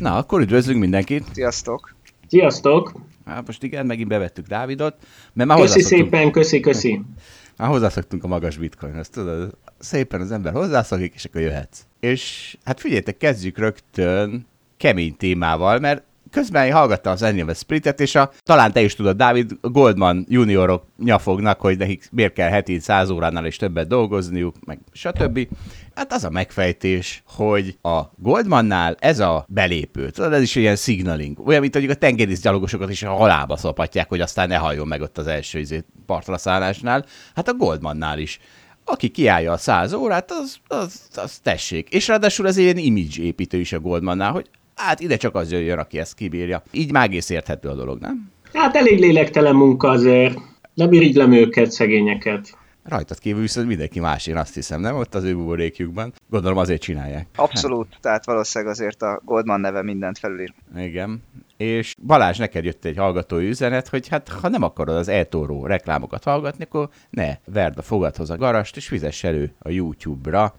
Na, akkor üdvözlünk mindenkit. Sziasztok! Sziasztok! Hát most igen, megint bevettük Dávidot, mert már Köszi szépen, köszi, köszi. már hozzászoktunk a magas bitcoin ezt tudod, szépen az ember hozzászokik, és akkor jöhetsz. És hát figyeljetek, kezdjük rögtön kemény témával, mert közben én hallgattam az Annual Splitet, és a, talán te is tudod, Dávid, Goldman juniorok nyafognak, hogy nekik miért kell heti 100 óránál is többet dolgozniuk, meg stb. Hát az a megfejtés, hogy a Goldmannál ez a belépő, tudod, ez is ilyen signaling, olyan, mint mondjuk a tengerészgyalogosokat is a halálba szopatják, hogy aztán ne halljon meg ott az első izé, partra szállásnál, hát a Goldmannál is. Aki kiállja a 100 órát, az, az, az tessék. És ráadásul ez ilyen image építő is a Goldmannál, hogy hát ide csak az jöjjön, aki ezt kibírja. Így már egész érthető a dolog, nem? Hát elég lélektelen munka azért. Nem irigylem őket, szegényeket. Rajtad kívül viszont mindenki más, én azt hiszem, nem? Ott az ő buborékjukban. Gondolom azért csinálják. Abszolút, tehát valószínűleg azért a Goldman neve mindent felülír. Igen. És Balázs, neked jött egy hallgatói üzenet, hogy hát ha nem akarod az eltóró reklámokat hallgatni, akkor ne verd a fogadhoz a garast, és fizess elő a YouTube-ra,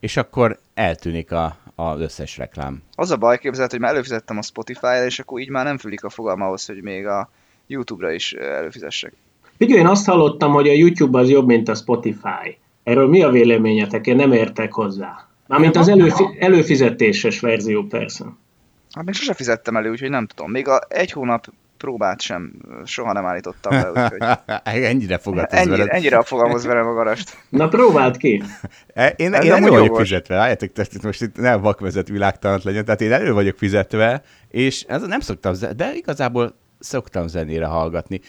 és akkor eltűnik a, az összes reklám. Az a baj képzelt, hogy már előfizettem a Spotify-ra, és akkor így már nem fülik a fogam ahhoz, hogy még a YouTube-ra is előfizessek. Figyelj, én azt hallottam, hogy a YouTube az jobb, mint a Spotify. Erről mi a véleményetek? Én nem értek hozzá. Mármint az előfi- előfizetéses verzió persze. Hát még sose fizettem elő, úgyhogy nem tudom. Még a egy hónap próbát sem soha nem állítottam be, úgyhogy Ennyire fogadsz ennyi, veled. ennyire a fogamhoz verem a garast. Na próbáld ki! E, Én, én elő vagyok jogos. fizetve, álljátok, tehát most itt nem vakvezet világtalant legyen, tehát én elő vagyok fizetve, és ez nem szoktam, de igazából szoktam zenére hallgatni.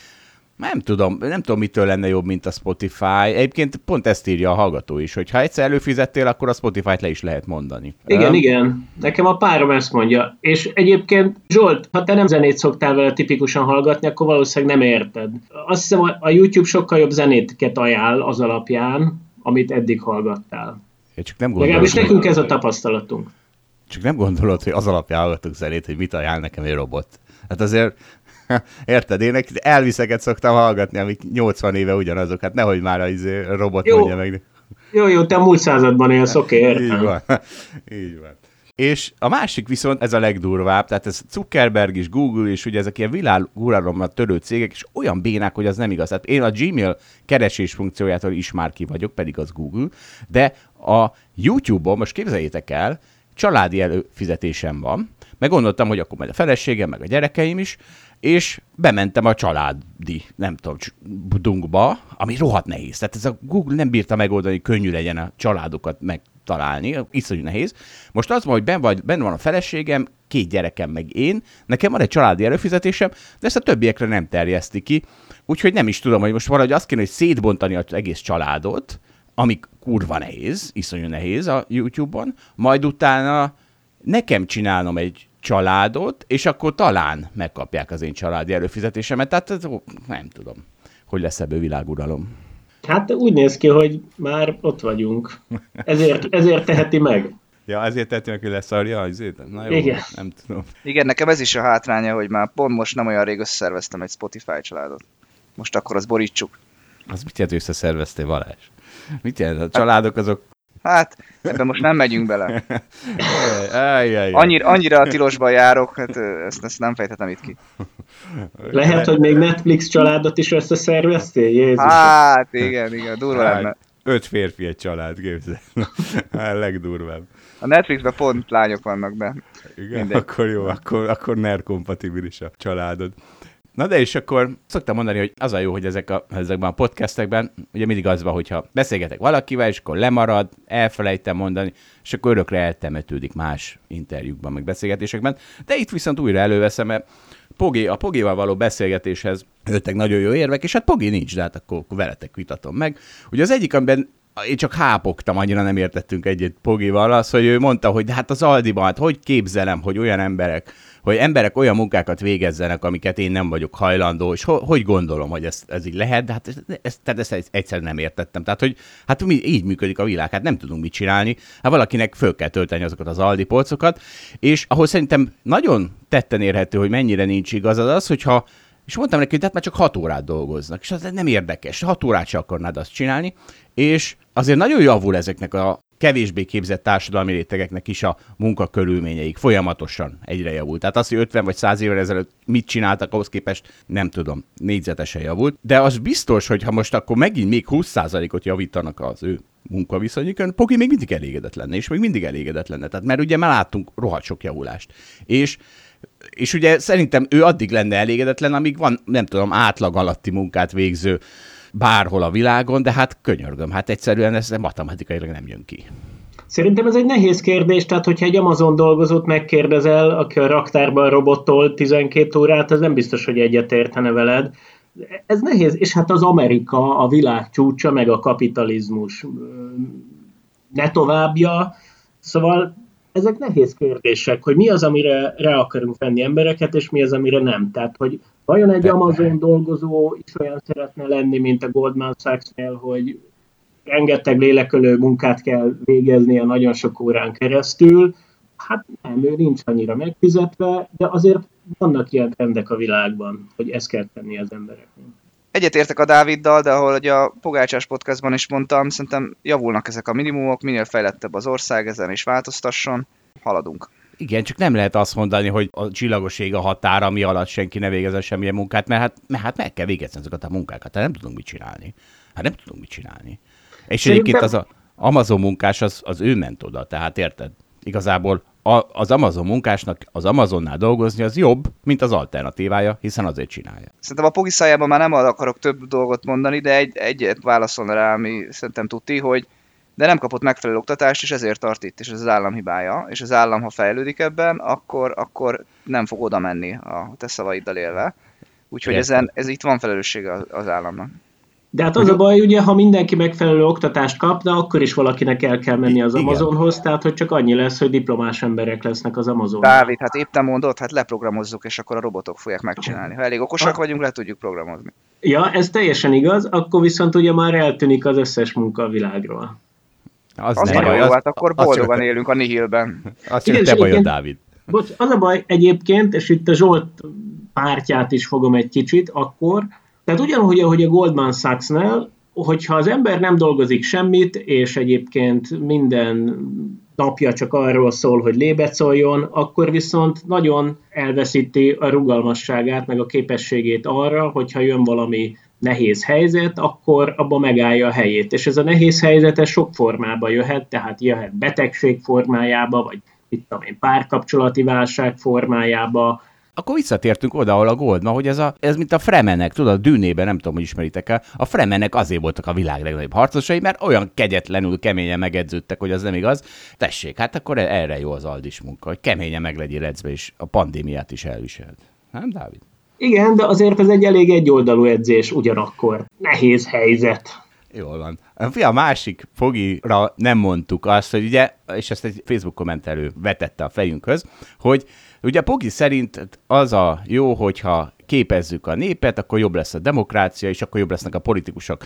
Nem tudom, nem tudom, mitől lenne jobb, mint a Spotify. Egyébként pont ezt írja a hallgató is, hogy ha egyszer előfizettél, akkor a Spotify-t le is lehet mondani. Igen, Öm, igen. Nekem a párom ezt mondja. És egyébként, Zsolt, ha te nem zenét szoktál vele tipikusan hallgatni, akkor valószínűleg nem érted. Azt hiszem, a- YouTube sokkal jobb zenétket ajánl az alapján, amit eddig hallgattál. Én csak nem gondolod, Legalábbis nekünk ez a tapasztalatunk. csak nem gondolod, hogy az alapján hallgatok zenét, hogy mit ajánl nekem egy robot. Hát azért, érted, én nekik Elviseket szoktam hallgatni, amik 80 éve ugyanazok, hát nehogy már a izé, robot Jó. mondja meg. Jó, jó, te múlt században élsz, oké, Így értem. van. Így van. És a másik viszont ez a legdurvább, tehát ez Zuckerberg is, Google is, ugye ezek ilyen világuralommal törő cégek, és olyan bénák, hogy az nem igaz. Tehát én a Gmail keresés funkciójától is már ki vagyok, pedig az Google, de a YouTube-on, most képzeljétek el, családi előfizetésem van, meg gondoltam, hogy akkor majd a feleségem, meg a gyerekeim is, és bementem a családi, nem tudom, dunkba, ami rohadt nehéz. Tehát ez a Google nem bírta megoldani, hogy könnyű legyen a családokat megtalálni, iszonyú nehéz. Most az van, hogy ben vagy, benne van a feleségem, két gyerekem meg én, nekem van egy családi előfizetésem, de ezt a többiekre nem terjeszti ki, úgyhogy nem is tudom, hogy most valahogy azt kéne, hogy szétbontani az egész családot, ami kurva nehéz, iszonyú nehéz a YouTube-on, majd utána nekem csinálnom egy családot, és akkor talán megkapják az én családi előfizetésemet. Tehát ez, nem tudom, hogy lesz ebből világuralom. Hát úgy néz ki, hogy már ott vagyunk. Ezért, ezért teheti meg. Ja, ezért tettem meg, hogy leszarja azért? Na jó, Igen. nem tudom. Igen, nekem ez is a hátránya, hogy már pont most nem olyan rég összeszerveztem egy Spotify családot. Most akkor azt borítsuk. Az mit jelent, hogy összeszerveztél Balázs? Mit jelent? A családok azok... Hát, ebben most nem megyünk bele. Annyira, annyira a tilosban járok, hát ezt, ezt nem fejthetem itt ki. Lehet, hogy még Netflix családot is összeszerveztél? Jézus. Hát, igen, igen, durva lenne. Hát, öt férfi egy család, képzel. Hát, legdurvább. A Netflixben pont lányok vannak be. Igen, Mindegy. akkor jó, akkor, akkor NER kompatibilis a családod. Na de és akkor szoktam mondani, hogy az a jó, hogy ezek a, ezekben a podcastekben, ugye mindig az van, hogyha beszélgetek valakivel, és akkor lemarad, elfelejtem mondani, és akkor örökre eltemetődik más interjúkban, meg beszélgetésekben. De itt viszont újra előveszem, mert Pogi, a Pogival való beszélgetéshez jöttek nagyon jó érvek, és hát Pogi nincs, de hát akkor, veletek vitatom meg. Ugye az egyik, amiben én csak hápogtam, annyira nem értettünk egyet Pogival, az, hogy ő mondta, hogy de hát az Aldiban, hát hogy képzelem, hogy olyan emberek, hogy emberek olyan munkákat végezzenek, amiket én nem vagyok hajlandó, és ho- hogy gondolom, hogy ez, ez így lehet, de hát ezt, tehát ezt egyszerűen nem értettem. Tehát, hogy hát mi, így működik a világ, hát nem tudunk mit csinálni, hát valakinek föl kell tölteni azokat az Aldi polcokat, és ahol szerintem nagyon tetten érhető, hogy mennyire nincs igaz, az az, hogyha és mondtam neki, hogy tehát már csak hat órát dolgoznak, és az nem érdekes, hat órát se akarnád azt csinálni, és azért nagyon javul ezeknek a kevésbé képzett társadalmi rétegeknek is a munkakörülményeik folyamatosan egyre javult. Tehát az, hogy 50 vagy 100 évvel ezelőtt mit csináltak, ahhoz képest nem tudom, négyzetesen javult. De az biztos, hogy ha most akkor megint még 20%-ot javítanak az ő munkaviszonyukon, Poki még mindig elégedett lenne, és még mindig elégedett lenne. Tehát, mert ugye már láttunk rohadt sok javulást. És és ugye szerintem ő addig lenne elégedetlen, amíg van, nem tudom, átlag alatti munkát végző bárhol a világon, de hát könyörgöm, hát egyszerűen ez matematikailag nem jön ki. Szerintem ez egy nehéz kérdés, tehát hogyha egy Amazon dolgozót megkérdezel, aki a raktárban robottól 12 órát, az nem biztos, hogy egyetértene veled. Ez nehéz, és hát az Amerika, a világ csúcsa, meg a kapitalizmus ne továbbja, szóval ezek nehéz kérdések, hogy mi az, amire rá akarunk venni embereket, és mi az, amire nem. Tehát, hogy vajon egy Amazon dolgozó is olyan szeretne lenni, mint a Goldman Sachs-nél, hogy rengeteg lélekölő munkát kell végeznie nagyon sok órán keresztül. Hát nem, ő nincs annyira megfizetve, de azért vannak ilyen trendek a világban, hogy ezt kell tenni az embereknek. Egyetértek a Dáviddal, de ahol ugye a Pogácsás podcastban is mondtam, szerintem javulnak ezek a minimumok, minél fejlettebb az ország, ezen is változtasson, haladunk. Igen, csak nem lehet azt mondani, hogy a csillagoség a határ, ami alatt senki ne végezzen semmilyen munkát, mert hát, mert hát meg kell végezni ezeket a munkákat, hát nem tudunk mit csinálni. Hát nem tudunk mit csinálni. És Szerintem... egyébként az a Amazon munkás, az, az ő ment oda, tehát érted? Igazából a, az Amazon munkásnak az Amazonnál dolgozni az jobb, mint az alternatívája, hiszen azért csinálja. Szerintem a Pogi szájában már nem akarok több dolgot mondani, de egy, egyet válaszolna rá, ami szerintem tudti, hogy de nem kapott megfelelő oktatást, és ezért tart itt, és ez az állam hibája, és az állam, ha fejlődik ebben, akkor, akkor nem fog oda menni a te szavaiddal élve. Úgyhogy ezen, ez itt van felelőssége az államnak. De hát az a baj, ugye, ha mindenki megfelelő oktatást kap, de akkor is valakinek el kell menni az Amazonhoz, tehát hogy csak annyi lesz, hogy diplomás emberek lesznek az Amazon. Dávid, hát épp te mondod, hát leprogramozzuk, és akkor a robotok fogják megcsinálni. Ha elég okosak vagyunk, le tudjuk programozni. Ja, ez teljesen igaz, akkor viszont ugye már eltűnik az összes munka a világról. Az, az nagyon jó, hát akkor boldogan az élünk a Nihilben. Azt csak te bajod, Dávid. Bocs, az a baj egyébként, és itt a Zsolt pártját is fogom egy kicsit, akkor, tehát ugyanúgy, ahogy a Goldman Sachs-nál, hogyha az ember nem dolgozik semmit, és egyébként minden napja csak arról szól, hogy lébet szóljon, akkor viszont nagyon elveszíti a rugalmasságát, meg a képességét arra, hogyha jön valami nehéz helyzet, akkor abban megállja a helyét. És ez a nehéz helyzet ez sok formában jöhet, tehát jöhet betegség formájába, vagy itt tudom én, párkapcsolati válság formájába, akkor visszatértünk oda, ahol a Goldman, hogy ez, a, ez mint a Fremenek, tudod, a dűnében, nem tudom, hogy ismeritek el, a Fremenek azért voltak a világ legnagyobb harcosai, mert olyan kegyetlenül keményen megedződtek, hogy az nem igaz. Tessék, hát akkor erre jó az aldis munka, hogy keményen meg legyél edzve, és a pandémiát is elviseled. Nem, Dávid? Igen, de azért ez egy elég egyoldalú edzés ugyanakkor. Nehéz helyzet. Jól van. A másik fogira nem mondtuk azt, hogy ugye, és ezt egy Facebook kommentelő vetette a fejünkhöz, hogy ugye Pogi szerint az a jó, hogyha képezzük a népet, akkor jobb lesz a demokrácia, és akkor jobb lesznek a politikusok.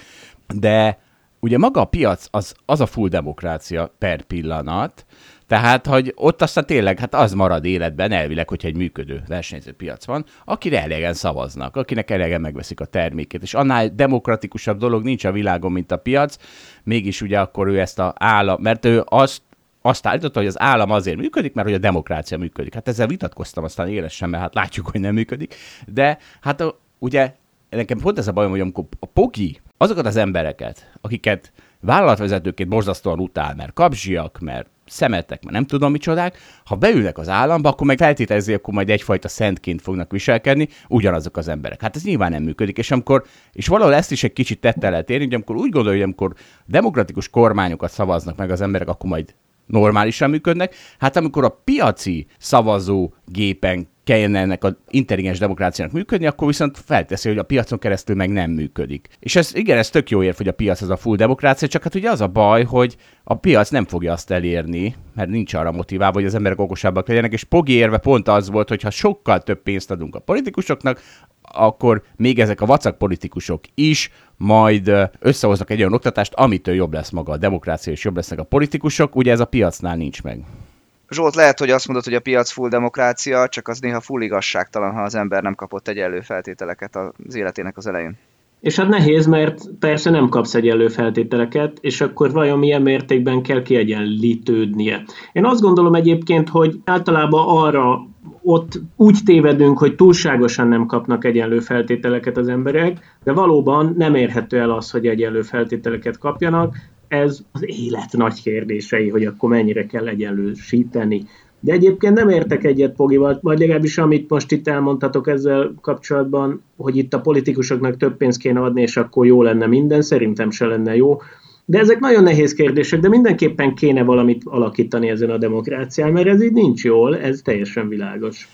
De ugye maga a piac az, az a full demokrácia per pillanat, tehát, hogy ott aztán tényleg, hát az marad életben elvileg, hogyha egy működő versenyző piac van, akire elegen szavaznak, akinek elegen megveszik a termékét, és annál demokratikusabb dolog nincs a világon, mint a piac, mégis ugye akkor ő ezt a állam, mert ő azt azt állította, hogy az állam azért működik, mert hogy a demokrácia működik. Hát ezzel vitatkoztam aztán élesen, mert hát látjuk, hogy nem működik. De hát ugye nekem pont ez a bajom, hogy amikor a pogi azokat az embereket, akiket vállalatvezetőként borzasztóan utál, mert kapzsiak, mert szemetek, mert nem tudom micsodák, ha beülnek az államba, akkor meg feltételezi, akkor majd egyfajta szentként fognak viselkedni, ugyanazok az emberek. Hát ez nyilván nem működik, és amikor, és valahol ezt is egy kicsit tette lehet érni, hogy amikor úgy gondolja, hogy amikor demokratikus kormányokat szavaznak meg az emberek, akkor majd normálisan működnek. Hát amikor a piaci szavazó gépen kelljen ennek az intelligens demokráciának működni, akkor viszont felteszi, hogy a piacon keresztül meg nem működik. És ez igen, ez tök jó ér, hogy a piac az a full demokrácia, csak hát ugye az a baj, hogy a piac nem fogja azt elérni, mert nincs arra motiválva, hogy az emberek okosabbak legyenek, és Pogi érve pont az volt, hogy ha sokkal több pénzt adunk a politikusoknak, akkor még ezek a vacak politikusok is majd összehoznak egy olyan oktatást, amitől jobb lesz maga a demokrácia, és jobb lesznek a politikusok, ugye ez a piacnál nincs meg. Zsolt, lehet, hogy azt mondod, hogy a piac full demokrácia, csak az néha full igazságtalan, ha az ember nem kapott egyenlő feltételeket az életének az elején. És hát nehéz, mert persze nem kapsz egyenlő feltételeket, és akkor vajon milyen mértékben kell kiegyenlítődnie. Én azt gondolom egyébként, hogy általában arra ott úgy tévedünk, hogy túlságosan nem kapnak egyenlő feltételeket az emberek, de valóban nem érhető el az, hogy egyenlő feltételeket kapjanak. Ez az élet nagy kérdései, hogy akkor mennyire kell egyenlősíteni. De egyébként nem értek egyet Pogival, vagy legalábbis amit most itt elmondhatok ezzel kapcsolatban, hogy itt a politikusoknak több pénzt kéne adni, és akkor jó lenne minden, szerintem se lenne jó. De ezek nagyon nehéz kérdések, de mindenképpen kéne valamit alakítani ezen a demokrácián, mert ez így nincs jól, ez teljesen világos.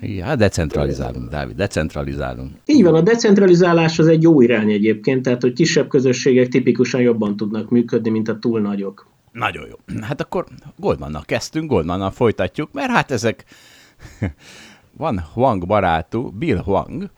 Ja, decentralizálunk, Dávid, decentralizálunk. Így van, a decentralizálás az egy jó irány egyébként, tehát hogy kisebb közösségek tipikusan jobban tudnak működni, mint a túl nagyok. Nagyon jó. Hát akkor Goldmannal kezdtünk, Goldmannal folytatjuk, mert hát ezek... Van Huang barátú, Bill Huang,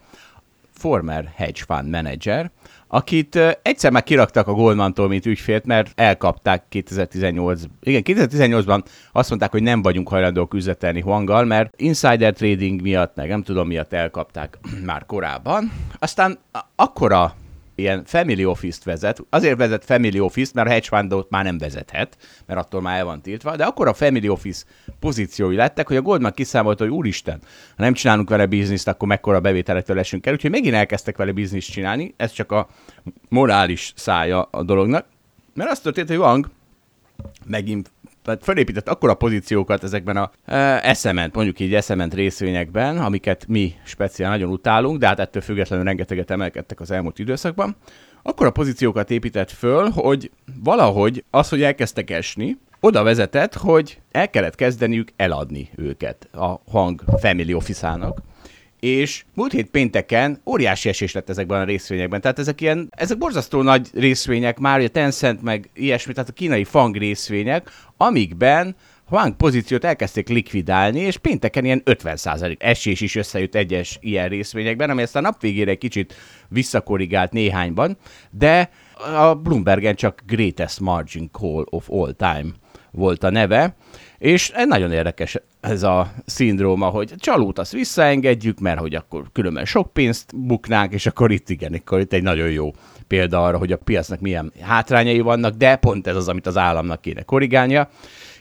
former hedge fund manager, akit egyszer már kiraktak a Goldmantól, mint ügyfélt, mert elkapták 2018 Igen, 2018-ban azt mondták, hogy nem vagyunk hajlandók üzletelni Huanggal, mert insider trading miatt, meg nem tudom miatt elkapták már korábban. Aztán akkora ilyen family office-t vezet. Azért vezet family office mert a hedge fundot már nem vezethet, mert attól már el van tiltva, de akkor a family office pozíciói lettek, hogy a Goldman kiszámolta, hogy úristen, ha nem csinálunk vele bizniszt, akkor mekkora bevételektől esünk el. Úgyhogy megint elkezdtek vele bizniszt csinálni, ez csak a morális szája a dolognak. Mert azt történt, hogy Wang megint tehát felépített akkora pozíciókat ezekben a e, eszement, mondjuk így eszement részvényekben, amiket mi speciál nagyon utálunk, de hát ettől függetlenül rengeteget emelkedtek az elmúlt időszakban, akkor a pozíciókat épített föl, hogy valahogy az, hogy elkezdtek esni, oda vezetett, hogy el kellett kezdeniük eladni őket a Hang Family Office-ának és múlt hét pénteken óriási esés lett ezekben a részvényekben. Tehát ezek ilyen, ezek borzasztó nagy részvények már, a Tencent meg ilyesmi, tehát a kínai fang részvények, amikben Huang pozíciót elkezdték likvidálni, és pénteken ilyen 50% esés is összejött egyes ilyen részvényekben, ami aztán a nap végére kicsit visszakorrigált néhányban, de a Bloombergen csak Greatest Margin Call of All Time volt a neve, és nagyon érdekes ez a szindróma, hogy csalót azt visszaengedjük, mert hogy akkor különben sok pénzt buknánk, és akkor itt igen, akkor itt egy nagyon jó példa arra, hogy a piacnak milyen hátrányai vannak, de pont ez az, amit az államnak kéne korrigálnia.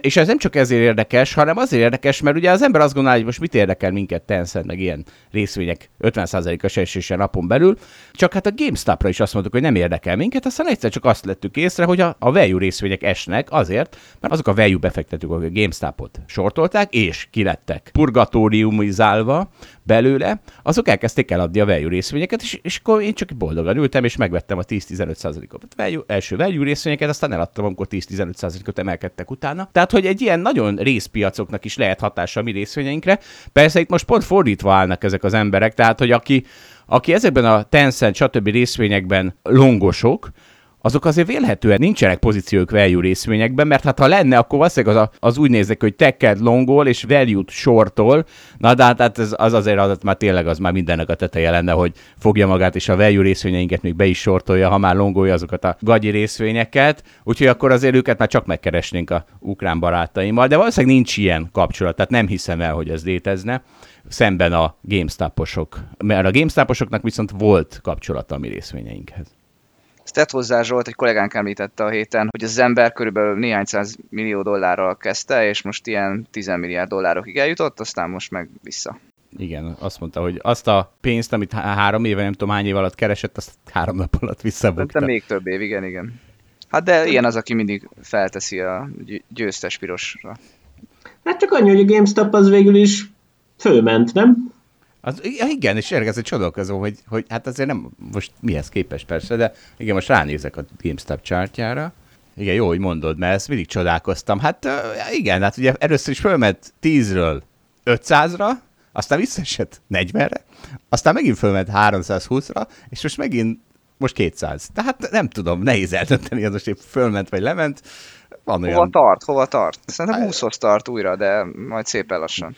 És ez nem csak ezért érdekes, hanem azért érdekes, mert ugye az ember azt gondolja, hogy most mit érdekel minket Tencent, meg ilyen részvények 50%-as esése napon belül, csak hát a GameStop-ra is azt mondtuk, hogy nem érdekel minket, aztán egyszer csak azt lettük észre, hogy a, a value részvények esnek azért, mert azok a value befektetők, akik a GameStop-ot sortolták, és kilettek. Purgatóriumizálva belőle, azok elkezdték eladni a value részvényeket, és, és akkor én csak boldogan ültem, és megvettem a 10-15%-ot value, első value részvényeket, aztán eladtam, amikor 10-15%-ot emelkedtek utána. Tehát, hogy egy ilyen nagyon részpiacoknak is lehet hatása a mi részvényeinkre. Persze itt most pont fordítva állnak ezek az emberek, tehát, hogy aki, aki ezekben a Tencent, stb. részvényekben longosok, azok azért vélhetően nincsenek pozíciók value részvényekben, mert hát ha lenne, akkor valószínűleg az, az úgy nézek, hogy teked longol és value-t shortol, na de hát az, az azért az már tényleg az már mindennek a teteje lenne, hogy fogja magát és a value részvényeinket még be is sortolja, ha már longolja azokat a gagyi részvényeket, úgyhogy akkor azért őket már csak megkeresnénk a ukrán barátaimmal, de valószínűleg nincs ilyen kapcsolat, tehát nem hiszem el, hogy ez létezne. Szemben a GameStop-osok, mert a GameStop-osoknak viszont volt kapcsolata a mi részvényeinkhez. Ezt tett hozzá Zsolt, egy kollégánk említette a héten, hogy az ember körülbelül néhány száz millió dollárral kezdte, és most ilyen 10 milliárd dollárokig eljutott, aztán most meg vissza. Igen, azt mondta, hogy azt a pénzt, amit három éve, nem tudom hány év alatt keresett, azt három nap alatt visszabukta. De még több év, igen, igen. Hát de ilyen az, aki mindig felteszi a győztes pirosra. Hát csak annyi, hogy a GameStop az végül is fölment, nem? Az, igen, és érkezett csodálkozó, hogy, hogy hát azért nem most mihez képes persze, de igen, most ránézek a GameStop chartjára. Igen, jó, hogy mondod, mert ezt mindig csodálkoztam. Hát igen, hát ugye először is fölment 10-ről 500-ra, aztán visszaesett 40-re, aztán megint fölment 320-ra, és most megint most 200. Tehát nem tudom, nehéz eldönteni, az most épp fölment vagy lement. Van hova olyan... tart, hova tart? Szerintem 20 tart újra, de majd szépen lassan.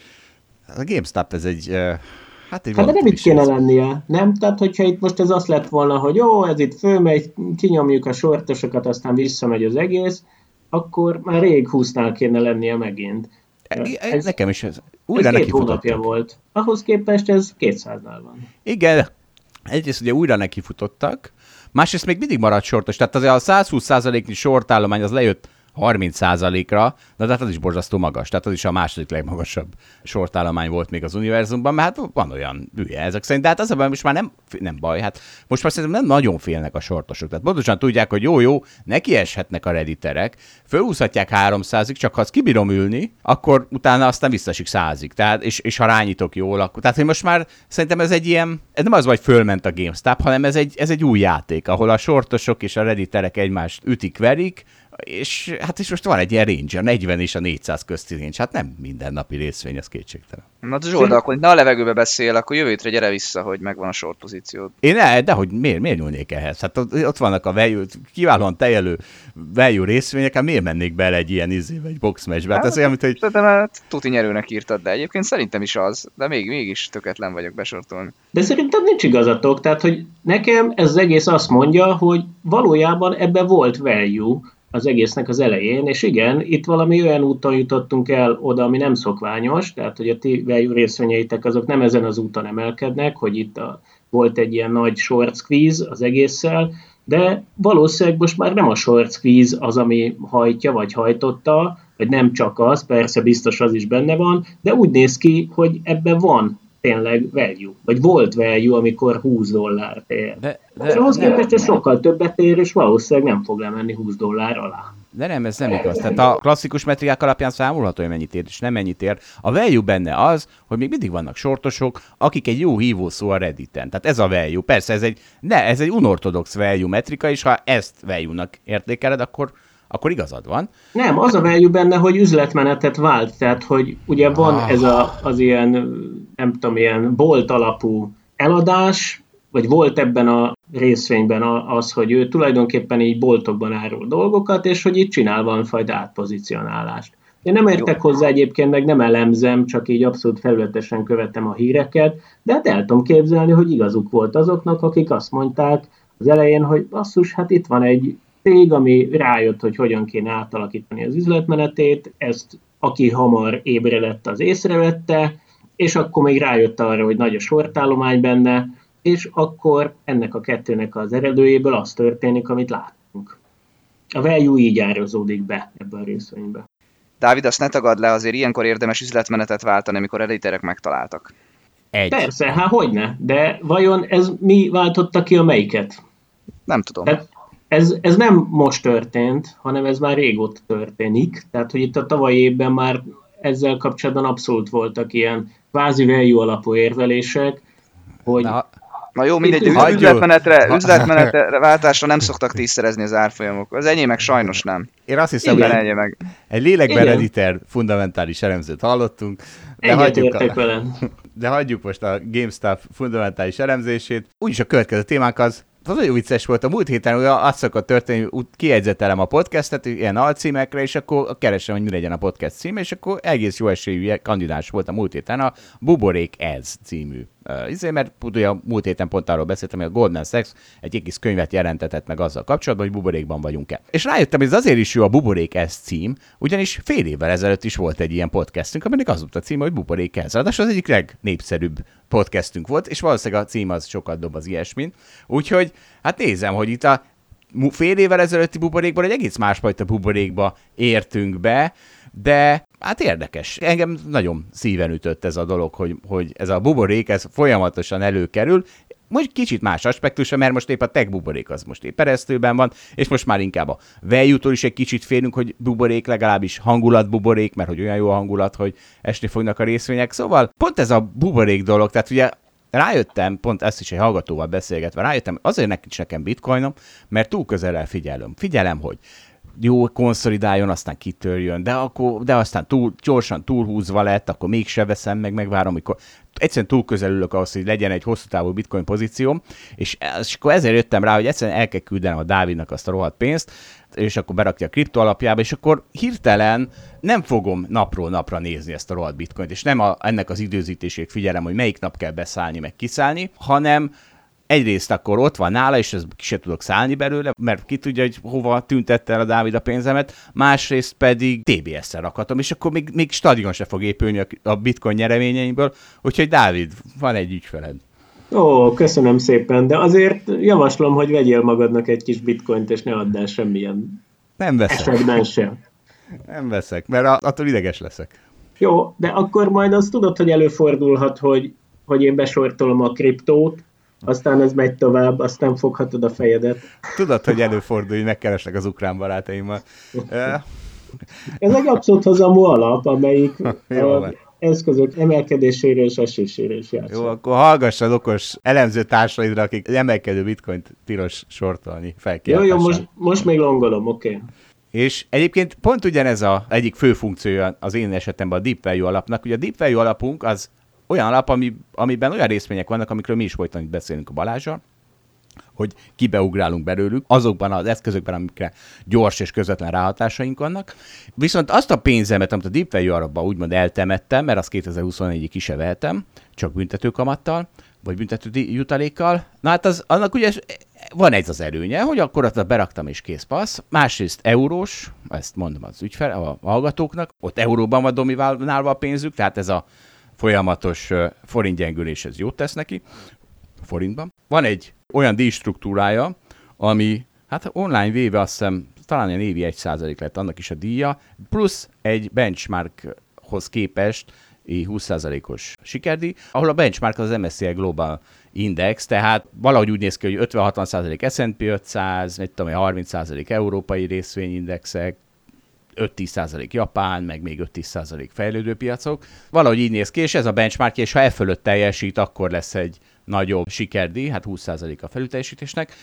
A GameStop ez egy... Hát, egy hát de nem itt kéne lennie, nem? Tehát, hogyha itt most ez azt lett volna, hogy jó, ez itt fölmegy, kinyomjuk a sortosokat, aztán visszamegy az egész, akkor már rég 20-nál kéne lennie megint. E, ez, Nekem is ez. Újra ez neki hónapja volt. Ahhoz képest ez 200-nál van. Igen, egyrészt ugye újra neki futottak, másrészt még mindig maradt sortos, tehát azért a 120%-nyi sortállomány az lejött 30%-ra, de hát az is borzasztó magas, tehát az is a második legmagasabb sortállomány volt még az univerzumban, mert hát van olyan hülye ezek szerint, de hát az a baj, most már nem, nem baj, hát most már szerintem nem nagyon félnek a sortosok, tehát pontosan tudják, hogy jó, jó, neki eshetnek a rediterek, fölhúzhatják 300-ig, csak ha azt kibírom ülni, akkor utána aztán visszasik százig, tehát, és, és ha rányítok jól, akkor, tehát hogy most már szerintem ez egy ilyen, ez nem az, hogy fölment a GameStop, hanem ez egy, ez egy új játék, ahol a sortosok és a rediterek egymást ütik, verik, és hát is most van egy ilyen range, a 40 és a 400 közti range, hát nem mindennapi részvény, az kétségtelen. Na Zsolda, akkor ne a levegőbe beszél, akkor jövő hétre gyere vissza, hogy megvan a short pozíciód. Én ne, de hogy miért, miért nyúlnék ehhez? Hát ott vannak a value, kiválóan tejelő value részvények, hát miért mennék bele egy ilyen izébe, egy box matchbe? Hát, ez olyan, mint hogy... Szerintem hát tuti nyerőnek írtad, de egyébként szerintem is az, de még, mégis töketlen vagyok besortolni. De szerintem nincs igazatok, tehát hogy nekem ez az egész azt mondja, hogy valójában ebben volt value, az egésznek az elején, és igen, itt valami olyan úton jutottunk el oda, ami nem szokványos, tehát hogy a ti részvényeitek azok nem ezen az úton emelkednek, hogy itt a, volt egy ilyen nagy short squeeze az egésszel, de valószínűleg most már nem a short squeeze az, ami hajtja, vagy hajtotta, vagy nem csak az, persze biztos az is benne van, de úgy néz ki, hogy ebben van tényleg value, vagy volt value, amikor 20 dollár ér. De, de, ahhoz képest ez sokkal többet ér, és valószínűleg nem fog lemenni 20 dollár alá. De nem, ez nem igaz. Tehát a klasszikus metrikák alapján számolható, hogy mennyit ér, és nem mennyit ér. A value benne az, hogy még mindig vannak sortosok, akik egy jó hívó szó a Redditen. Tehát ez a value. Persze ez egy, ne, ez egy unortodox value metrika, és ha ezt value-nak értékeled, akkor akkor igazad van. Nem, az a value benne, hogy üzletmenetet vált, tehát hogy ugye van ah. ez a, az ilyen, nem tudom, ilyen bolt alapú eladás, vagy volt ebben a részvényben az, hogy ő tulajdonképpen így boltokban árul dolgokat, és hogy itt csinál valamifajta átpozicionálást. Én nem értek Jó. hozzá egyébként, meg nem elemzem, csak így abszolút felületesen követem a híreket, de hát el tudom képzelni, hogy igazuk volt azoknak, akik azt mondták az elején, hogy basszus, hát itt van egy cég, ami rájött, hogy hogyan kéne átalakítani az üzletmenetét, ezt aki hamar ébredett, az észrevette, és akkor még rájött arra, hogy nagy a sortállomány benne, és akkor ennek a kettőnek az eredőjéből az történik, amit látunk. A value így árazódik be ebbe a részvénybe. Dávid, azt ne tagad le, azért ilyenkor érdemes üzletmenetet váltani, amikor editerek megtaláltak. Egy. Persze, hát hogyne, de vajon ez mi váltotta ki a melyiket? Nem tudom. Tehát ez, ez nem most történt, hanem ez már régóta történik. Tehát, hogy itt a tavalyi évben már ezzel kapcsolatban abszolút voltak ilyen kvázi value alapú érvelések, hogy... Na, Na jó, mindegy, üzletmenetre, üzletmenetre váltásra nem szoktak tízszerezni az árfolyamok. Az enyémek sajnos nem. Én azt hiszem, hogy egy, meg. egy lélekben editer fundamentális elemzőt hallottunk. De hagyjuk, a, de hagyjuk most a GameStop fundamentális elemzését. Úgyis a következő témánk az az nagyon vicces volt. A múlt héten olyan azt szokott történni, hogy kiegyzetelem a podcastet ilyen alcímekre, és akkor keresem, hogy mi legyen a podcast cím, és akkor egész jó esélyű kandidás volt a múlt héten a Buborék Ez című Uh, izé, mert ugye múlt héten pont arról beszéltem, hogy a Goldman Sachs egy egész könyvet jelentetett meg azzal kapcsolatban, hogy buborékban vagyunk-e. És rájöttem, hogy ez azért is jó a Buborék ez cím, ugyanis fél évvel ezelőtt is volt egy ilyen podcastünk, aminek az volt a címe, hogy Buborék ez. Ráadásul az egyik legnépszerűbb podcastünk volt, és valószínűleg a cím az sokat dob az ilyesmin. Úgyhogy hát nézem, hogy itt a fél évvel ezelőtti buborékból egy egész másfajta buborékba értünk be, de hát érdekes. Engem nagyon szíven ütött ez a dolog, hogy, hogy ez a buborék, ez folyamatosan előkerül, most kicsit más aspektusa, mert most épp a tech buborék az most épp eresztőben van, és most már inkább a value is egy kicsit félünk, hogy buborék, legalábbis hangulat buborék, mert hogy olyan jó a hangulat, hogy esni fognak a részvények. Szóval pont ez a buborék dolog, tehát ugye rájöttem, pont ezt is egy hallgatóval beszélgetve, rájöttem, azért neki nekem bitcoinom, mert túl közelel figyelem. Figyelem, hogy jó konszolidáljon, aztán kitörjön, de, akkor, de aztán túl, gyorsan túlhúzva lett, akkor mégse veszem meg, megvárom, amikor egyszerűen túl közel ülök ahhoz, hogy legyen egy hosszú távú bitcoin pozícióm, és, és akkor ezért jöttem rá, hogy egyszerűen el kell küldenem a Dávidnak azt a rohadt pénzt, és akkor berakja a kripto alapjába, és akkor hirtelen nem fogom napról napra nézni ezt a rohadt bitcoint, és nem a, ennek az időzítését figyelem, hogy melyik nap kell beszállni, meg kiszállni, hanem egyrészt akkor ott van nála, és ez ki se tudok szállni belőle, mert ki tudja, hogy hova tüntette el a Dávid a pénzemet, másrészt pedig TBS-szel rakhatom, és akkor még, még stadion se fog épülni a, a bitcoin nyereményeimből, úgyhogy Dávid, van egy ügyfeled. Ó, köszönöm szépen, de azért javaslom, hogy vegyél magadnak egy kis bitcoint, és ne add el semmilyen Nem veszek. esetben sem. Nem veszek, mert attól ideges leszek. Jó, de akkor majd azt tudod, hogy előfordulhat, hogy, hogy én besortolom a kriptót, aztán ez megy tovább, aztán foghatod a fejedet. Tudod, hogy előfordul, hogy megkeresnek az ukrán barátaimmal. Ez egy abszolút hozamú alap, amelyik Jó a van. eszközök emelkedésére és esésére is játszik. Jó, akkor hallgass az okos elemző társaidra, akik emelkedő bitcoint tilos sortolni, Jó, felkiáltással. jó, most, most még longolom, oké. Okay. És egyébként pont ugyanez a egyik fő funkciója az én esetemben a Deep Value alapnak. Ugye a Deep Value alapunk az olyan alap, ami, amiben olyan részvények vannak, amikről mi is folyton itt beszélünk a Balázsral, hogy kibeugrálunk belőlük, azokban az eszközökben, amikre gyors és közvetlen ráhatásaink vannak. Viszont azt a pénzemet, amit a Deep Value alapban úgymond eltemettem, mert azt 2021-ig ki se vehetem, csak büntetőkamattal, vagy büntető jutalékkal. Na hát az, annak ugye van ez az előnye, hogy akkor azt beraktam és kész passz. Másrészt eurós, ezt mondom az ügyfel, a hallgatóknak, ott euróban van dominálva a pénzük, tehát ez a folyamatos ö, forintgyengülés, ez jót tesz neki, forintban. Van egy olyan díjstruktúrája, ami hát online véve azt hiszem talán ilyen évi 1% lett annak is a díja, plusz egy benchmarkhoz képest így 20%-os sikerdíj, ahol a benchmark az MSCI Global Index, tehát valahogy úgy néz ki, hogy 50-60% S&P 500, mit tudom, én, 30% európai részvényindexek, 5-10% Japán, meg még 5-10% fejlődő piacok. Valahogy így néz ki, és ez a benchmark, és ha e fölött teljesít, akkor lesz egy nagyobb sikerdíj, hát 20% a felülteljesítésnek.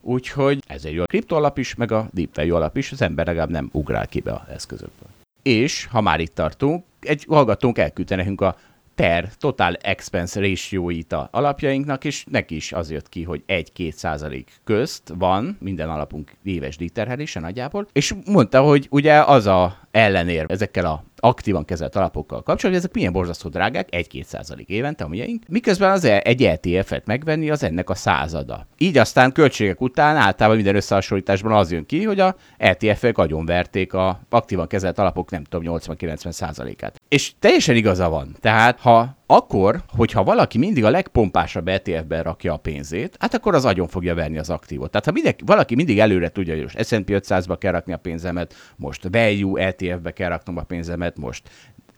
Úgyhogy ez egy jó kriptoalap is, meg a deep value alap is, az ember legalább nem ugrál ki be az eszközökből. És, ha már itt tartunk, egy hallgatónk elküldte nekünk a TER, Total Expense ratio-it a alapjainknak, és neki is az jött ki, hogy 1-2 százalék közt van minden alapunk éves díjterhelése nagyjából, és mondta, hogy ugye az a ellenér ezekkel a aktívan kezelt alapokkal kapcsolatban, ezek milyen borzasztó drágák, 1-2 százalék évente a miénk, miközben az e- egy ETF-et megvenni az ennek a százada. Így aztán költségek után általában minden összehasonlításban az jön ki, hogy a ETF-ek agyonverték a aktívan kezelt alapok nem tudom 80-90 százalékát. És teljesen igaza van. Tehát ha akkor, hogyha valaki mindig a legpompásabb ETF-ben rakja a pénzét, hát akkor az agyon fogja verni az aktívot. Tehát ha mindenki, valaki mindig előre tudja, hogy most S&P 500-ba kell rakni a pénzemet, most value ETF-be kell raknom a pénzemet, most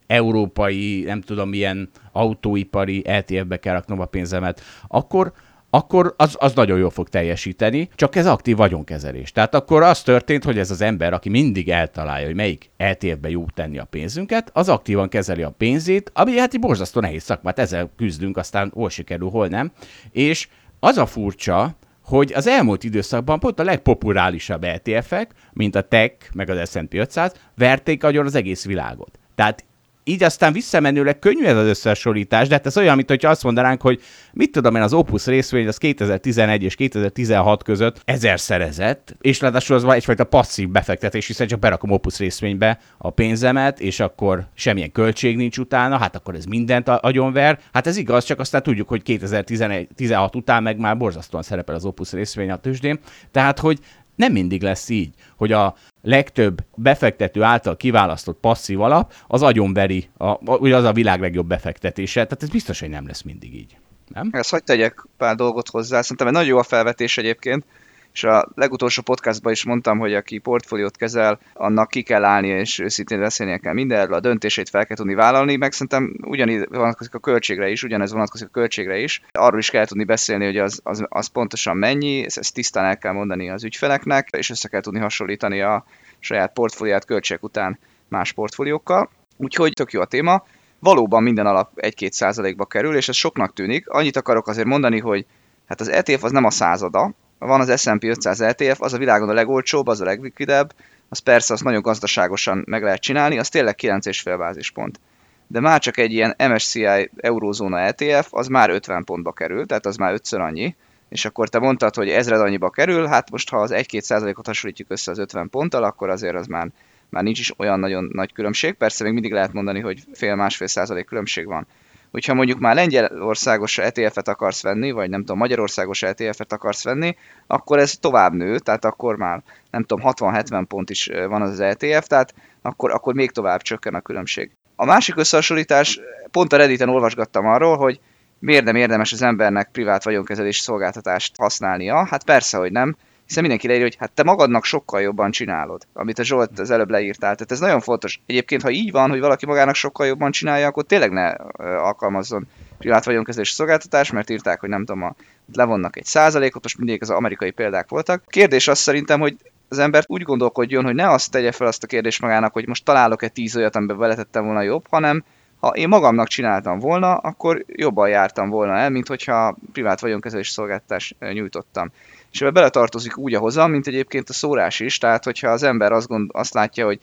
európai, nem tudom milyen autóipari ETF-be kell raknom a pénzemet, akkor akkor az, az nagyon jól fog teljesíteni, csak ez aktív vagyonkezelés. Tehát akkor az történt, hogy ez az ember, aki mindig eltalálja, hogy melyik ETF-be jó tenni a pénzünket, az aktívan kezeli a pénzét, ami hát egy borzasztó nehéz szakmát, ezzel küzdünk, aztán hol sikerül, hol nem. És az a furcsa, hogy az elmúlt időszakban pont a legpopulárisabb ETF-ek, mint a Tech, meg az S&P 500, verték agyon az egész világot. Tehát így aztán visszamenőleg könnyű ez az összehasonlítás, de hát ez olyan, mint hogyha azt mondanánk, hogy mit tudom én, az Opus részvény az 2011 és 2016 között ezer szerezett, és ráadásul az egyfajta passzív befektetés, hiszen csak berakom Opus részvénybe a pénzemet, és akkor semmilyen költség nincs utána, hát akkor ez mindent agyonver. Hát ez igaz, csak aztán tudjuk, hogy 2016 után meg már borzasztóan szerepel az Opus részvény a tőzsdén, tehát hogy nem mindig lesz így, hogy a legtöbb befektető által kiválasztott passzív alap az agyonveri, a, ugye az a világ legjobb befektetése, tehát ez biztos, hogy nem lesz mindig így. Nem? Ezt hagyd tegyek pár dolgot hozzá. Szerintem egy nagyon jó a felvetés egyébként, és a legutolsó podcastban is mondtam, hogy aki portfóliót kezel, annak ki kell állnia, és őszintén beszélnie kell mindenről, a döntését fel kell tudni vállalni, meg szerintem ugyanígy vonatkozik a költségre is, ugyanez vonatkozik a költségre is. Arról is kell tudni beszélni, hogy az, az, az pontosan mennyi, ezt, ezt tisztán el kell mondani az ügyfeleknek, és össze kell tudni hasonlítani a saját portfólióját költség után más portfóliókkal. Úgyhogy tök jó a téma. Valóban minden alap 1-2 százalékba kerül, és ez soknak tűnik. Annyit akarok azért mondani, hogy hát az ETF az nem a százada, van az S&P 500 ETF, az a világon a legolcsóbb, az a leglikvidebb, az persze azt nagyon gazdaságosan meg lehet csinálni, az tényleg 9,5 bázispont. De már csak egy ilyen MSCI eurózóna ETF, az már 50 pontba kerül, tehát az már ötször annyi, és akkor te mondtad, hogy ezred annyiba kerül, hát most ha az 1-2 százalékot hasonlítjuk össze az 50 ponttal, akkor azért az már, már nincs is olyan nagyon nagy különbség. Persze még mindig lehet mondani, hogy fél-másfél százalék különbség van. Hogyha mondjuk már Lengyelországos ETF-et akarsz venni, vagy nem tudom, Magyarországos ETF-et akarsz venni, akkor ez tovább nő, tehát akkor már nem tudom, 60-70 pont is van az, ETF, tehát akkor, akkor még tovább csökken a különbség. A másik összehasonlítás, pont a Redditen olvasgattam arról, hogy miért nem érdemes az embernek privát vagyonkezelési szolgáltatást használnia? Hát persze, hogy nem, hiszen mindenki leírja, hogy hát te magadnak sokkal jobban csinálod, amit a Zsolt az előbb leírtál. Tehát ez nagyon fontos. Egyébként, ha így van, hogy valaki magának sokkal jobban csinálja, akkor tényleg ne alkalmazzon privát vagyonkezelési szolgáltatást, mert írták, hogy nem tudom, a, levonnak egy százalékot, most mindig az amerikai példák voltak. Kérdés az szerintem, hogy az ember úgy gondolkodjon, hogy ne azt tegye fel azt a kérdést magának, hogy most találok-e tíz olyat, amiben beletettem volna jobb, hanem ha én magamnak csináltam volna, akkor jobban jártam volna el, mint hogyha privát vagyonkezelési szolgáltatást nyújtottam. És ebbe beletartozik úgy a hozam, mint egyébként a szórás is, tehát hogyha az ember azt, gond, azt látja, hogy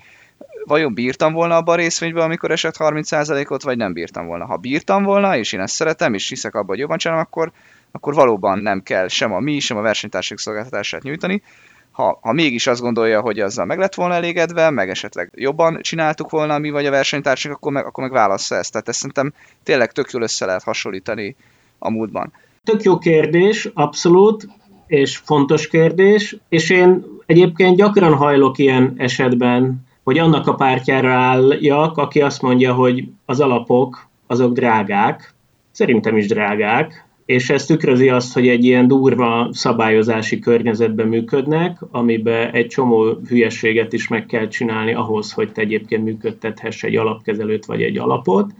vajon bírtam volna abban a részvényben, amikor esett 30%-ot, vagy nem bírtam volna. Ha bírtam volna, és én ezt szeretem, és hiszek abban, hogy jobban csinálom, akkor, akkor valóban nem kell sem a mi, sem a versenytársak szolgáltatását nyújtani, ha, ha mégis azt gondolja, hogy azzal meg lett volna elégedve, meg esetleg jobban csináltuk volna mi vagy a versenytársak, akkor meg, akkor meg válassza ezt. Tehát ezt szerintem tényleg tök jól össze lehet hasonlítani a múltban. Tök jó kérdés, abszolút, és fontos kérdés, és én egyébként gyakran hajlok ilyen esetben, hogy annak a pártjára álljak, aki azt mondja, hogy az alapok azok drágák, szerintem is drágák, és ez tükrözi azt, hogy egy ilyen durva szabályozási környezetben működnek, amiben egy csomó hülyeséget is meg kell csinálni ahhoz, hogy te egyébként működtethess egy alapkezelőt vagy egy alapot.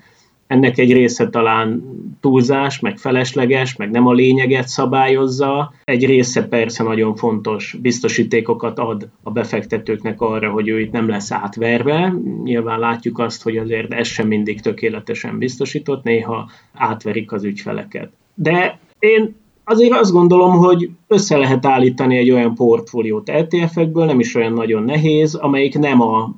Ennek egy része talán túlzás, meg felesleges, meg nem a lényeget szabályozza. Egy része persze nagyon fontos, biztosítékokat ad a befektetőknek arra, hogy ő itt nem lesz átverve. Nyilván látjuk azt, hogy azért ez sem mindig tökéletesen biztosított, néha átverik az ügyfeleket. De én azért azt gondolom, hogy össze lehet állítani egy olyan portfóliót ETF-ekből, nem is olyan nagyon nehéz, amelyik nem a,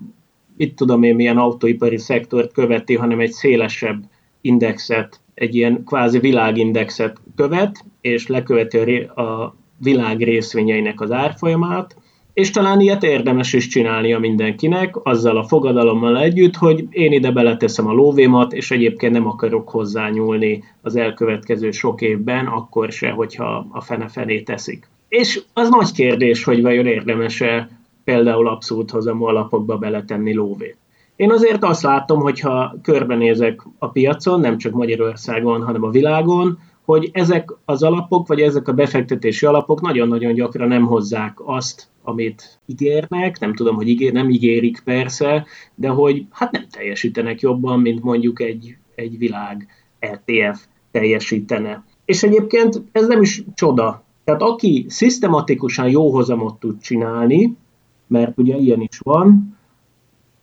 itt tudom én milyen autóipari szektort követi, hanem egy szélesebb indexet, egy ilyen kvázi világindexet követ, és leköveti a világ részvényeinek az árfolyamát, és talán ilyet érdemes is csinálnia mindenkinek, azzal a fogadalommal együtt, hogy én ide beleteszem a lóvémat, és egyébként nem akarok hozzányúlni az elkövetkező sok évben, akkor se, hogyha a fene-fené teszik. És az nagy kérdés, hogy vajon érdemes-e például abszolút hozamú alapokba beletenni lóvét. Én azért azt látom, hogyha körbenézek a piacon, nem csak Magyarországon, hanem a világon, hogy ezek az alapok, vagy ezek a befektetési alapok nagyon-nagyon gyakran nem hozzák azt, amit ígérnek, nem tudom, hogy ígér, nem ígérik persze, de hogy hát nem teljesítenek jobban, mint mondjuk egy, egy világ ETF teljesítene. És egyébként ez nem is csoda. Tehát aki szisztematikusan jó hozamot tud csinálni, mert ugye ilyen is van,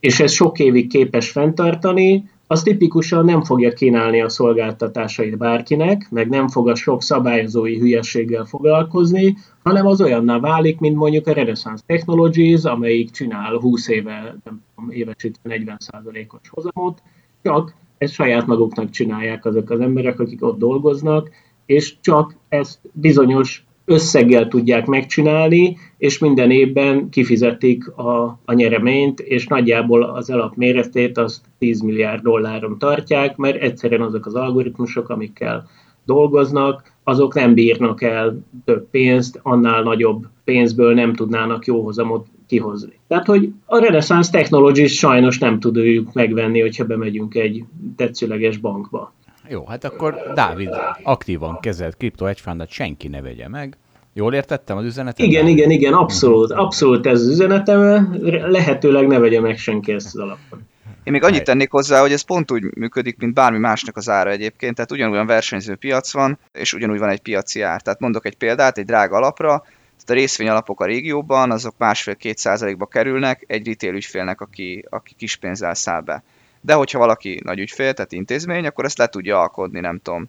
és ez sok évig képes fenntartani, az tipikusan nem fogja kínálni a szolgáltatásait bárkinek, meg nem fog a sok szabályozói hülyeséggel foglalkozni, hanem az olyanná válik, mint mondjuk a Renaissance Technologies, amelyik csinál 20 éve, nem tudom, évesítve 40%-os hozamot, csak ezt saját maguknak csinálják azok az emberek, akik ott dolgoznak, és csak ezt bizonyos összeggel tudják megcsinálni, és minden évben kifizetik a, a nyereményt, és nagyjából az alapméretét az 10 milliárd dolláron tartják, mert egyszerűen azok az algoritmusok, amikkel dolgoznak, azok nem bírnak el több pénzt, annál nagyobb pénzből nem tudnának jó hozamot kihozni. Tehát, hogy a Renaissance Technologies sajnos nem tudjuk megvenni, hogyha bemegyünk egy tetszőleges bankba. Jó, hát akkor Dávid aktívan kezelt kripto egyfándat senki ne vegye meg. Jól értettem az üzenetet? Igen, igen, igen, abszolút, abszolút ez az üzenetem, lehetőleg ne vegye meg senki ezt az alapot. Én még annyit tennék hozzá, hogy ez pont úgy működik, mint bármi másnak az ára egyébként, tehát ugyanolyan versenyző piac van, és ugyanúgy van egy piaci ár. Tehát mondok egy példát, egy drága alapra, tehát a részvény alapok a régióban, azok másfél-két százalékba kerülnek egy retail ügyfélnek, aki, aki kis pénzzel száll be. De hogyha valaki nagy ügyfél, tehát intézmény, akkor ezt le tudja alkodni, nem tudom,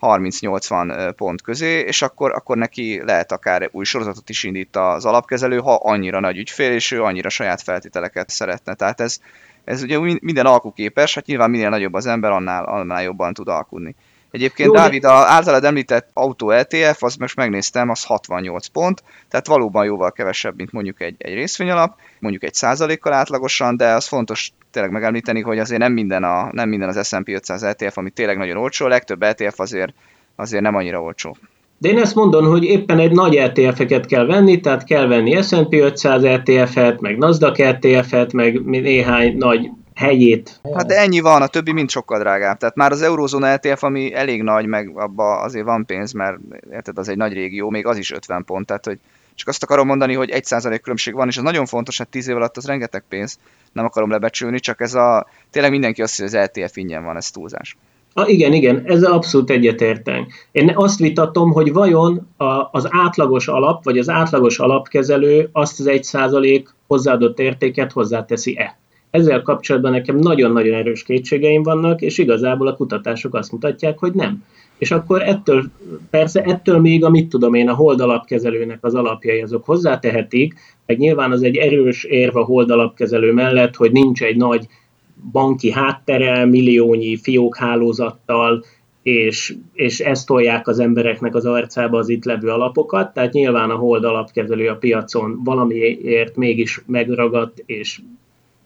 30-80 pont közé, és akkor, akkor neki lehet akár új sorozatot is indít az alapkezelő, ha annyira nagy ügyfél, és ő annyira saját feltételeket szeretne. Tehát ez, ez ugye minden alkuképes, hát nyilván minél nagyobb az ember, annál, annál jobban tud alkudni. Egyébként Jó, Dávid, a általad említett autó LTF, az most megnéztem, az 68 pont, tehát valóban jóval kevesebb, mint mondjuk egy, egy részvényalap, mondjuk egy százalékkal átlagosan, de az fontos tényleg megemlíteni, hogy azért nem minden, a, nem minden az S&P 500 LTF, ami tényleg nagyon olcsó, a legtöbb LTF azért, azért nem annyira olcsó. De én ezt mondom, hogy éppen egy nagy ETF-eket kell venni, tehát kell venni S&P 500 ETF-et, meg Nasdaq ETF-et, meg néhány nagy helyét. Hát de ennyi van, a többi mind sokkal drágább. Tehát már az Eurózóna ETF, ami elég nagy, meg abba azért van pénz, mert érted, az egy nagy régió, még az is 50 pont, tehát hogy csak azt akarom mondani, hogy 1% különbség van, és ez nagyon fontos, hát 10 év alatt az rengeteg pénz, nem akarom lebecsülni, csak ez a, tényleg mindenki azt hiszi, hogy az LTF ingyen van, ez túlzás. A, igen, igen, ezzel abszolút egyetértünk. Én azt vitatom, hogy vajon a, az átlagos alap, vagy az átlagos alapkezelő azt az egy százalék hozzáadott értéket hozzáteszi-e. Ezzel kapcsolatban nekem nagyon-nagyon erős kétségeim vannak, és igazából a kutatások azt mutatják, hogy nem. És akkor ettől, persze ettől még, amit tudom én, a hold alapkezelőnek az alapjai azok hozzátehetik, meg nyilván az egy erős érve a hold alapkezelő mellett, hogy nincs egy nagy banki háttere, milliónyi fiókhálózattal, és, és ezt tolják az embereknek az arcába az itt levő alapokat, tehát nyilván a hold alapkezelő a piacon valamiért mégis megragadt, és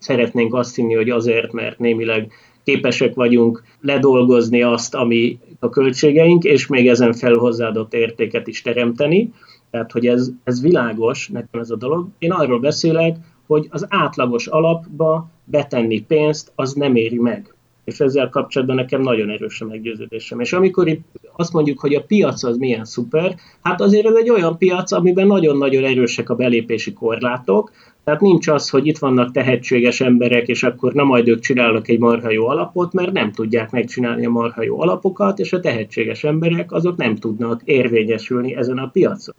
szeretnénk azt hinni, hogy azért, mert némileg képesek vagyunk ledolgozni azt, ami a költségeink, és még ezen fel hozzáadott értéket is teremteni. Tehát, hogy ez, ez világos, nekem ez a dolog. Én arról beszélek, hogy az átlagos alapba betenni pénzt, az nem éri meg. És ezzel kapcsolatban nekem nagyon erős a meggyőződésem. És amikor azt mondjuk, hogy a piac az milyen szuper, hát azért ez egy olyan piac, amiben nagyon-nagyon erősek a belépési korlátok, tehát nincs az, hogy itt vannak tehetséges emberek, és akkor na majd ők csinálnak egy marha jó alapot, mert nem tudják megcsinálni a marha jó alapokat, és a tehetséges emberek azok nem tudnak érvényesülni ezen a piacon.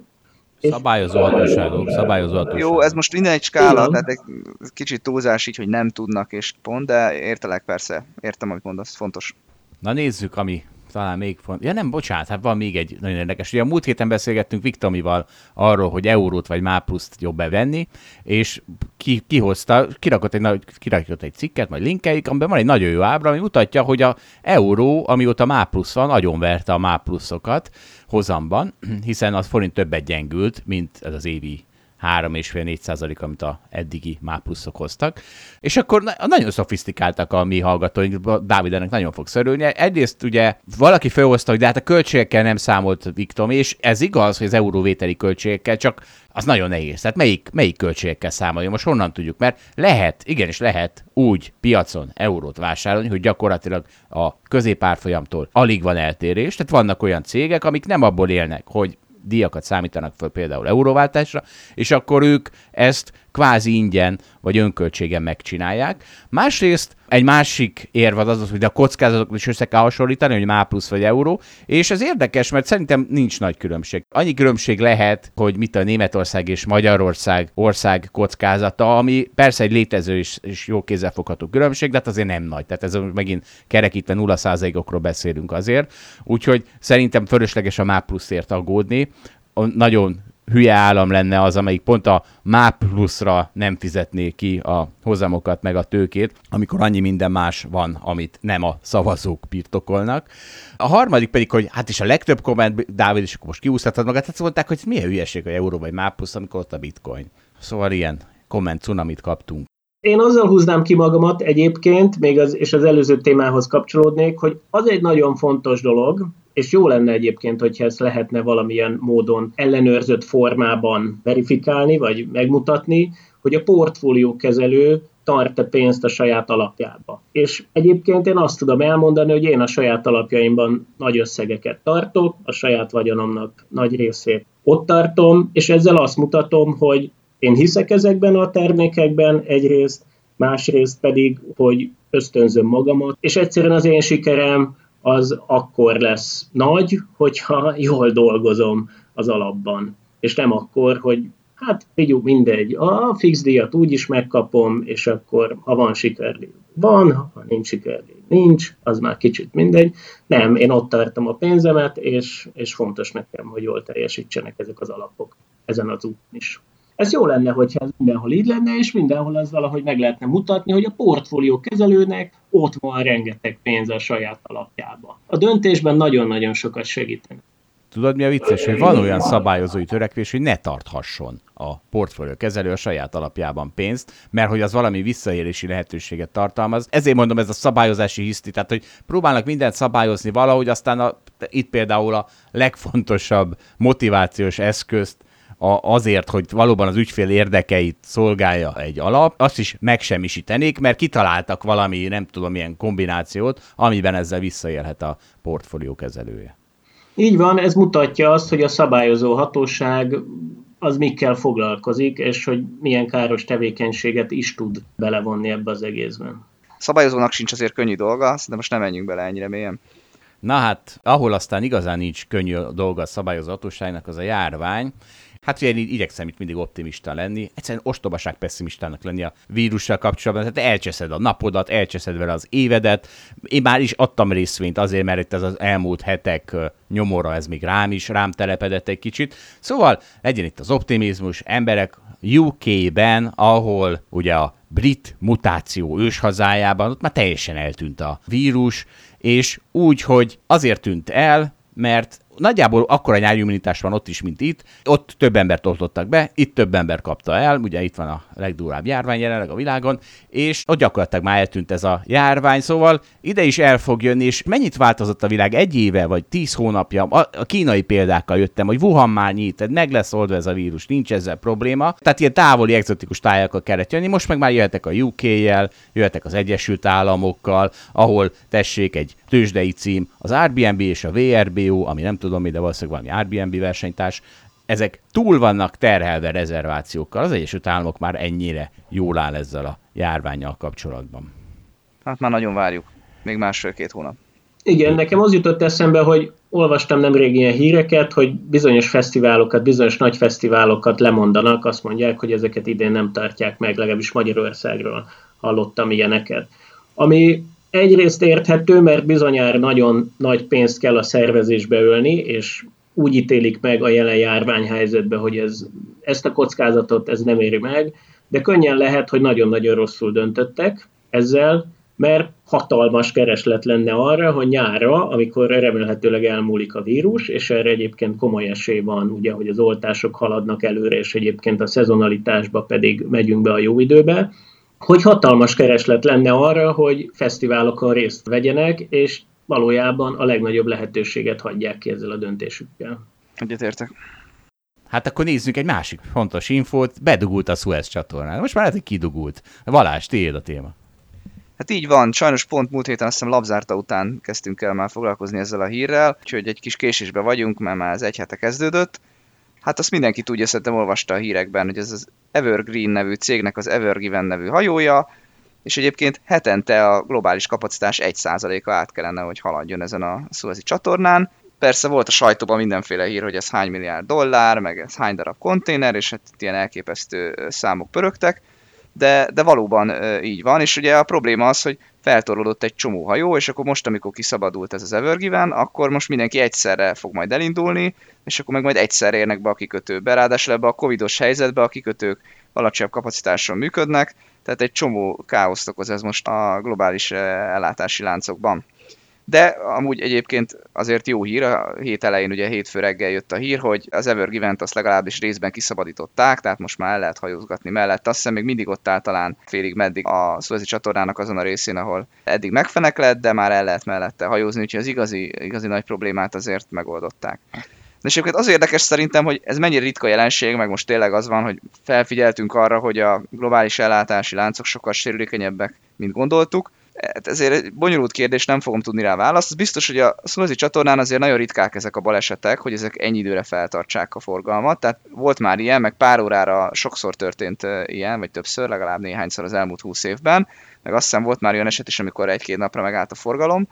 Szabályozó hatóságok, szabályozó hatóságok. Jó, ez most minden egy skála, Igen. tehát egy kicsit túlzás így, hogy nem tudnak, és pont, de értelek persze, értem, amit mondasz, fontos. Na nézzük, ami talán még font. Ja nem, bocsánat, hát van még egy nagyon érdekes. Ugye a múlt héten beszélgettünk Viktomival arról, hogy eurót vagy mápluszt jobb bevenni, és ki, kihozta, kirakott egy, nagy, kirakott egy cikket, majd linkeljük, amiben van egy nagyon jó ábra, ami mutatja, hogy a euró, amióta máplusz van, nagyon verte a mápluszokat hozamban, hiszen az forint többet gyengült, mint ez az évi 3,5-4 százalék, amit a eddigi mápluszok hoztak. És akkor na- nagyon szofisztikáltak a mi hallgatóink, Dávid ennek nagyon fog szörülni. Egyrészt ugye valaki felhozta, hogy de hát a költségekkel nem számolt Viktor, és ez igaz, hogy az euróvételi költségekkel, csak az nagyon nehéz. Tehát melyik, melyik költségekkel számolja? Most honnan tudjuk? Mert lehet, igenis lehet úgy piacon eurót vásárolni, hogy gyakorlatilag a középárfolyamtól alig van eltérés. Tehát vannak olyan cégek, amik nem abból élnek, hogy díjakat számítanak föl például euróváltásra, és akkor ők ezt kvázi ingyen vagy önköltségen megcsinálják. Másrészt egy másik érv az az, hogy a kockázatokat is össze kell hasonlítani, hogy má plusz vagy euró, és ez érdekes, mert szerintem nincs nagy különbség. Annyi különbség lehet, hogy mit a Németország és Magyarország ország kockázata, ami persze egy létező és, és jó kézzelfogható különbség, de hát azért nem nagy. Tehát ez megint kerekítve 0%-okról beszélünk azért. Úgyhogy szerintem fölösleges a má pluszért aggódni. Nagyon hülye állam lenne az, amelyik pont a MÁP pluszra nem fizetné ki a hozamokat meg a tőkét, amikor annyi minden más van, amit nem a szavazók birtokolnak. A harmadik pedig, hogy hát is a legtöbb komment, Dávid is akkor most kiúszhatod magát, hát mondták, hogy milyen hülyeség a euró vagy MÁP plusz, amikor ott a bitcoin. Szóval ilyen komment cunamit kaptunk. Én azzal húznám ki magamat egyébként, még az, és az előző témához kapcsolódnék, hogy az egy nagyon fontos dolog, és jó lenne egyébként, hogyha ezt lehetne valamilyen módon ellenőrzött formában verifikálni, vagy megmutatni, hogy a portfóliókezelő tart-e pénzt a saját alapjába. És egyébként én azt tudom elmondani, hogy én a saját alapjaimban nagy összegeket tartok, a saját vagyonomnak nagy részét ott tartom, és ezzel azt mutatom, hogy én hiszek ezekben a termékekben egyrészt, másrészt pedig, hogy ösztönzöm magamat, és egyszerűen az én sikerem az akkor lesz nagy, hogyha jól dolgozom az alapban. És nem akkor, hogy Hát figyú, mindegy, a fix díjat úgy is megkapom, és akkor ha van sikerdíj, van, ha nincs sikerdíj, nincs, az már kicsit mindegy. Nem, én ott tartom a pénzemet, és, és fontos nekem, hogy jól teljesítsenek ezek az alapok ezen az úton is. Ez jó lenne, hogyha ez mindenhol így lenne, és mindenhol ez valahogy meg lehetne mutatni, hogy a portfólió kezelőnek ott van rengeteg pénz a saját alapjába. A döntésben nagyon-nagyon sokat segítene. Tudod, mi a vicces, hogy van olyan szabályozói törekvés, hogy ne tarthasson a portfólió kezelő a saját alapjában pénzt, mert hogy az valami visszaélési lehetőséget tartalmaz. Ezért mondom, ez a szabályozási hiszti, tehát hogy próbálnak mindent szabályozni valahogy, aztán a, itt például a legfontosabb motivációs eszközt a, azért, hogy valóban az ügyfél érdekeit szolgálja egy alap, azt is megsemmisítenék, mert kitaláltak valami, nem tudom milyen kombinációt, amiben ezzel visszaélhet a portfólió kezelője. Így van, ez mutatja azt, hogy a szabályozó hatóság az mikkel foglalkozik, és hogy milyen káros tevékenységet is tud belevonni ebbe az egészben. A szabályozónak sincs azért könnyű dolga, de most nem menjünk bele ennyire mélyen. Na hát, ahol aztán igazán nincs könnyű dolga a szabályozó hatóságnak, az a járvány, Hát ugye én igyekszem itt mindig optimista lenni, egyszerűen ostobaság pessimistának lenni a vírussal kapcsolatban, tehát elcseszed a napodat, elcseszed vele az évedet. Én már is adtam részvényt azért, mert itt ez az elmúlt hetek nyomora, ez még rám is, rám telepedett egy kicsit. Szóval legyen itt az optimizmus, emberek UK-ben, ahol ugye a brit mutáció őshazájában, ott már teljesen eltűnt a vírus, és úgy, hogy azért tűnt el, mert nagyjából akkora nyárimmunitás van ott is, mint itt. Ott több embert oltottak be, itt több ember kapta el, ugye itt van a legdurább járvány jelenleg a világon, és ott gyakorlatilag már eltűnt ez a járvány, szóval ide is el fog jönni, és mennyit változott a világ egy éve, vagy tíz hónapja, a, a kínai példákkal jöttem, hogy Wuhan már nyit, meg lesz oldva ez a vírus, nincs ezzel probléma. Tehát ilyen távoli, egzotikus tájakkal kellett jönni, most meg már jöhetek a UK-jel, jöhetek az Egyesült Államokkal, ahol tessék egy tőzsdei cím, az Airbnb és a VRBO, ami nem tudom mi, de valószínűleg valami Airbnb versenytárs, ezek túl vannak terhelve rezervációkkal. Az Egyesült Államok már ennyire jól áll ezzel a járványjal kapcsolatban. Hát már nagyon várjuk. Még másfél-két hónap. Igen, nekem az jutott eszembe, hogy olvastam nemrég ilyen híreket, hogy bizonyos fesztiválokat, bizonyos nagy fesztiválokat lemondanak, azt mondják, hogy ezeket idén nem tartják meg, legalábbis Magyarországról hallottam ilyeneket. Ami egyrészt érthető, mert bizonyára nagyon nagy pénzt kell a szervezésbe ölni, és úgy ítélik meg a jelen járványhelyzetbe, hogy ez, ezt a kockázatot ez nem éri meg, de könnyen lehet, hogy nagyon-nagyon rosszul döntöttek ezzel, mert hatalmas kereslet lenne arra, hogy nyára, amikor remélhetőleg elmúlik a vírus, és erre egyébként komoly esély van, ugye, hogy az oltások haladnak előre, és egyébként a szezonalitásba pedig megyünk be a jó időbe, hogy hatalmas kereslet lenne arra, hogy fesztiválokon részt vegyenek, és valójában a legnagyobb lehetőséget hagyják ki ezzel a döntésükkel. Egyetértek. Hát akkor nézzünk egy másik fontos infót. Bedugult a Suez csatornán. Most már lehet, hogy kidugult. Valás, tiéd a téma. Hát így van, sajnos pont múlt héten azt hiszem labzárta után kezdtünk el már foglalkozni ezzel a hírrel, úgyhogy egy kis késésbe vagyunk, mert már ez egy hete kezdődött. Hát azt mindenki tudja, szerintem olvasta a hírekben, hogy ez az Evergreen nevű cégnek az Evergiven nevű hajója, és egyébként hetente a globális kapacitás 1%-a át kellene, hogy haladjon ezen a Suezi csatornán. Persze volt a sajtóban mindenféle hír, hogy ez hány milliárd dollár, meg ez hány darab konténer, és hát ilyen elképesztő számok pörögtek, de, de valóban így van, és ugye a probléma az, hogy feltorlódott egy csomó hajó, és akkor most, amikor kiszabadult ez az Evergiven, akkor most mindenki egyszerre fog majd elindulni, és akkor meg majd egyszerre érnek be a kikötőbe. Ráadásul ebbe a covidos helyzetbe a kikötők alacsonyabb kapacitáson működnek, tehát egy csomó káoszt okoz ez most a globális ellátási láncokban. De amúgy egyébként azért jó hír, a hét elején ugye hétfő reggel jött a hír, hogy az Ever Given-t azt legalábbis részben kiszabadították, tehát most már el lehet hajózgatni mellett. Azt hiszem még mindig ott áll talán félig meddig a Suezi csatornának azon a részén, ahol eddig megfenek lett, de már el lehet mellette hajózni, úgyhogy az igazi, igazi nagy problémát azért megoldották. De és egyébként az érdekes szerintem, hogy ez mennyire ritka jelenség, meg most tényleg az van, hogy felfigyeltünk arra, hogy a globális ellátási láncok sokkal sérülékenyebbek, mint gondoltuk, Hát ezért egy bonyolult kérdés, nem fogom tudni rá választ. Az biztos, hogy a Suezi csatornán azért nagyon ritkák ezek a balesetek, hogy ezek ennyi időre feltartsák a forgalmat. Tehát volt már ilyen, meg pár órára sokszor történt ilyen, vagy többször, legalább néhányszor az elmúlt húsz évben. Meg azt hiszem volt már olyan eset is, amikor egy-két napra megállt a forgalom.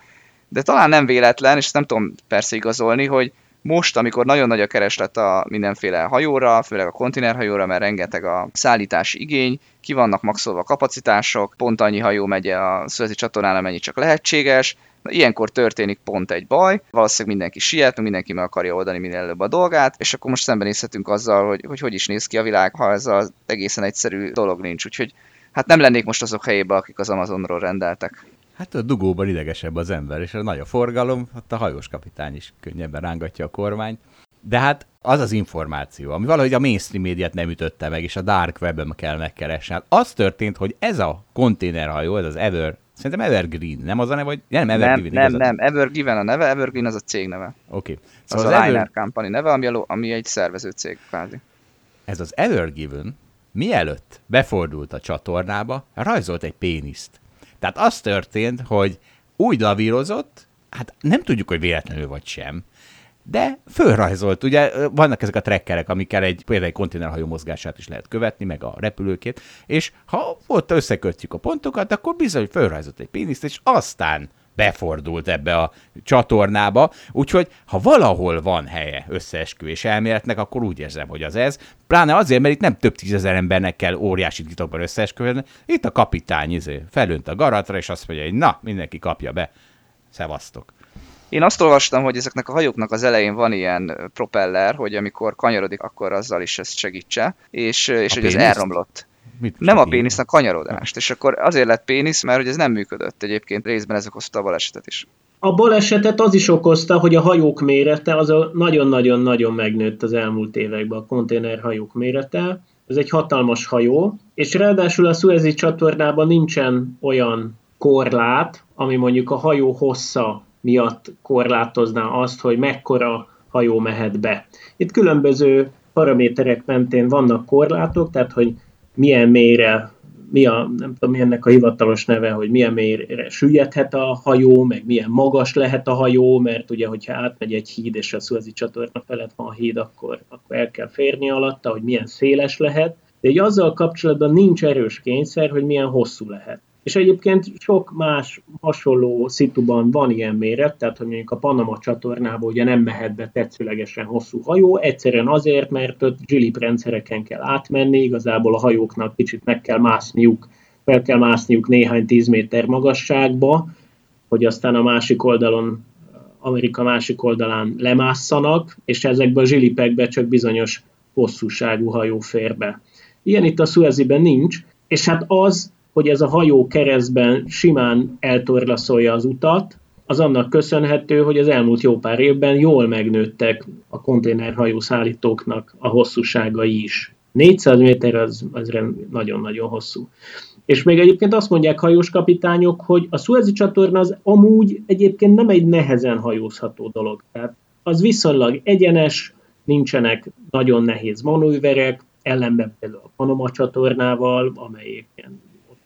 De talán nem véletlen, és nem tudom persze igazolni, hogy Most, amikor nagyon nagy a kereslet a mindenféle hajóra, főleg a konténerhajóra, mert rengeteg a szállítási igény, ki vannak maxolva a kapacitások, pont annyi hajó megy a szözi csatornán, amennyi csak lehetséges, Na, ilyenkor történik pont egy baj, valószínűleg mindenki siet, mindenki meg akarja oldani minél előbb a dolgát, és akkor most szembenézhetünk azzal, hogy, hogy hogy is néz ki a világ, ha ez az egészen egyszerű dolog nincs. Úgyhogy hát nem lennék most azok helyébe, akik az Amazonról rendeltek. Hát a dugóban idegesebb az ember, és a nagy a forgalom, ott a hajós kapitány is könnyebben rángatja a kormányt. De hát az az információ, ami valahogy a mainstream médiát nem ütötte meg, és a dark webben kell megkeresni. Hát az történt, hogy ez a konténerhajó, ez az Ever, szerintem Evergreen, nem az a neve, vagy nem Evergreen? Nem, nem, nem, Evergreen a neve, Evergreen az a cég neve. Oké. Okay. Szóval az, az a Liner Ever... Company neve, ami, a, ami egy szervező cég kvázi. Ez az Evergiven mielőtt befordult a csatornába, rajzolt egy péniszt. Tehát az történt, hogy úgy lavírozott, hát nem tudjuk, hogy véletlenül vagy sem, de fölrajzolt. Ugye vannak ezek a trekkerek, amikkel egy, például egy konténerhajó mozgását is lehet követni, meg a repülőkét, és ha ott összekötjük a pontokat, akkor bizony fölrajzolt egy péniszt, és aztán befordult ebbe a csatornába, úgyhogy ha valahol van helye összeesküvés elméletnek, akkor úgy érzem, hogy az ez. Pláne azért, mert itt nem több tízezer embernek kell óriási titokban összeesküvni, itt a kapitány izé, felönt a garatra, és azt mondja, hogy na, mindenki kapja be. Szevasztok. Én azt olvastam, hogy ezeknek a hajóknak az elején van ilyen propeller, hogy amikor kanyarodik, akkor azzal is ezt segítse, és, és hogy ez elromlott. Mit nem a pénisz, a kanyarodást. És akkor azért lett pénisz, mert hogy ez nem működött egyébként, részben ez okozta a balesetet is. A balesetet az is okozta, hogy a hajók mérete az nagyon-nagyon-nagyon megnőtt az elmúlt években, a konténerhajók mérete. Ez egy hatalmas hajó, és ráadásul a Suezi csatornában nincsen olyan korlát, ami mondjuk a hajó hossza miatt korlátozná azt, hogy mekkora hajó mehet be. Itt különböző paraméterek mentén vannak korlátok, tehát hogy milyen mélyre, mi a, nem tudom, mi ennek a hivatalos neve, hogy milyen mélyre süllyedhet a hajó, meg milyen magas lehet a hajó, mert ugye, hogyha átmegy egy híd, és a Suezi csatorna felett van a híd, akkor, akkor el kell férni alatta, hogy milyen széles lehet, de egy azzal kapcsolatban nincs erős kényszer, hogy milyen hosszú lehet. És egyébként sok más hasonló szituban van ilyen méret, tehát hogy mondjuk a Panama csatornából ugye nem mehet be tetszőlegesen hosszú hajó, egyszerűen azért, mert ott zsilip rendszereken kell átmenni, igazából a hajóknak kicsit meg kell mászniuk, fel kell mászniuk néhány tíz méter magasságba, hogy aztán a másik oldalon, Amerika másik oldalán lemásszanak, és ezekbe a zsilipekbe csak bizonyos hosszúságú hajó fér be. Ilyen itt a Sueziben nincs, és hát az hogy ez a hajó keresztben simán eltorlaszolja az utat, az annak köszönhető, hogy az elmúlt jó pár évben jól megnőttek a konténerhajó szállítóknak a hosszúságai is. 400 méter az, az nagyon-nagyon hosszú. És még egyébként azt mondják hajós kapitányok, hogy a Suezi csatorna az amúgy egyébként nem egy nehezen hajózható dolog. Tehát az viszonylag egyenes, nincsenek nagyon nehéz manőverek, ellenben például a Panama csatornával, ilyen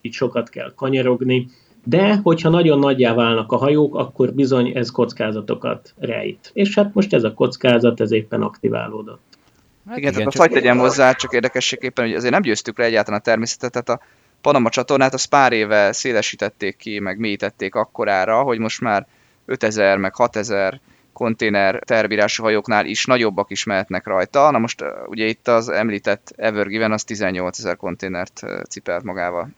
itt sokat kell kanyarogni, de hogyha nagyon nagyjá válnak a hajók, akkor bizony ez kockázatokat rejt. És hát most ez a kockázat, ez éppen aktiválódott. Hát igen, igen, tehát a tegyem hozzá, csak érdekességképpen, hogy azért nem győztük le egyáltalán a természetet, tehát a Panama csatornát az pár éve szélesítették ki, meg mélyítették akkorára, hogy most már 5000 meg 6000 konténer tervírású hajóknál is nagyobbak is mehetnek rajta. Na most ugye itt az említett Evergiven az 18 ezer konténert cipelt magával.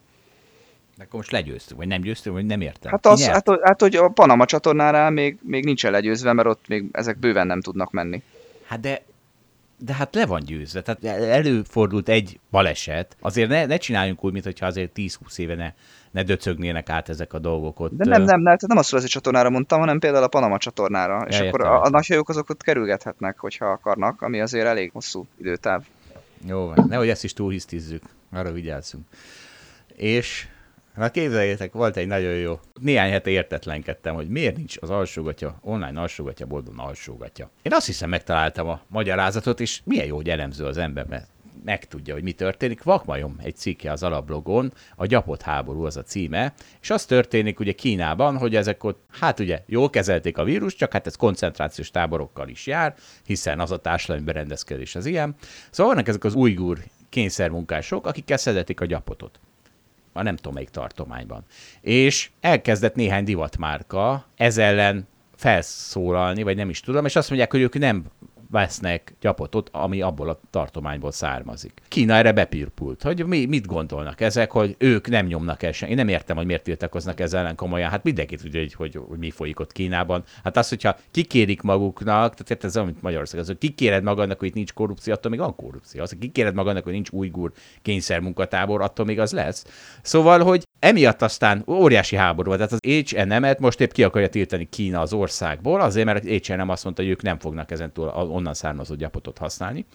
De akkor most legyőztük, vagy nem győztünk, vagy nem értem. Hát, az, hát, hát, hogy a Panama csatornánál még, még nincsen legyőzve, mert ott még ezek bőven nem tudnak menni. Hát de de hát le van győzve. Tehát előfordult egy baleset. Azért ne, ne csináljunk úgy, mintha azért 10-20 éve ne, ne döcögnének át ezek a dolgok ott. De nem, nem, nem, nem a Szulezi csatornára mondtam, hanem például a Panama csatornára. Ja, és értem, akkor a, a nagy hajók azok ott kerülgethetnek, hogyha akarnak, ami azért elég hosszú időtáv. Jó, nehogy ezt is túlhisztizzük, arra vigyázzunk. És Hát képzeljétek, volt egy nagyon jó. Néhány hete értetlenkedtem, hogy miért nincs az alsógatya, online alsógatya, boldog alsógatya. Én azt hiszem megtaláltam a magyarázatot, és milyen jó, hogy elemző az ember, mert megtudja, hogy mi történik. Vakmajom egy cikke az alablogon, a gyapott háború az a címe, és az történik ugye Kínában, hogy ezek ott, hát ugye jól kezelték a vírus, csak hát ez koncentrációs táborokkal is jár, hiszen az a társadalmi berendezkedés az ilyen. Szóval vannak ezek az ujgur kényszermunkások, akik szedetik a gyapotot a nem tudom melyik tartományban. És elkezdett néhány divatmárka ez ellen felszólalni, vagy nem is tudom, és azt mondják, hogy ők nem vesznek gyapotot, ami abból a tartományból származik. Kína erre bepirpult, hogy mi, mit gondolnak ezek, hogy ők nem nyomnak el sen. Én nem értem, hogy miért tiltakoznak ezzel ellen komolyan. Hát mindenki tudja, hogy, hogy, hogy, mi folyik ott Kínában. Hát az, hogyha kikérik maguknak, tehát ez amit Magyarország, az, hogy kikéred magadnak, hogy itt nincs korrupció, attól még van korrupció. Az, hogy kikéred magadnak, hogy nincs újgur kényszermunkatábor, attól még az lesz. Szóval, hogy emiatt aztán óriási háború volt. Tehát az H&M-et most épp ki akarja tiltani Kína az országból, azért, mert H&M azt mondta, hogy ők nem fognak ezentúl onnan származó gyapotot használni.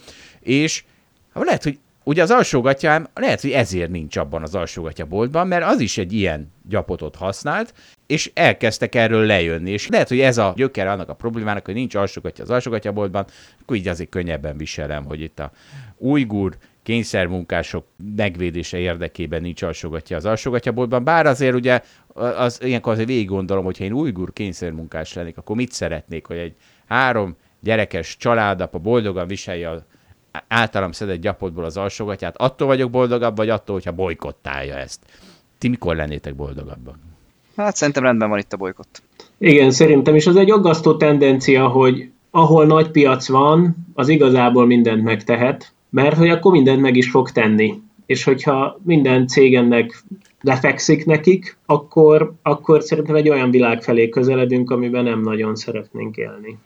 És lehet, hogy ugye az alsógatyám, lehet, hogy ezért nincs abban az alsógatya boltban, mert az is egy ilyen gyapotot használt, és elkezdtek erről lejönni. És lehet, hogy ez a gyökere annak a problémának, hogy nincs alsógatya az alsógatya boltban, akkor így azért könnyebben viselem, hogy itt a újgur kényszermunkások megvédése érdekében nincs alsógatja az alsógatyaboltban, bár azért ugye az, ilyenkor azért végig gondolom, hogyha én újgur kényszermunkás lennék, akkor mit szeretnék, hogy egy három gyerekes családapa boldogan viselje az általam szedett gyapotból az alsógatját, attól vagyok boldogabb, vagy attól, hogyha bolykottálja ezt. Ti mikor lennétek boldogabbak? Hát szerintem rendben van itt a bolykott. Igen, szerintem is az egy aggasztó tendencia, hogy ahol nagy piac van, az igazából mindent megtehet, mert hogy akkor mindent meg is fog tenni. És hogyha minden cégennek lefekszik nekik, akkor, akkor szerintem egy olyan világ felé közeledünk, amiben nem nagyon szeretnénk élni.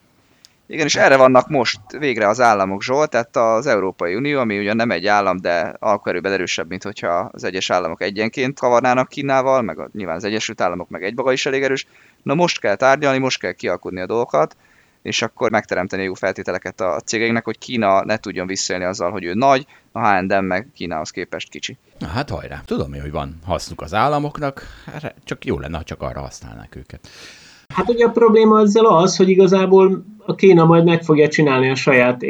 Igen, és erre vannak most végre az államok, Zsolt, tehát az Európai Unió, ami ugyan nem egy állam, de alkoerőben erősebb, mint hogyha az egyes államok egyenként kavarnának Kínával, meg a, nyilván az Egyesült Államok meg egy maga is elég erős. Na most kell tárgyalni, most kell kialkudni a dolgokat, és akkor megteremteni jó feltételeket a cégeinknek, hogy Kína ne tudjon visszaélni azzal, hogy ő nagy, a H&M meg Kínához képest kicsi. Na hát hajrá, tudom én, hogy van hasznuk az államoknak, csak jó lenne, ha csak arra használnák őket. Hát ugye a probléma ezzel az, hogy igazából a Kína majd meg fogja csinálni a saját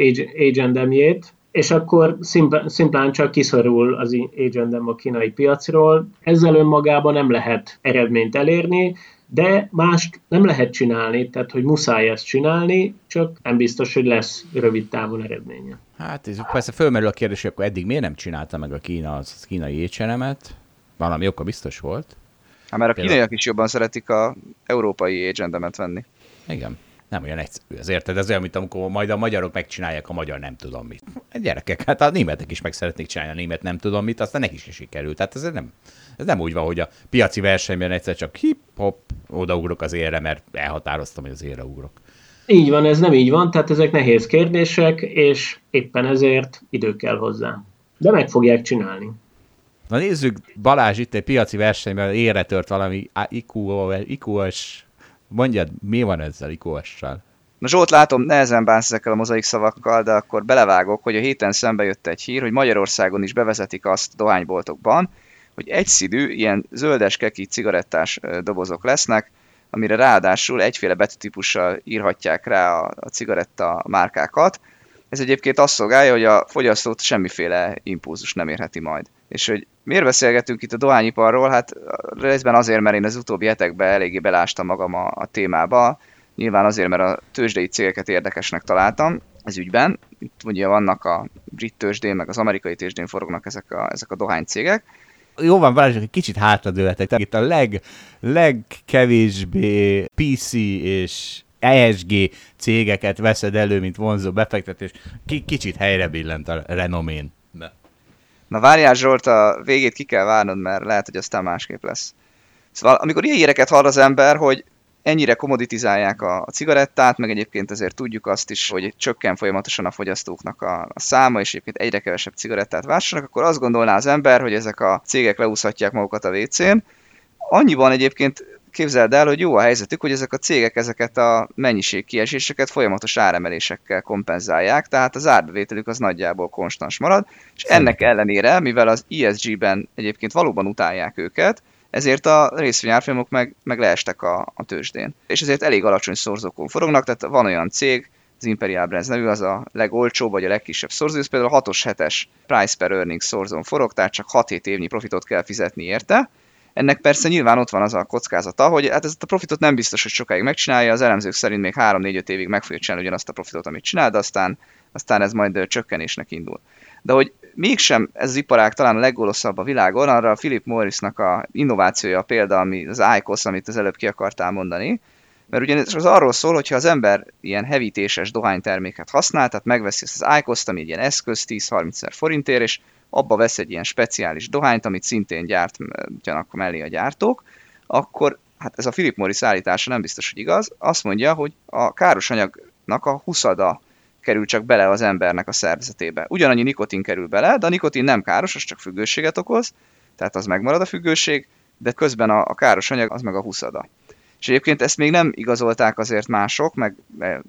agendemjét, és akkor szimplán csak kiszorul az agendem a kínai piacról. Ezzel önmagában nem lehet eredményt elérni, de mást nem lehet csinálni, tehát hogy muszáj ezt csinálni, csak nem biztos, hogy lesz rövid távon eredménye. Hát ez persze fölmerül a kérdés, hogy akkor eddig miért nem csinálta meg a Kína az kínai étsenemet? Valami oka biztos volt. Hát mert a kínaiak is jobban szeretik a európai agendemet venni. Igen. Nem olyan egyszerű. Ez érted? Ez olyan, mint amikor majd a magyarok megcsinálják a magyar nem tudom mit. Gyerekek, hát a németek is meg szeretnék csinálni a német nem tudom mit, aztán nekik is sikerült. Tehát ez nem, ez nem úgy van, hogy a piaci versenyben egyszer csak hip-hop, odaugrok az érre, mert elhatároztam, hogy az érre ugrok. Így van, ez nem így van, tehát ezek nehéz kérdések, és éppen ezért idő kell hozzá. De meg fogják csinálni. Na nézzük, Balázs itt egy piaci versenyben érre tört valami IQ-os, mondjad, mi van ezzel IQ-ossal? Na Zsolt, látom, nehezen bánsz ezekkel a mozaik szavakkal, de akkor belevágok, hogy a héten szembe jött egy hír, hogy Magyarországon is bevezetik azt dohányboltokban, hogy egyszínű, ilyen zöldes keki cigarettás dobozok lesznek, amire ráadásul egyféle betűtípussal írhatják rá a, a cigaretta márkákat. Ez egyébként azt szolgálja, hogy a fogyasztót semmiféle impulzus nem érheti majd. És hogy miért beszélgetünk itt a dohányiparról? Hát részben azért, mert én az utóbbi hetekben eléggé belástam magam a, a témába. Nyilván azért, mert a tőzsdei cégeket érdekesnek találtam ez ügyben. Itt ugye vannak a brit tőzsdén, meg az amerikai tőzsdén forognak ezek a, ezek a dohánycégek jó van, Balázs, egy kicsit hátradőletek. Itt a leg, legkevésbé PC és ESG cégeket veszed elő, mint vonzó befektetés. K- kicsit helyre billent a renomén. De. Na várjál Zsolt, a végét ki kell várnod, mert lehet, hogy aztán másképp lesz. Szóval amikor ilyen híreket hall az ember, hogy ennyire komoditizálják a, cigarettát, meg egyébként azért tudjuk azt is, hogy csökken folyamatosan a fogyasztóknak a, száma, és egyébként egyre kevesebb cigarettát vásárolnak, akkor azt gondolná az ember, hogy ezek a cégek leúszhatják magukat a WC-n. Annyiban egyébként képzeld el, hogy jó a helyzetük, hogy ezek a cégek ezeket a mennyiség kieséseket folyamatos áremelésekkel kompenzálják, tehát az árbevételük az nagyjából konstans marad, és ennek ellenére, mivel az ESG-ben egyébként valóban utálják őket, ezért a részvényárfolyamok meg, meg leestek a, a tőzsdén. És ezért elég alacsony szorzókon forognak, tehát van olyan cég, az Imperial Brands nevű, az a legolcsóbb, vagy a legkisebb szorzó, ez például a 6-os 7-es price per earnings szorzón forog, tehát csak 6-7 évnyi profitot kell fizetni érte. Ennek persze nyilván ott van az a kockázata, hogy hát ezt a profitot nem biztos, hogy sokáig megcsinálja, az elemzők szerint még 3-4-5 évig meg fogja csinálni ugyanazt a profitot, amit csinál, de aztán, aztán ez majd csökkenésnek indul. De hogy mégsem ez az iparág talán a leggoloszabb a világon, arra a Philip Morrisnak a innovációja a példa, ami az ICOS, amit az előbb ki akartál mondani, Mert ugyanis az arról szól, hogy ha az ember ilyen hevítéses dohányterméket használ, tehát megveszi ezt az IQOS-t, ami egy ilyen eszköz 10-30 ezer forintért, és abba vesz egy ilyen speciális dohányt, amit szintén gyártjanak mellé a gyártók, akkor hát ez a Philip Morris állítása nem biztos, hogy igaz, azt mondja, hogy a káros anyagnak a huszada kerül csak bele az embernek a szervezetébe. Ugyanannyi nikotin kerül bele, de a nikotin nem káros, az csak függőséget okoz, tehát az megmarad a függőség, de közben a, a káros anyag az meg a huszada. És egyébként ezt még nem igazolták azért mások, meg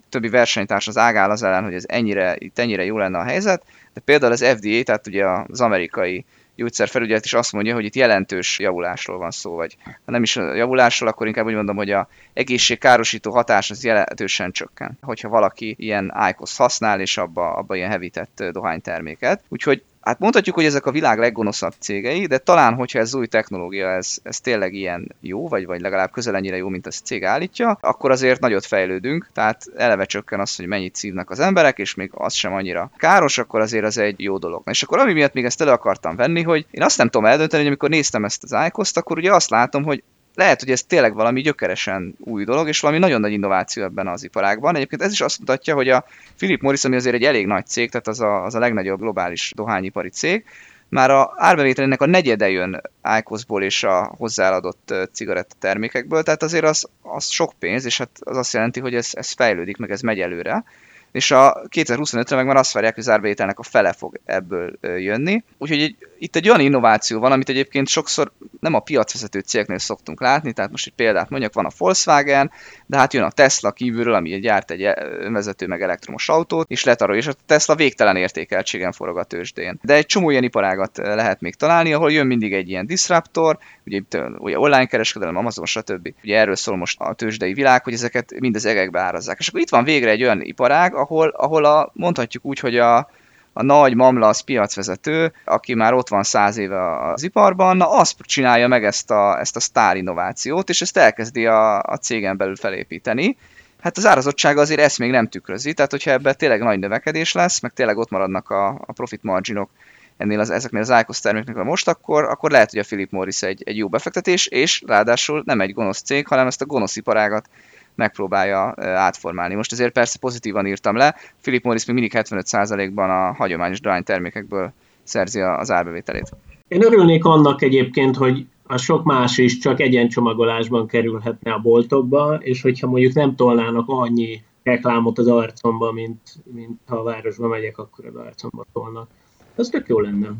többi versenytárs az ágál az ellen, hogy ez ennyire, itt ennyire jó lenne a helyzet, de például az FDA, tehát ugye az amerikai gyógyszerfelügyelet is azt mondja, hogy itt jelentős javulásról van szó, vagy ha nem is javulásról, akkor inkább úgy mondom, hogy a egészségkárosító hatás az jelentősen csökken, hogyha valaki ilyen IQOS használ, és abba, abba ilyen hevített dohányterméket. Úgyhogy hát mondhatjuk, hogy ezek a világ leggonoszabb cégei, de talán, hogyha ez új technológia, ez, ez tényleg ilyen jó, vagy, vagy legalább közel ennyire jó, mint a cég állítja, akkor azért nagyot fejlődünk, tehát eleve csökken az, hogy mennyit szívnak az emberek, és még az sem annyira káros, akkor azért az egy jó dolog. És akkor ami miatt még ezt elő akartam venni, hogy én azt nem tudom eldönteni, hogy amikor néztem ezt az iCost, akkor ugye azt látom, hogy lehet, hogy ez tényleg valami gyökeresen új dolog, és valami nagyon nagy innováció ebben az iparágban. Egyébként ez is azt mutatja, hogy a Philip Morris, ami azért egy elég nagy cég, tehát az a, az a legnagyobb globális dohányipari cég, már a árbevételének a negyede jön IQOS-ból és a hozzáadott cigaretta termékekből, tehát azért az, az sok pénz, és hát az azt jelenti, hogy ez, ez fejlődik, meg ez megy előre és a 2025-re meg már azt várják, hogy az árbevételnek a fele fog ebből jönni. Úgyhogy egy, itt egy olyan innováció van, amit egyébként sokszor nem a piacvezető cégeknél szoktunk látni, tehát most egy példát mondjak, van a Volkswagen, de hát jön a Tesla kívülről, ami gyárt egy önvezető meg elektromos autót, és letarol, és a Tesla végtelen értékeltségen forog a tőzsdén. De egy csomó ilyen iparágat lehet még találni, ahol jön mindig egy ilyen disruptor, ugye, ugye online kereskedelem, Amazon, stb. Ugye erről szól most a tőzsdei világ, hogy ezeket mind az egekbe árazzák. És akkor itt van végre egy olyan iparág, ahol, ahol a, mondhatjuk úgy, hogy a, a nagy mamlasz piacvezető, aki már ott van száz éve az iparban, na azt csinálja meg ezt a, ezt a sztár innovációt, és ezt elkezdi a, a cégen belül felépíteni. Hát az árazottsága azért ezt még nem tükrözi, tehát hogyha ebben tényleg nagy növekedés lesz, meg tényleg ott maradnak a, a profit marginok ennél az, ezeknél az IQOS termékeknél most, akkor, akkor lehet, hogy a Philip Morris egy, egy jó befektetés, és ráadásul nem egy gonosz cég, hanem ezt a gonosz iparágat megpróbálja átformálni. Most azért persze pozitívan írtam le, Philip Morris még mindig 75%-ban a hagyományos dohány termékekből szerzi az árbevételét. Én örülnék annak egyébként, hogy a sok más is csak egyencsomagolásban kerülhetne a boltokba, és hogyha mondjuk nem tolnának annyi reklámot az arcomba, mint, mint ha a városba megyek, akkor az arcomba tolnak. Ez tök jó lenne.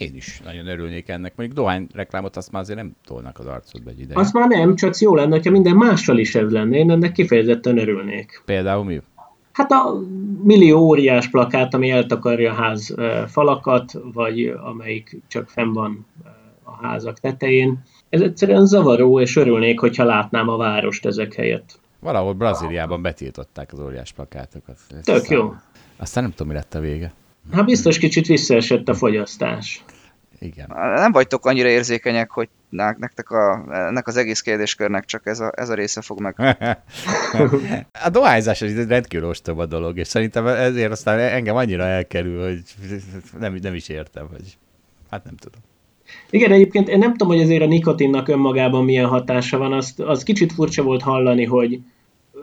Én is nagyon örülnék ennek. Mondjuk dohány reklámot azt már azért nem tolnak az arcodba egy ideje. Azt már nem, csak jó lenne, hogyha minden mással is ez lenne. Én ennek kifejezetten örülnék. Például mi? Hát a millió óriás plakát, ami eltakarja a ház falakat, vagy amelyik csak fenn van a házak tetején. Ez egyszerűen zavaró, és örülnék, hogyha látnám a várost ezek helyett. Valahol Brazíliában betiltották az óriás plakátokat. Tök aztán, jó. Aztán nem tudom, mi lett a vége. Hát biztos kicsit visszaesett a fogyasztás. Igen. Nem vagytok annyira érzékenyek, hogy nektek a, ennek az egész kérdéskörnek csak ez a, ez a része fog meg. a dohányzás egy rendkívül ostoba dolog, és szerintem ezért aztán engem annyira elkerül, hogy nem, nem is értem, hogy hát nem tudom. Igen, egyébként én nem tudom, hogy azért a nikotinnak önmagában milyen hatása van, azt, az kicsit furcsa volt hallani, hogy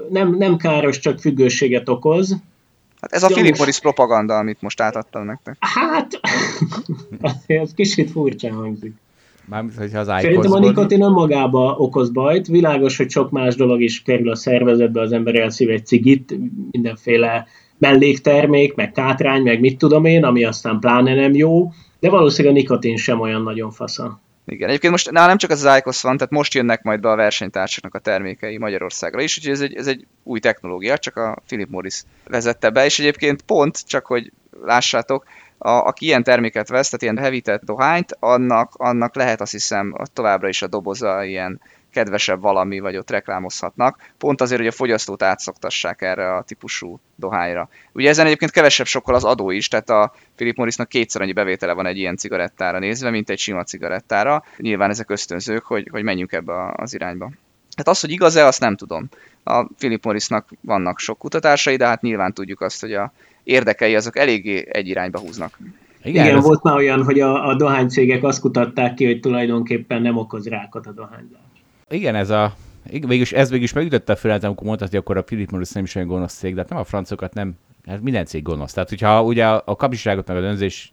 nem, nem káros, csak függőséget okoz, Hát ez a Philip Morris propaganda, amit most átadtam nektek. Hát, ez kicsit furcsa hangzik. Mármint, hogyha az Szerintem a nikotin önmagába okoz bajt. Világos, hogy sok más dolog is kerül a szervezetbe, az ember elszív egy cigit, mindenféle melléktermék, meg kátrány, meg mit tudom én, ami aztán pláne nem jó, de valószínűleg a nikotin sem olyan nagyon fasza. Igen, egyébként most nálam nem csak az IQOS van, tehát most jönnek majd be a versenytársaknak a termékei Magyarországra is, úgyhogy ez egy, ez egy új technológia, csak a Philip Morris vezette be, és egyébként pont, csak hogy lássátok, a, aki ilyen terméket vesz, tehát ilyen hevített dohányt, annak, annak lehet azt hiszem továbbra is a doboza ilyen kedvesebb valami, vagy ott reklámozhatnak, pont azért, hogy a fogyasztót átszoktassák erre a típusú dohányra. Ugye ezen egyébként kevesebb sokkal az adó is, tehát a Philip Morrisnak kétszer annyi bevétele van egy ilyen cigarettára nézve, mint egy sima cigarettára. Nyilván ezek ösztönzők, hogy, hogy menjünk ebbe az irányba. Hát az, hogy igaz-e, azt nem tudom. A Philip Morrisnak vannak sok kutatásai, de hát nyilván tudjuk azt, hogy a érdekei azok eléggé egy irányba húznak. Igen, Igen ez... volt már olyan, hogy a, a dohánycégek azt kutatták ki, hogy tulajdonképpen nem okoz rákot a dohányzás. Igen, ez a végülis, ez végülis megütötte a fölelt, amikor mondtad, hogy akkor a Philip Morris nem is olyan gonosz cég, de hát nem a francokat nem, hát minden cég gonosz. Tehát, hogyha ugye a, a kapcsiságot meg a dönzés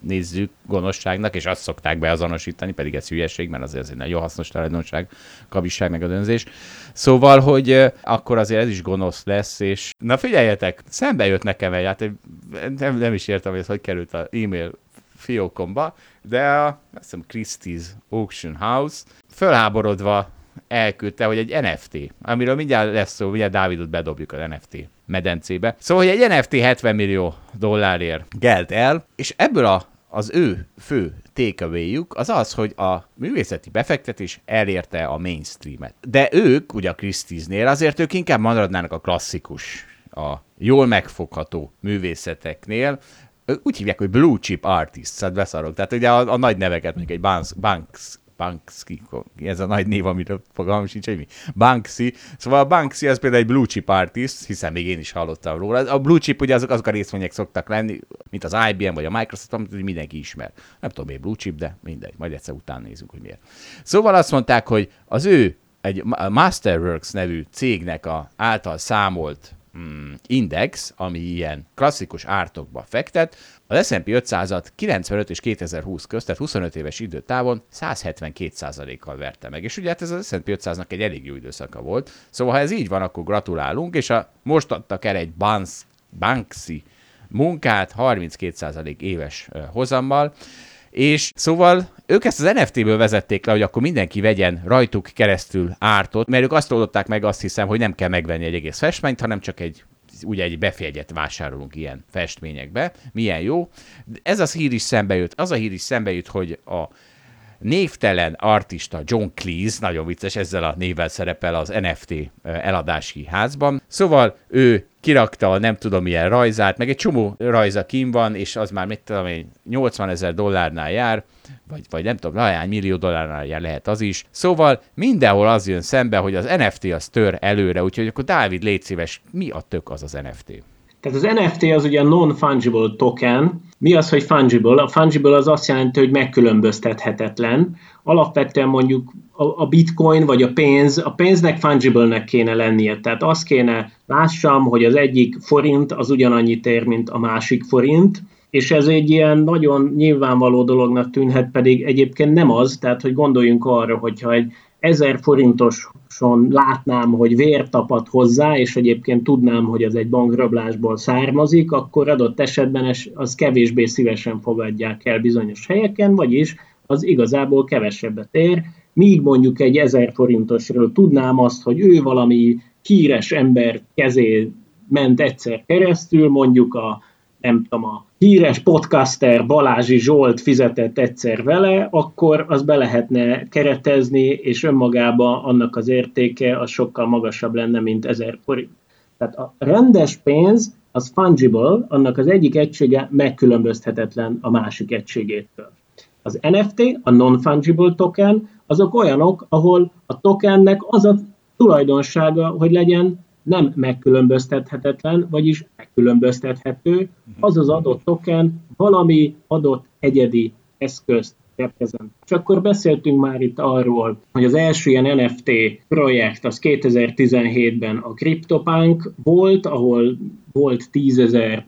nézzük gonoszságnak, és azt szokták beazonosítani, pedig ez hülyeség, mert azért ez egy nagyon hasznos tulajdonság, kabisság meg a dönzés. Szóval, hogy akkor azért ez is gonosz lesz, és na figyeljetek, szembe jött nekem egy, hát nem, nem is értem, hogy ez hogy került az e-mail fiókomba, de a, Christie's Auction House fölháborodva elküldte, hogy egy NFT, amiről mindjárt lesz szó, mindjárt Dávidot bedobjuk az NFT medencébe. Szóval, hogy egy NFT 70 millió dollárért gelt el, és ebből a, az ő fő takeaway az az, hogy a művészeti befektetés elérte a mainstreamet. De ők, ugye a Christie's-nél, azért ők inkább maradnának a klasszikus, a jól megfogható művészeteknél, úgy hívják, hogy blue chip artists, hát beszarok. Tehát ugye a, a nagy neveket, mondjuk egy Banks, Banks Banksy, ez a nagy név, amiről fogalmam sincs, hogy mi. Banksy. Szóval a Banksy az például egy blue chip artist, hiszen még én is hallottam róla. A blue chip ugye azok, azok a részvények szoktak lenni, mint az IBM vagy a Microsoft, amit mindenki ismer. Nem tudom, miért blue chip, de mindegy, majd egyszer után nézzük, hogy miért. Szóval azt mondták, hogy az ő egy Masterworks nevű cégnek a által számolt mm, index, ami ilyen klasszikus ártokba fektet, az S&P 500-at 95 és 2020 közt, tehát 25 éves időtávon 172%-kal verte meg. És ugye hát ez az S&P 500-nak egy elég jó időszaka volt. Szóval ha ez így van, akkor gratulálunk, és a, most adtak el egy Bans, Banksy munkát 32% éves hozammal, és szóval ők ezt az NFT-ből vezették le, hogy akkor mindenki vegyen rajtuk keresztül ártot, mert ők azt oldották meg azt hiszem, hogy nem kell megvenni egy egész festményt, hanem csak egy ugye egy befjegyet vásárolunk ilyen festményekbe. Milyen jó. Ez az hír is szembe jött. Az a hír is szembe jött, hogy a névtelen artista John Cleese, nagyon vicces, ezzel a névvel szerepel az NFT eladási házban. Szóval ő kirakta a nem tudom milyen rajzát, meg egy csomó rajza kim van, és az már mit tudom én, 80 ezer dollárnál jár, vagy, vagy nem tudom, láhány millió dollárnál jár lehet az is. Szóval mindenhol az jön szembe, hogy az NFT az tör előre, úgyhogy akkor Dávid, légy szíves, mi a tök az az NFT? Tehát az NFT az ugye non-fungible token. Mi az, hogy fungible? A fungible az azt jelenti, hogy megkülönböztethetetlen. Alapvetően mondjuk a bitcoin vagy a pénz, a pénznek fungible-nek kéne lennie. Tehát azt kéne lássam, hogy az egyik forint az ugyanannyit ér, mint a másik forint, és ez egy ilyen nagyon nyilvánvaló dolognak tűnhet, pedig egyébként nem az, tehát hogy gondoljunk arra, hogyha egy ezer forintoson látnám, hogy vér tapad hozzá, és egyébként tudnám, hogy ez egy bankrablásból származik, akkor adott esetben az kevésbé szívesen fogadják el bizonyos helyeken, vagyis az igazából kevesebbet ér, míg mondjuk egy ezer forintosról tudnám azt, hogy ő valami híres ember kezé ment egyszer keresztül, mondjuk a nem tudom, a híres podcaster Balázsi Zsolt fizetett egyszer vele, akkor az be lehetne keretezni, és önmagában annak az értéke az sokkal magasabb lenne, mint ezer forint. Tehát a rendes pénz az fungible, annak az egyik egysége megkülönbözthetetlen a másik egységétől. Az NFT, a non-fungible token, azok olyanok, ahol a tokennek az a tulajdonsága, hogy legyen nem megkülönböztethetetlen, vagyis megkülönböztethető, az az adott token valami adott egyedi eszközt reprezent. És akkor beszéltünk már itt arról, hogy az első ilyen NFT projekt az 2017-ben a CryptoPunk volt, ahol volt 10.000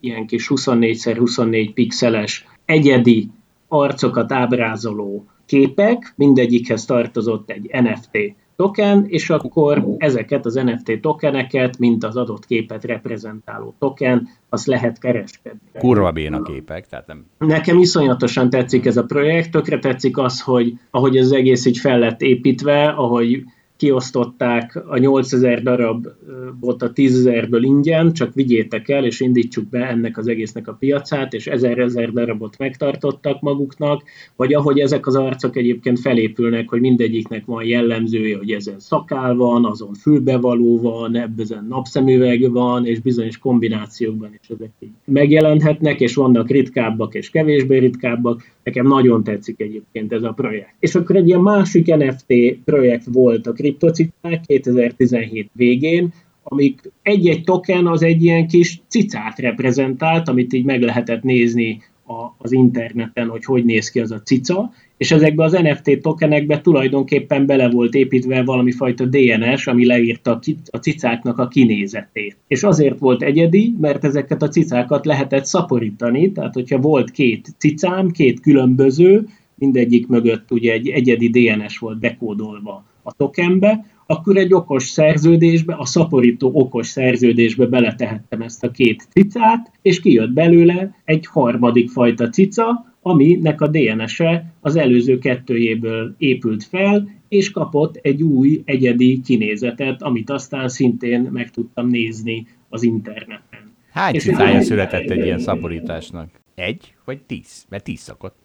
ilyen kis 24x24 pixeles egyedi arcokat ábrázoló képek, mindegyikhez tartozott egy NFT token, és akkor ezeket az NFT tokeneket, mint az adott képet reprezentáló token, azt lehet kereskedni. Kurva béna képek, tehát nem... Nekem iszonyatosan tetszik ez a projekt, tökre tetszik az, hogy ahogy ez egész így fel lett építve, ahogy kiosztották a 8000 darabot a 10.000-ből ingyen, csak vigyétek el, és indítsuk be ennek az egésznek a piacát, és 1000-1000 darabot megtartottak maguknak, vagy ahogy ezek az arcok egyébként felépülnek, hogy mindegyiknek van jellemzője, hogy ezen szakál van, azon fülbevaló van, ebben napszemüveg van, és bizonyos kombinációkban is ezek így megjelenhetnek, és vannak ritkábbak és kevésbé ritkábbak. Nekem nagyon tetszik egyébként ez a projekt. És akkor egy ilyen másik NFT projekt volt a kriptocikák 2017 végén, amik egy-egy token az egy ilyen kis cicát reprezentált, amit így meg lehetett nézni a, az interneten, hogy hogy néz ki az a cica, és ezekbe az NFT tokenekbe tulajdonképpen bele volt építve valami fajta DNS, ami leírta a cicáknak a kinézetét. És azért volt egyedi, mert ezeket a cicákat lehetett szaporítani, tehát hogyha volt két cicám, két különböző, mindegyik mögött ugye egy egyedi DNS volt bekódolva a tokenbe, akkor egy okos szerződésbe, a szaporító okos szerződésbe beletehettem ezt a két cicát, és kijött belőle egy harmadik fajta cica, aminek a DNS-e az előző kettőjéből épült fel, és kapott egy új egyedi kinézetet, amit aztán szintén meg tudtam nézni az interneten. Hány cicája született egy ilyen szaporításnak? Egy vagy tíz? Mert tíz szokott.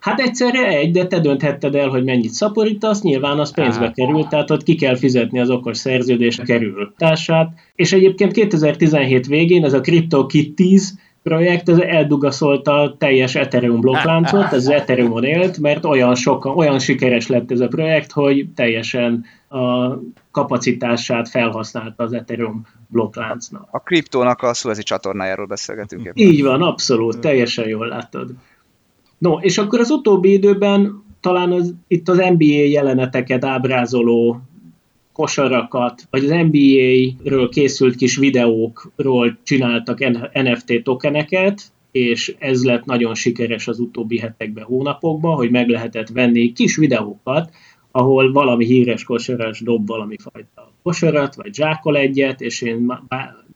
Hát egyszerre egy, de te dönthetted el, hogy mennyit szaporítasz, nyilván az pénzbe Á. kerül, tehát ott ki kell fizetni az okos szerződés kerül társát. És egyébként 2017 végén ez a CryptoKitties projekt, ez eldugaszolta a teljes Ethereum blokkláncot, ez az Ethereumon élt, mert olyan sokan, olyan sikeres lett ez a projekt, hogy teljesen a kapacitását felhasználta az Ethereum blokkláncnak. A kriptónak a Suezi csatornájáról beszélgetünk. Ebben. Így van, abszolút, teljesen jól látod. No, és akkor az utóbbi időben talán az, itt az NBA jeleneteket ábrázoló kosarakat, vagy az NBA-ről készült kis videókról csináltak NFT tokeneket, és ez lett nagyon sikeres az utóbbi hetekben, hónapokban, hogy meg lehetett venni kis videókat, ahol valami híres kosaras dob valami fajta kosarat, vagy zsákol egyet, és én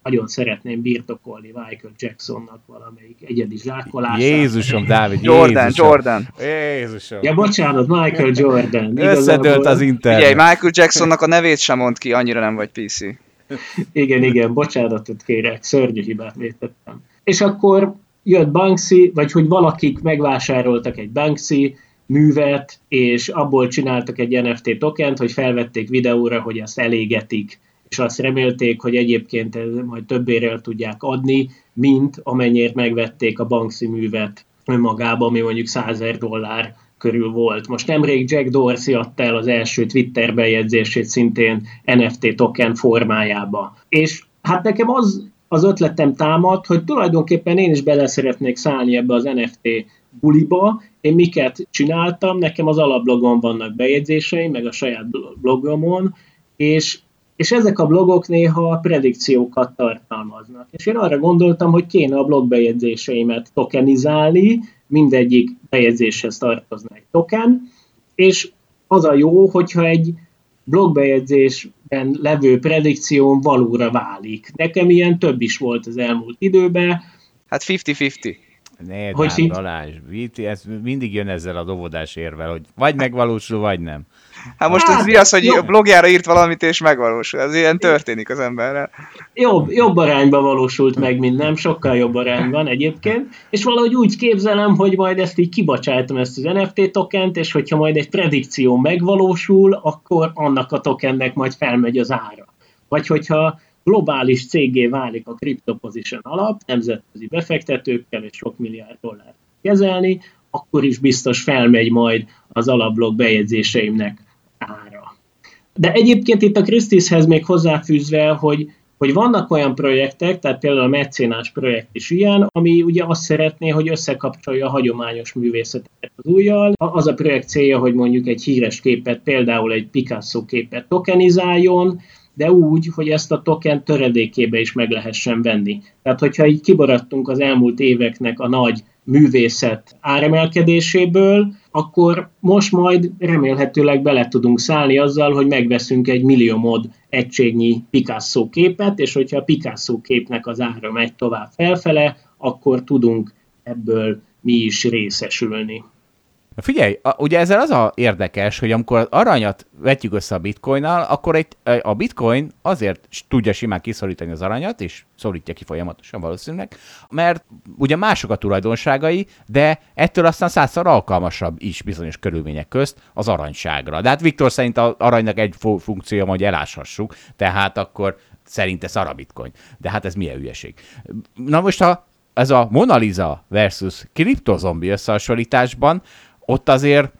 nagyon szeretném birtokolni Michael Jacksonnak valamelyik egyedi zsákolását. Jézusom, Dávid, Jordan, Jézusom. Jordan. Jézusom. Ja, bocsánat, Michael Jordan. Összedőlt az internet. Ugye, Michael Jacksonnak a nevét sem mond ki, annyira nem vagy PC. igen, igen, bocsánatot kérek, szörnyű hibát vétettem. És akkor jött Banksy, vagy hogy valakik megvásároltak egy Banksy művet, és abból csináltak egy NFT tokent, hogy felvették videóra, hogy azt elégetik és azt remélték, hogy egyébként majd többére el tudják adni, mint amennyire megvették a Banksy művet önmagában, ami mondjuk 100 dollár körül volt. Most nemrég Jack Dorsey adta el az első Twitter bejegyzését szintén NFT token formájába. És hát nekem az az ötletem támad, hogy tulajdonképpen én is bele szeretnék szállni ebbe az NFT buliba. Én miket csináltam, nekem az alablogon vannak bejegyzéseim, meg a saját blogomon, és és ezek a blogok néha predikciókat tartalmaznak. És én arra gondoltam, hogy kéne a blogbejegyzéseimet tokenizálni, mindegyik bejegyzéshez tartozna egy token, és az a jó, hogyha egy blogbejegyzésben levő predikcióm valóra válik. Nekem ilyen több is volt az elmúlt időben. Hát 50-50. Ne, hogy hát, Balázs, ez mindig jön ezzel a dovodás érvel, hogy vagy megvalósul, vagy nem. Hát most hát, ez mi az, hogy jobb. blogjára írt valamit, és megvalósul. Ez ilyen történik az emberrel. Jobb, jobb arányban valósult meg, mint nem, sokkal jobb arányban egyébként, és valahogy úgy képzelem, hogy majd ezt így kibacsájtom ezt az NFT tokent, és hogyha majd egy predikció megvalósul, akkor annak a tokennek majd felmegy az ára. Vagy hogyha globális cégé válik a Crypto Position alap, nemzetközi befektetőkkel és sok milliárd dollárt kezelni, akkor is biztos felmegy majd az alapblog bejegyzéseimnek ára. De egyébként itt a Christie's-hez még hozzáfűzve, hogy hogy vannak olyan projektek, tehát például a Mecénás projekt is ilyen, ami ugye azt szeretné, hogy összekapcsolja a hagyományos művészetet az újjal. Az a projekt célja, hogy mondjuk egy híres képet, például egy Picasso képet tokenizáljon, de úgy, hogy ezt a token töredékébe is meg lehessen venni. Tehát, hogyha így kibaradtunk az elmúlt éveknek a nagy művészet áremelkedéséből, akkor most majd remélhetőleg bele tudunk szállni azzal, hogy megveszünk egy milliómod egységnyi Picasso képet, és hogyha a Picasso képnek az ára megy tovább felfele, akkor tudunk ebből mi is részesülni. Figyelj, a, ugye ezzel az a érdekes, hogy amikor aranyat vetjük össze a bitcoinnal, akkor egy, a bitcoin azért tudja simán kiszorítani az aranyat, és szorítja ki folyamatosan valószínűleg, mert ugye mások a tulajdonságai, de ettől aztán százszor alkalmasabb is bizonyos körülmények közt az aranyságra. De hát Viktor szerint az aranynak egy funkciója, hogy eláshassuk, tehát akkor szerinte szar a bitcoin. De hát ez milyen ügyeség. Na most ha ez a Mona Lisa versus kriptozombi összehasonlításban, ott azért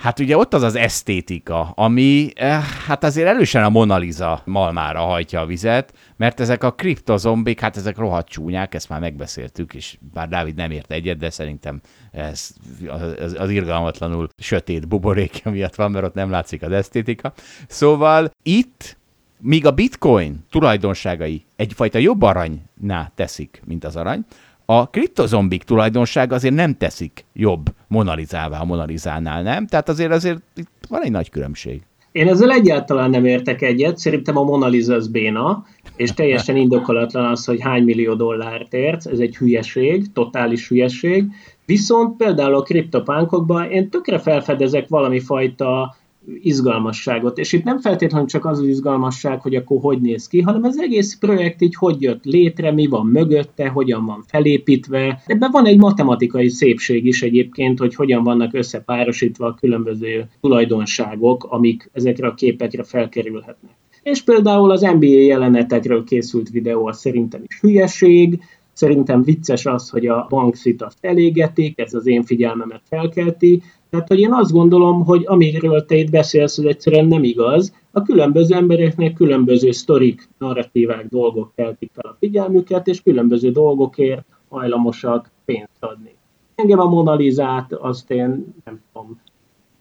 Hát ugye ott az az esztétika, ami eh, hát azért erősen a Mona Lisa malmára hajtja a vizet, mert ezek a kriptozombik, hát ezek rohadt csúnyák, ezt már megbeszéltük, és bár Dávid nem ért egyet, de szerintem ez az, az irgalmatlanul sötét buborékja miatt van, mert ott nem látszik az esztétika. Szóval itt míg a bitcoin tulajdonságai egyfajta jobb aranynál teszik, mint az arany, a kriptozombik tulajdonság azért nem teszik jobb monalizává a monalizánál, nem? Tehát azért azért itt van egy nagy különbség. Én ezzel egyáltalán nem értek egyet, szerintem a Mona Lisa az béna, és teljesen indokolatlan az, hogy hány millió dollárt ért, ez egy hülyeség, totális hülyeség, viszont például a kriptopánkokban én tökre felfedezek valami fajta izgalmasságot. És itt nem feltétlenül csak az az izgalmasság, hogy akkor hogy néz ki, hanem az egész projekt így hogy jött létre, mi van mögötte, hogyan van felépítve. Ebben van egy matematikai szépség is egyébként, hogy hogyan vannak összepárosítva a különböző tulajdonságok, amik ezekre a képekre felkerülhetnek. És például az NBA jelenetekről készült videó az szerintem is hülyeség, Szerintem vicces az, hogy a banksit azt elégetik, ez az én figyelmemet felkelti, tehát, hogy én azt gondolom, hogy amiről te itt beszélsz, az egyszerűen nem igaz. A különböző embereknek különböző sztorik, narratívák, dolgok keltik fel a figyelmüket, és különböző dolgokért hajlamosak pénzt adni. Engem a Monalizát azt én nem tudom,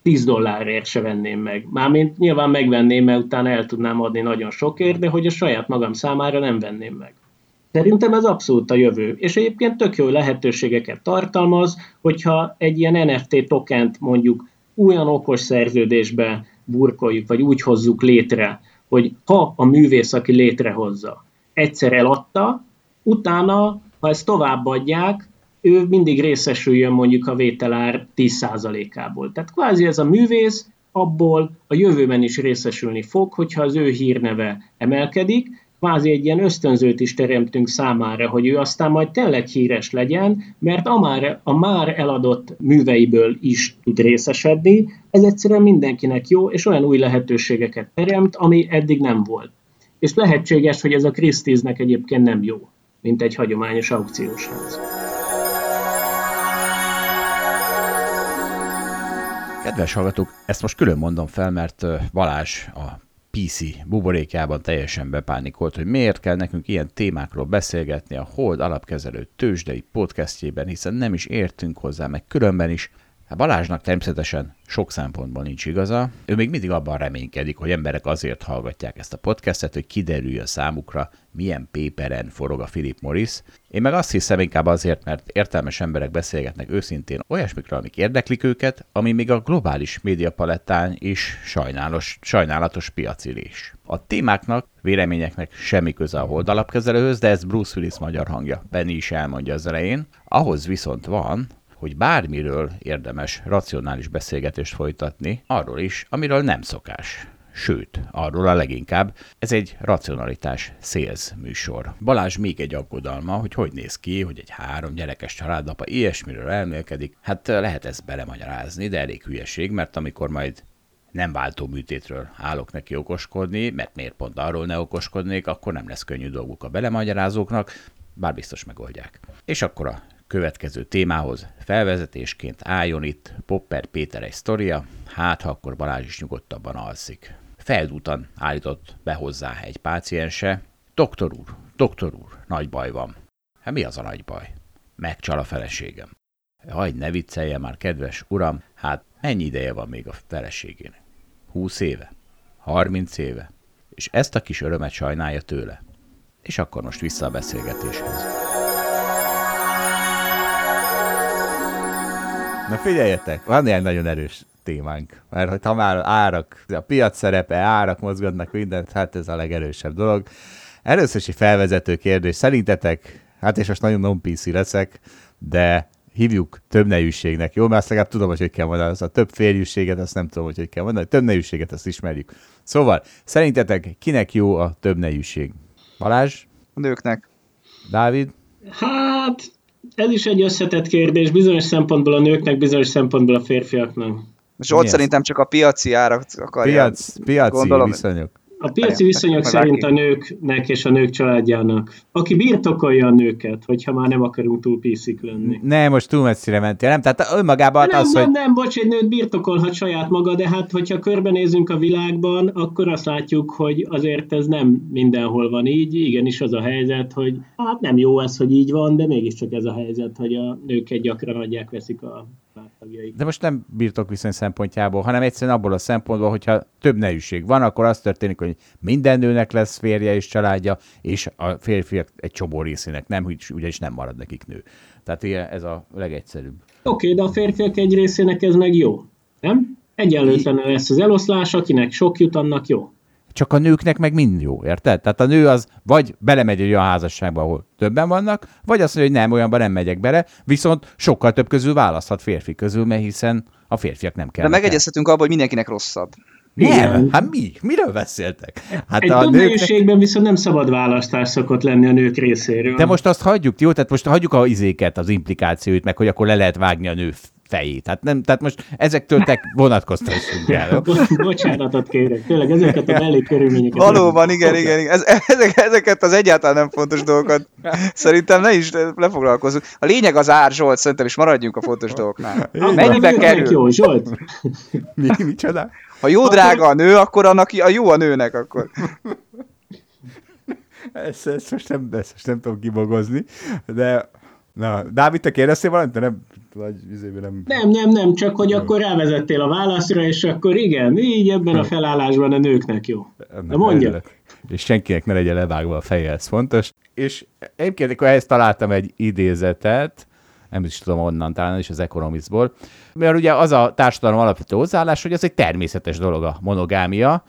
10 dollárért se venném meg. Mármint nyilván megvenném, mert utána el tudnám adni nagyon sokért, de hogy a saját magam számára nem venném meg. Szerintem ez abszolút a jövő, és egyébként tök jó lehetőségeket tartalmaz, hogyha egy ilyen NFT tokent mondjuk olyan okos szerződésbe burkoljuk, vagy úgy hozzuk létre, hogy ha a művész, aki létrehozza, egyszer eladta, utána, ha ezt továbbadják, ő mindig részesüljön mondjuk a vételár 10%-ából. Tehát kvázi ez a művész abból a jövőben is részesülni fog, hogyha az ő hírneve emelkedik, kvázi egy ilyen ösztönzőt is teremtünk számára, hogy ő aztán majd tényleg híres legyen, mert a már, a már eladott műveiből is tud részesedni, ez egyszerűen mindenkinek jó, és olyan új lehetőségeket teremt, ami eddig nem volt. És lehetséges, hogy ez a Christie's-nek egyébként nem jó, mint egy hagyományos aukciós ház. Kedves hallgatók, ezt most külön mondom fel, mert Balázs a PC buborékjában teljesen bepánikolt, hogy miért kell nekünk ilyen témákról beszélgetni a Hold alapkezelő tőzsdei podcastjében, hiszen nem is értünk hozzá, meg különben is Hát Balázsnak természetesen sok szempontból nincs igaza. Ő még mindig abban reménykedik, hogy emberek azért hallgatják ezt a podcastet, hogy kiderüljön számukra, milyen péperen forog a Philip Morris. Én meg azt hiszem inkább azért, mert értelmes emberek beszélgetnek őszintén olyasmikről, amik érdeklik őket, ami még a globális médiapalettán is sajnálos, sajnálatos piacilés. A témáknak, véleményeknek semmi köze a holdalapkezelőhöz, de ez Bruce Willis magyar hangja. Benny is elmondja az elején. Ahhoz viszont van, hogy bármiről érdemes racionális beszélgetést folytatni, arról is, amiről nem szokás. Sőt, arról a leginkább, ez egy racionalitás sales műsor. Balázs még egy aggodalma, hogy hogy néz ki, hogy egy három gyerekes családapa ilyesmiről elmélkedik. Hát lehet ezt belemagyarázni, de elég hülyeség, mert amikor majd nem váltó műtétről állok neki okoskodni, mert miért pont arról ne okoskodnék, akkor nem lesz könnyű dolguk a belemagyarázóknak, bár biztos megoldják. És akkor a következő témához felvezetésként álljon itt Popper Péter egy sztoria, hát ha akkor Balázs is nyugodtabban alszik. Feldútan állított be hozzá egy páciense. Doktor úr, doktor úr, nagy baj van. Hát mi az a nagy baj? Megcsal a feleségem. Hagy ne viccelje már, kedves uram, hát mennyi ideje van még a feleségének? Húsz éve? Harminc éve? És ezt a kis örömet sajnálja tőle. És akkor most vissza a beszélgetéshez. Na figyeljetek, van ilyen nagyon erős témánk. Mert hogy ha már árak, a piac szerepe, árak mozgatnak mindent, hát ez a legerősebb dolog. Először is egy felvezető kérdés. Szerintetek, hát és most nagyon non PC leszek, de hívjuk több nejűségnek, jó? Mert azt legalább tudom, hogy hogy kell mondani. Az a több férjűséget, azt nem tudom, hogy hogy kell mondani. Több nejűséget, azt ismerjük. Szóval, szerintetek kinek jó a több nejűség? Balázs? A nőknek. Dávid? Hát, ez is egy összetett kérdés, bizonyos szempontból a nőknek, bizonyos szempontból a férfiaknak. És ott szerintem csak a piaci árak akarják. Piac, piaci gondolom. viszonyok. A piaci viszonyok szerint a nőknek és a nők családjának. Aki birtokolja a nőket, hogyha már nem akarunk túl piszik lenni. Ne, most túl messzire mentél, nem? Tehát önmagában nem, az, nem, hogy... nem, bocs, egy nőt birtokolhat saját maga, de hát, hogyha körbenézünk a világban, akkor azt látjuk, hogy azért ez nem mindenhol van így. Igenis az a helyzet, hogy hát nem jó ez, hogy így van, de mégiscsak ez a helyzet, hogy a nőket gyakran adják, veszik a De most nem birtokviszony szempontjából, hanem egyszerűen abból a szempontból, hogyha több nejűség van, akkor az történik, hogy minden nőnek lesz férje és családja, és a férfiak egy csomó részének nem, ugyanis nem marad nekik nő. Tehát ilyen, ez a legegyszerűbb. Oké, okay, de a férfiak egy részének ez meg jó, nem? Egyenlőtlen lesz az eloszlás, akinek sok jut, annak jó csak a nőknek meg mind jó, érted? Tehát a nő az vagy belemegy egy olyan házasságba, ahol többen vannak, vagy azt mondja, hogy nem, olyanban nem megyek bele, viszont sokkal több közül választhat férfi közül, mert hiszen a férfiak nem kell. De megegyezhetünk abban, hogy mindenkinek rosszabb. Nem, hát mi? Miről beszéltek? Hát Egy a nőknek... viszont nem szabad választás szokott lenni a nők részéről. De most azt hagyjuk, jó? Tehát most hagyjuk a izéket, az implikációit, meg hogy akkor le lehet vágni a nő fejét. Tehát, nem, tehát most ezektől te vonatkoztassunk el. Bocsánatot kérek, tényleg ezeket a belé körülményeket. Valóban, igen, igen. igen. Ez, ezek, ezeket az egyáltalán nem fontos dolgokat szerintem ne is lefoglalkozunk. A lényeg az ár, Zsolt, szerintem is maradjunk a fontos dolgoknál. Mennyibe kerül? Jó, Zsolt? Mi, micsoda? Ha jó drága a nő, akkor annak a jó a nőnek akkor. Ezt, ezt, most nem, ezt most nem tudom kibogozni, de Na, Dávid, te kérdeztél valamit? Nem, vagy nem... Nem, nem, nem, csak hogy nem. akkor rávezettél a válaszra, és akkor igen, így ebben a felállásban a nőknek jó. De mondja. És senkinek ne legyen levágva a feje, ez fontos. És egyébként akkor ehhez találtam egy idézetet, nem is tudom onnan, talán is az Economistból, mert ugye az a társadalom alapvető hozzáállás, hogy ez egy természetes dolog a monogámia,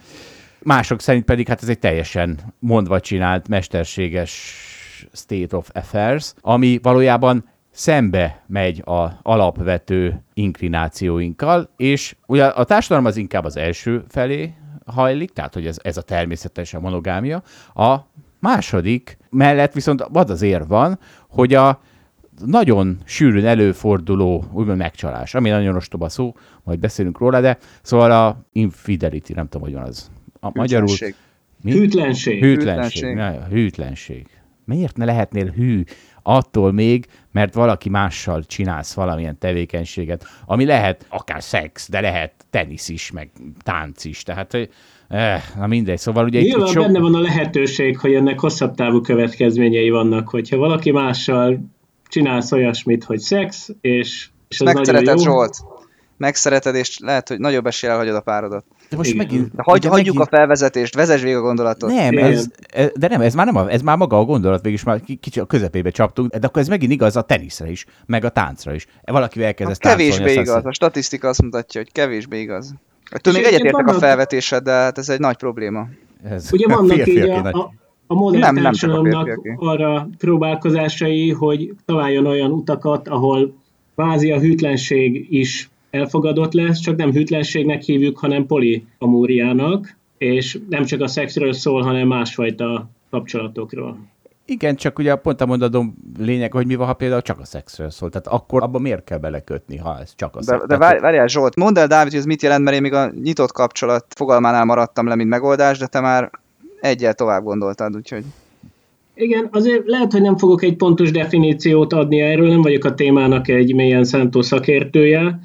mások szerint pedig hát ez egy teljesen mondva csinált, mesterséges state of affairs, ami valójában szembe megy a alapvető inklinációinkkal, és ugye a társadalom az inkább az első felé hajlik, tehát hogy ez, ez a természetes a monogámia. A második mellett viszont az az ér van, hogy a nagyon sűrűn előforduló úgymond megcsalás, ami nagyon ostoba szó, majd beszélünk róla, de szóval a infidelity, nem tudom, hogy van az. A magyarul... Mi? Hűtlenség. Hűtlenség. Hűtlenség. hűtlenség. Miért ne lehetnél hű attól még, mert valaki mással csinálsz valamilyen tevékenységet, ami lehet akár szex, de lehet tenisz is, meg tánc is. Tehát Eh, na mindegy, szóval ugye... Nyilván sok... benne van a lehetőség, hogy ennek hosszabb távú következményei vannak, hogyha valaki mással csinálsz olyasmit, hogy szex, és, és az Megszereted, jó. Zsolt. Megszereted, és lehet, hogy nagyobb eséllyel hagyod a párodat. De most Igen. megint... De hagy, hagyjuk megint... a felvezetést, vezess végig a gondolatot. Nem, ez, de nem, ez már nem a, ez már maga a gondolat, végig már kicsit a közepébe csaptunk, de akkor ez megint igaz a teniszre is, meg a táncra is. Valaki elkezd hát Kevésbé igaz, azt... a statisztika azt mutatja, hogy kevésbé igaz. Tudom, még egyetértek a felvetésed, de hát ez egy nagy probléma. Ez Ugye vannak így a, a, a modern nem, társadalomnak nem arra próbálkozásai, hogy találjon olyan utakat, ahol kvázi a hűtlenség is elfogadott lesz, csak nem hűtlenségnek hívjuk, hanem poliamóriának, és nem csak a szexről szól, hanem másfajta kapcsolatokról. Igen, csak ugye pont a mondatom lényeg, hogy mi van, ha például csak a szexről szól. Tehát akkor abban miért kell belekötni, ha ez csak a szex? De, de várj, várjál Zsolt, mondd el Dávid, hogy ez mit jelent, mert én még a nyitott kapcsolat fogalmánál maradtam le, mint megoldás, de te már egyel tovább gondoltad, úgyhogy... Igen, azért lehet, hogy nem fogok egy pontos definíciót adni erről, nem vagyok a témának egy mélyen szántó szakértője,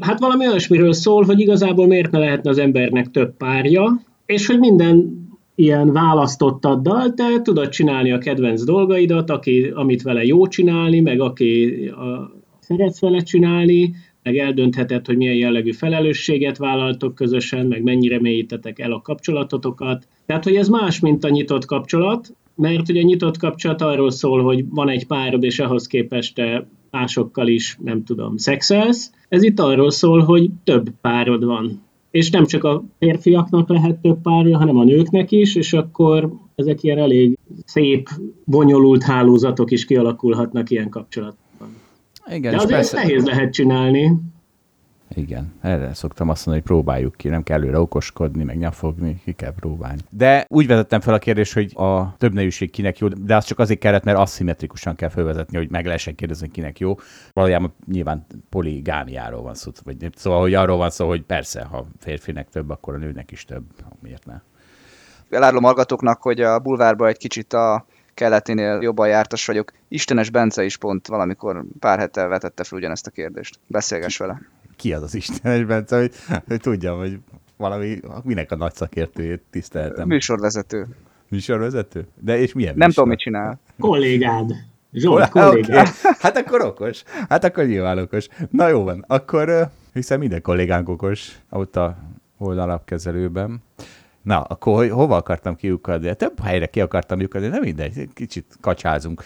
Hát valami olyasmiről szól, hogy igazából miért ne lehetne az embernek több párja, és hogy minden ilyen választottaddal te tudod csinálni a kedvenc dolgaidat, aki, amit vele jó csinálni, meg aki a, szeretsz vele csinálni, meg eldöntheted, hogy milyen jellegű felelősséget vállaltok közösen, meg mennyire mélyítetek el a kapcsolatotokat. Tehát, hogy ez más, mint a nyitott kapcsolat, mert ugye a nyitott kapcsolat arról szól, hogy van egy párod, és ahhoz képest te másokkal is, nem tudom, szexelsz. Ez itt arról szól, hogy több párod van. És nem csak a férfiaknak lehet több párja, hanem a nőknek is, és akkor ezek ilyen elég szép, bonyolult hálózatok is kialakulhatnak ilyen kapcsolatban. Igen, De azért persze... nehéz lehet csinálni. Igen, erre szoktam azt mondani, hogy próbáljuk ki, nem kell előre okoskodni, meg nyafogni, ki kell próbálni. De úgy vezettem fel a kérdést, hogy a több nejűség kinek jó, de az csak azért kellett, mert aszimmetrikusan kell felvezetni, hogy meg lehessen kérdezni, kinek jó. Valójában nyilván poligámiáról van szó, vagy szóval, hogy arról van szó, hogy persze, ha férfinek több, akkor a nőnek is több, miért ne? elárulom hallgatóknak, hogy a bulvárban egy kicsit a keletinél jobban jártas vagyok. Istenes Bence is pont valamikor pár hete vetette fel ugyanezt a kérdést. Beszélgess vele. Ki az az Istenes Bence, hogy, hogy tudjam, hogy valami, minek a nagy szakértőjét tiszteltem. Műsorvezető. Műsorvezető? De és milyen Nem műsor? tudom, mit csinál. Kollégád. Zsolt, kollégád. Hát akkor okos. Hát akkor nyilván okos. Na jó van, akkor hiszen minden kollégánk okos ott a oldalapkezelőben. Na, akkor ho- hova akartam kiukadni? Több helyre ki akartam lyukadni, nem mindegy, kicsit kacsázunk.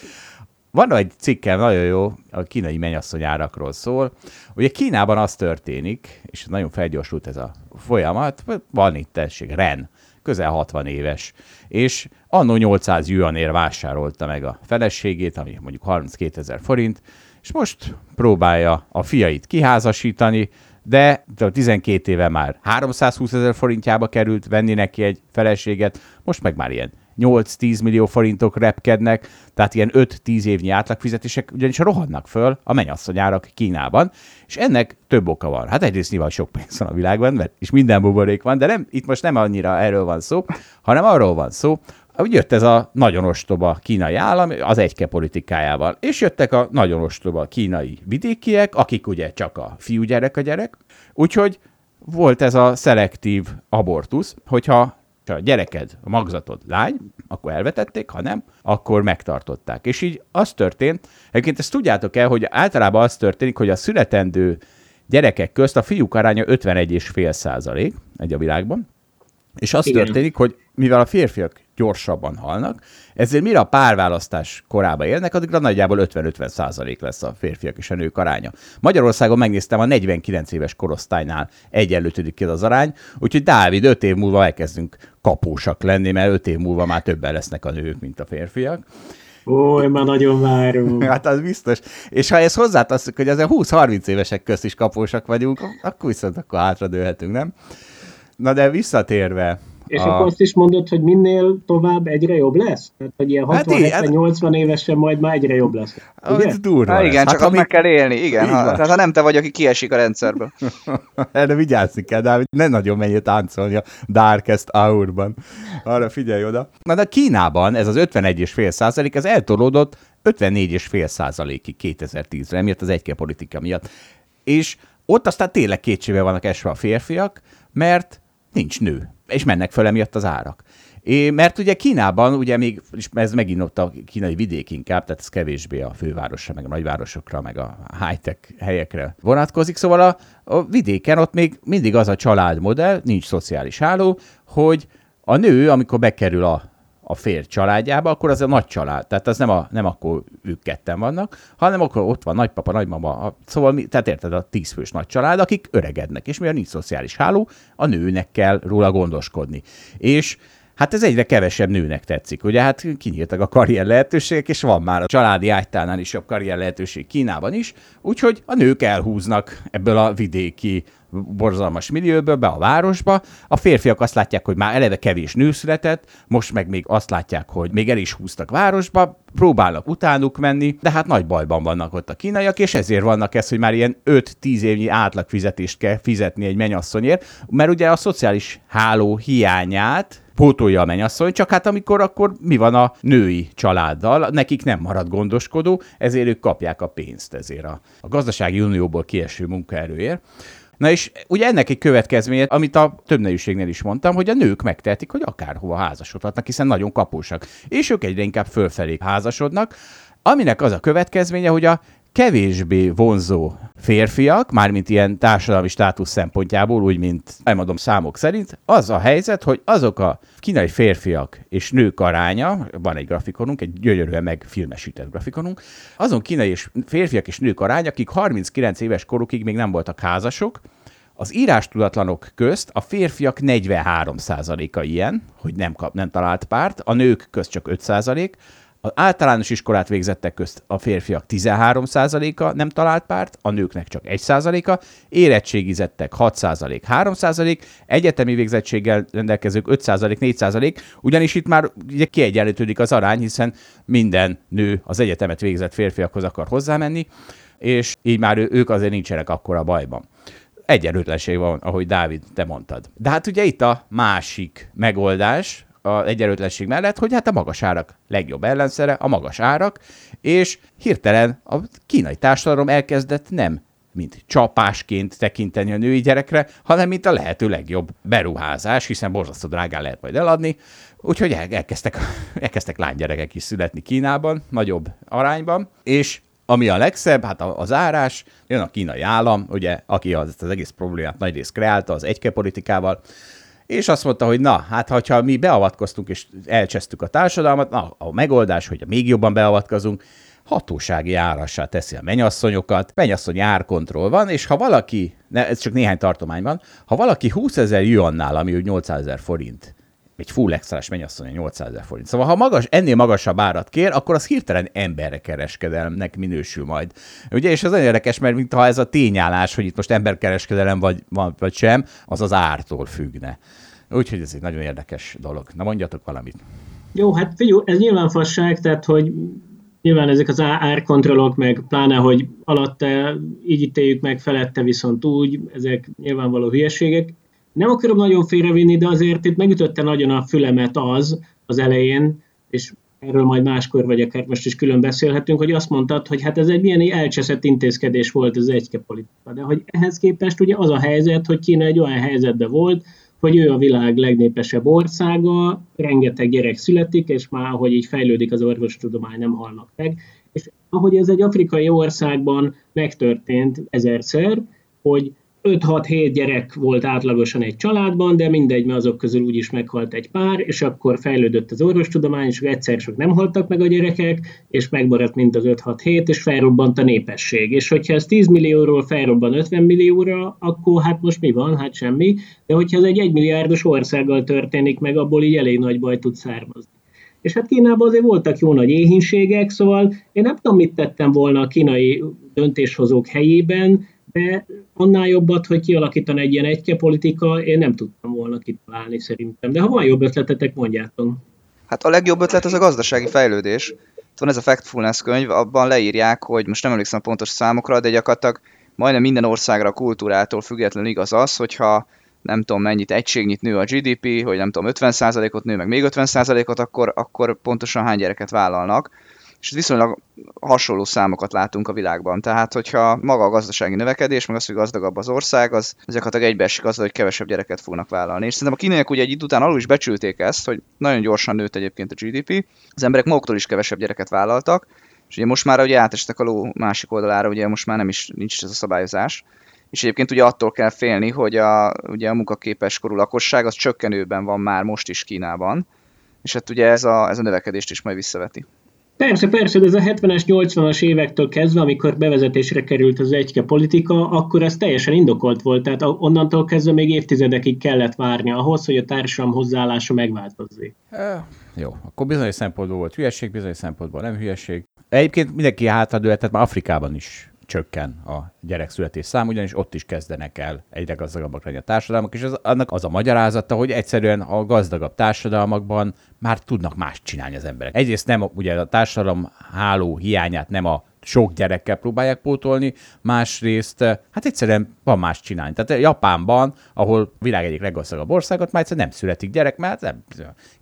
Van egy cikkem, nagyon jó, a kínai mennyasszony árakról szól. Ugye Kínában az történik, és nagyon felgyorsult ez a folyamat, van itt tessék, Ren, közel 60 éves, és annó 800 yuanért vásárolta meg a feleségét, ami mondjuk 32 ezer forint, és most próbálja a fiait kiházasítani, de 12 éve már 320 ezer forintjába került venni neki egy feleséget, most meg már ilyen 8-10 millió forintok repkednek, tehát ilyen 5-10 évnyi átlagfizetések ugyanis rohannak föl a mennyasszonyárak Kínában, és ennek több oka van. Hát egyrészt nyilván sok pénz van a világban, mert és minden buborék van, de nem, itt most nem annyira erről van szó, hanem arról van szó, hogy jött ez a nagyon ostoba kínai állam az egyke politikájával, és jöttek a nagyon ostoba kínai vidékiek, akik ugye csak a fiúgyerek a gyerek, úgyhogy volt ez a szelektív abortusz, hogyha a gyereked, a magzatod lány, akkor elvetették, ha nem, akkor megtartották. És így az történt, egyébként ezt tudjátok el, hogy általában az történik, hogy a születendő gyerekek közt a fiúk aránya 51,5 százalék egy a világban, és az Igen. történik, hogy mivel a férfiak gyorsabban halnak, ezért mire a párválasztás korába élnek, addigra nagyjából 50-50 százalék lesz a férfiak és a nők aránya. Magyarországon megnéztem, a 49 éves korosztálynál egyenlőtődik ki az arány, úgyhogy Dávid, 5 év múlva elkezdünk kapósak lenni, mert 5 év múlva már többen lesznek a nők, mint a férfiak. Ó, én már nagyon várom. Hát az biztos. És ha ezt hozzátesszük, hogy azért 20-30 évesek közt is kapósak vagyunk, akkor viszont akkor hátradőlhetünk, nem? Na de visszatérve. És akkor azt is mondod, hogy minél tovább egyre jobb lesz? Tehát, hogy ilyen Hát 60 igen, 70 hát- 80 évesen majd már egyre jobb lesz. Ugye? Ez durva Hát lesz. igen, csak ha azt mi- meg kell élni, igen. Ha, tehát ha nem te vagy, aki kiesik a rendszerből. Erre vigyázni kell, de ne nagyon menjél táncolni a Darkest Hour-ban. Arra figyelj oda. Na de Kínában ez az 51,5 százalék, ez eltolódott 54,5 százalékig 2010-re, miatt az egyke politika miatt. És ott aztán tényleg kétségbe vannak esve a férfiak, mert nincs nő, és mennek föl emiatt az árak. É, mert ugye Kínában, ugye még, és ez megint ott a kínai vidék inkább, tehát ez kevésbé a fővárosra, meg a nagyvárosokra, meg a high-tech helyekre vonatkozik, szóval a, a vidéken ott még mindig az a családmodell, nincs szociális háló, hogy a nő, amikor bekerül a, a férj családjába, akkor az a nagy család. Tehát az nem, a, nem akkor ők ketten vannak, hanem akkor ott van nagypapa, nagymama, a, szóval, mi, tehát érted, a tízfős nagy család, akik öregednek, és mivel nincs szociális háló, a nőnek kell róla gondoskodni. És Hát ez egyre kevesebb nőnek tetszik. Ugye hát kinyíltak a karrier lehetőségek, és van már a családi ágytánál is jobb karrier lehetőség Kínában is, úgyhogy a nők elhúznak ebből a vidéki borzalmas millióból be a városba. A férfiak azt látják, hogy már eleve kevés nő született, most meg még azt látják, hogy még el is húztak városba, próbálnak utánuk menni, de hát nagy bajban vannak ott a kínaiak, és ezért vannak ez, hogy már ilyen 5-10 évnyi átlagfizetést kell fizetni egy mennyasszonyért, mert ugye a szociális háló hiányát pótolja a mennyasszony, csak hát amikor akkor mi van a női családdal, nekik nem marad gondoskodó, ezért ők kapják a pénzt ezért a, a gazdasági unióból kieső munkaerőért. Na és ugye ennek egy következménye, amit a többnejűségnél is mondtam, hogy a nők megtehetik, hogy akárhova házasodhatnak, hiszen nagyon kapósak. És ők egyre inkább fölfelé házasodnak, aminek az a következménye, hogy a kevésbé vonzó férfiak, mármint ilyen társadalmi státusz szempontjából, úgy, mint elmondom számok szerint, az a helyzet, hogy azok a kínai férfiak és nők aránya, van egy grafikonunk, egy gyönyörűen megfilmesített grafikonunk, azon kínai és férfiak és nők aránya, akik 39 éves korukig még nem voltak házasok, az írástudatlanok közt a férfiak 43%-a ilyen, hogy nem, kap, nem talált párt, a nők közt csak 5%, az általános iskolát végzettek közt a férfiak 13%-a nem talált párt, a nőknek csak 1%-a, érettségizettek 6%, 3%, egyetemi végzettséggel rendelkezők 5%, 4%, ugyanis itt már ugye kiegyenlítődik az arány, hiszen minden nő az egyetemet végzett férfiakhoz akar hozzámenni, és így már ők azért nincsenek akkora bajban egyenlőtlenség van, ahogy Dávid, te mondtad. De hát ugye itt a másik megoldás, az egyenlőtlenség mellett, hogy hát a magas árak legjobb ellenszere, a magas árak, és hirtelen a kínai társadalom elkezdett nem mint csapásként tekinteni a női gyerekre, hanem mint a lehető legjobb beruházás, hiszen borzasztó drágán lehet majd eladni. Úgyhogy elkezdtek, elkezdtek lánygyerekek is születni Kínában, nagyobb arányban, és ami a legszebb, hát az árás, jön a kínai állam, ugye, aki az, az egész problémát nagyrészt kreálta az egyke politikával, és azt mondta, hogy na, hát ha mi beavatkoztunk és elcsesztük a társadalmat, na, a megoldás, hogy még jobban beavatkozunk, hatósági árassá teszi a menyasszonyokat, mennyasszony árkontroll van, és ha valaki, ne, ez csak néhány tartomány van, ha valaki 20 ezer juannál, ami úgy 800 ezer forint, egy full extrás mennyasszony 800 ezer forint. Szóval ha magas, ennél magasabb árat kér, akkor az hirtelen emberre kereskedelemnek minősül majd. Ugye, és ez nagyon érdekes, mert mintha ez a tényállás, hogy itt most emberkereskedelem vagy, vagy sem, az az ártól függne. Úgyhogy ez egy nagyon érdekes dolog. Na mondjatok valamit. Jó, hát figyelj, ez nyilván fasság, tehát hogy nyilván ezek az árkontrollok, meg pláne, hogy alatta így ítéljük meg, felette viszont úgy, ezek nyilvánvaló hülyeségek nem akarom nagyon félrevinni, de azért itt megütötte nagyon a fülemet az az elején, és erről majd máskor, vagy akár most is külön beszélhetünk, hogy azt mondtad, hogy hát ez egy milyen elcseszett intézkedés volt az egyke politika. De hogy ehhez képest ugye az a helyzet, hogy Kína egy olyan helyzetben volt, hogy ő a világ legnépesebb országa, rengeteg gyerek születik, és már ahogy így fejlődik az orvostudomány, nem halnak meg. És ahogy ez egy afrikai országban megtörtént ezerszer, hogy 5-6-7 gyerek volt átlagosan egy családban, de mindegy, mert azok közül úgyis meghalt egy pár, és akkor fejlődött az orvostudomány, és egyszer csak nem haltak meg a gyerekek, és megmaradt mind az 5-6-7, és felrobbant a népesség. És hogyha ez 10 millióról felrobban 50 millióra, akkor hát most mi van? Hát semmi. De hogyha ez egy 1 milliárdos országgal történik meg, abból így elég nagy baj tud származni. És hát Kínában azért voltak jó nagy éhínségek, szóval én nem tudom, mit tettem volna a kínai döntéshozók helyében, de annál jobbat, hogy kialakítani egy ilyen egyke politika, én nem tudtam volna kitalálni szerintem. De ha van jobb ötletetek, mondjátok. Hát a legjobb ötlet az a gazdasági fejlődés. Itt van ez a Factfulness könyv, abban leírják, hogy most nem emlékszem pontos számokra, de gyakorlatilag majdnem minden országra, a kultúrától függetlenül igaz az, hogyha nem tudom mennyit egységnyit nő a GDP, hogy nem tudom 50%-ot nő, meg még 50%-ot, akkor, akkor pontosan hány gyereket vállalnak és viszonylag hasonló számokat látunk a világban. Tehát, hogyha maga a gazdasági növekedés, meg az, hogy gazdagabb az ország, az gyakorlatilag egybeesik azzal, hogy kevesebb gyereket fognak vállalni. És szerintem a kínaiak ugye egy idő után alul is becsülték ezt, hogy nagyon gyorsan nőtt egyébként a GDP, az emberek maguktól is kevesebb gyereket vállaltak, és ugye most már ugye átestek a ló másik oldalára, ugye most már nem is nincs ez a szabályozás. És egyébként ugye attól kell félni, hogy a, ugye a munkaképes korú lakosság az csökkenőben van már most is Kínában, és hát ugye ez a, ez a növekedést is majd visszaveti. Persze, persze, de ez a 70-es, 80-as évektől kezdve, amikor bevezetésre került az egyke politika, akkor ez teljesen indokolt volt, tehát onnantól kezdve még évtizedekig kellett várni ahhoz, hogy a társadalom hozzáállása megváltozzék. E, jó, akkor bizonyos szempontból volt hülyeség, bizonyos szempontból nem hülyeség. Egyébként mindenki hátradőlt, tehát már Afrikában is csökken a gyerekszületés szám, ugyanis ott is kezdenek el egyre gazdagabbak lenni a társadalmak, és az, annak az a magyarázata, hogy egyszerűen a gazdagabb társadalmakban már tudnak más csinálni az emberek. Egyrészt nem ugye a társadalom háló hiányát nem a sok gyerekkel próbálják pótolni, másrészt hát egyszerűen van más csinálni. Tehát Japánban, ahol világ egyik leggazdagabb országot, már egyszerűen nem születik gyerek, mert nem,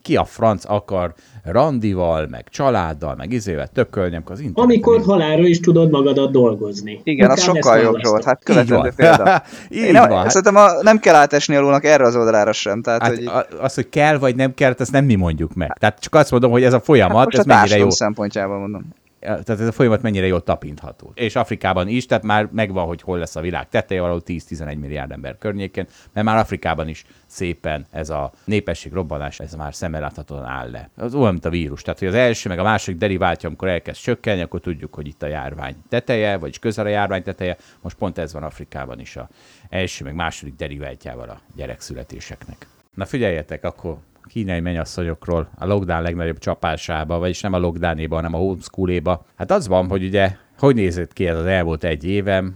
ki a franc akar randival, meg családdal, meg izével tökölni, amikor az internet. Amikor nem... halára is tudod magadat dolgozni. Igen, az sokkal jobb volt. Hát követendő példa. Így nem, van. Szerintem a, nem kell átesni alulnak erre az oldalára sem. Tehát, hát hogy... Az, hogy kell vagy nem kell, ezt nem mi mondjuk meg. Tehát csak azt mondom, hogy ez a folyamat, hát ez mennyire jó. szempontjából mondom tehát ez a folyamat mennyire jól tapintható. És Afrikában is, tehát már megvan, hogy hol lesz a világ teteje, valahol 10-11 milliárd ember környékén, mert már Afrikában is szépen ez a népesség robbanás, ez már szemmel láthatóan áll le. Az olyan, mint a vírus. Tehát, hogy az első, meg a második deriváltja, amikor elkezd csökkenni, akkor tudjuk, hogy itt a járvány teteje, vagyis közel a járvány teteje. Most pont ez van Afrikában is a első, meg második deriváltjával a gyerekszületéseknek. Na figyeljetek, akkor kínai mennyasszonyokról a lockdown legnagyobb csapásába, vagyis nem a lockdownéba, hanem a homeschooléba. Hát az van, hogy ugye hogy nézett ki ez az elmúlt egy évem,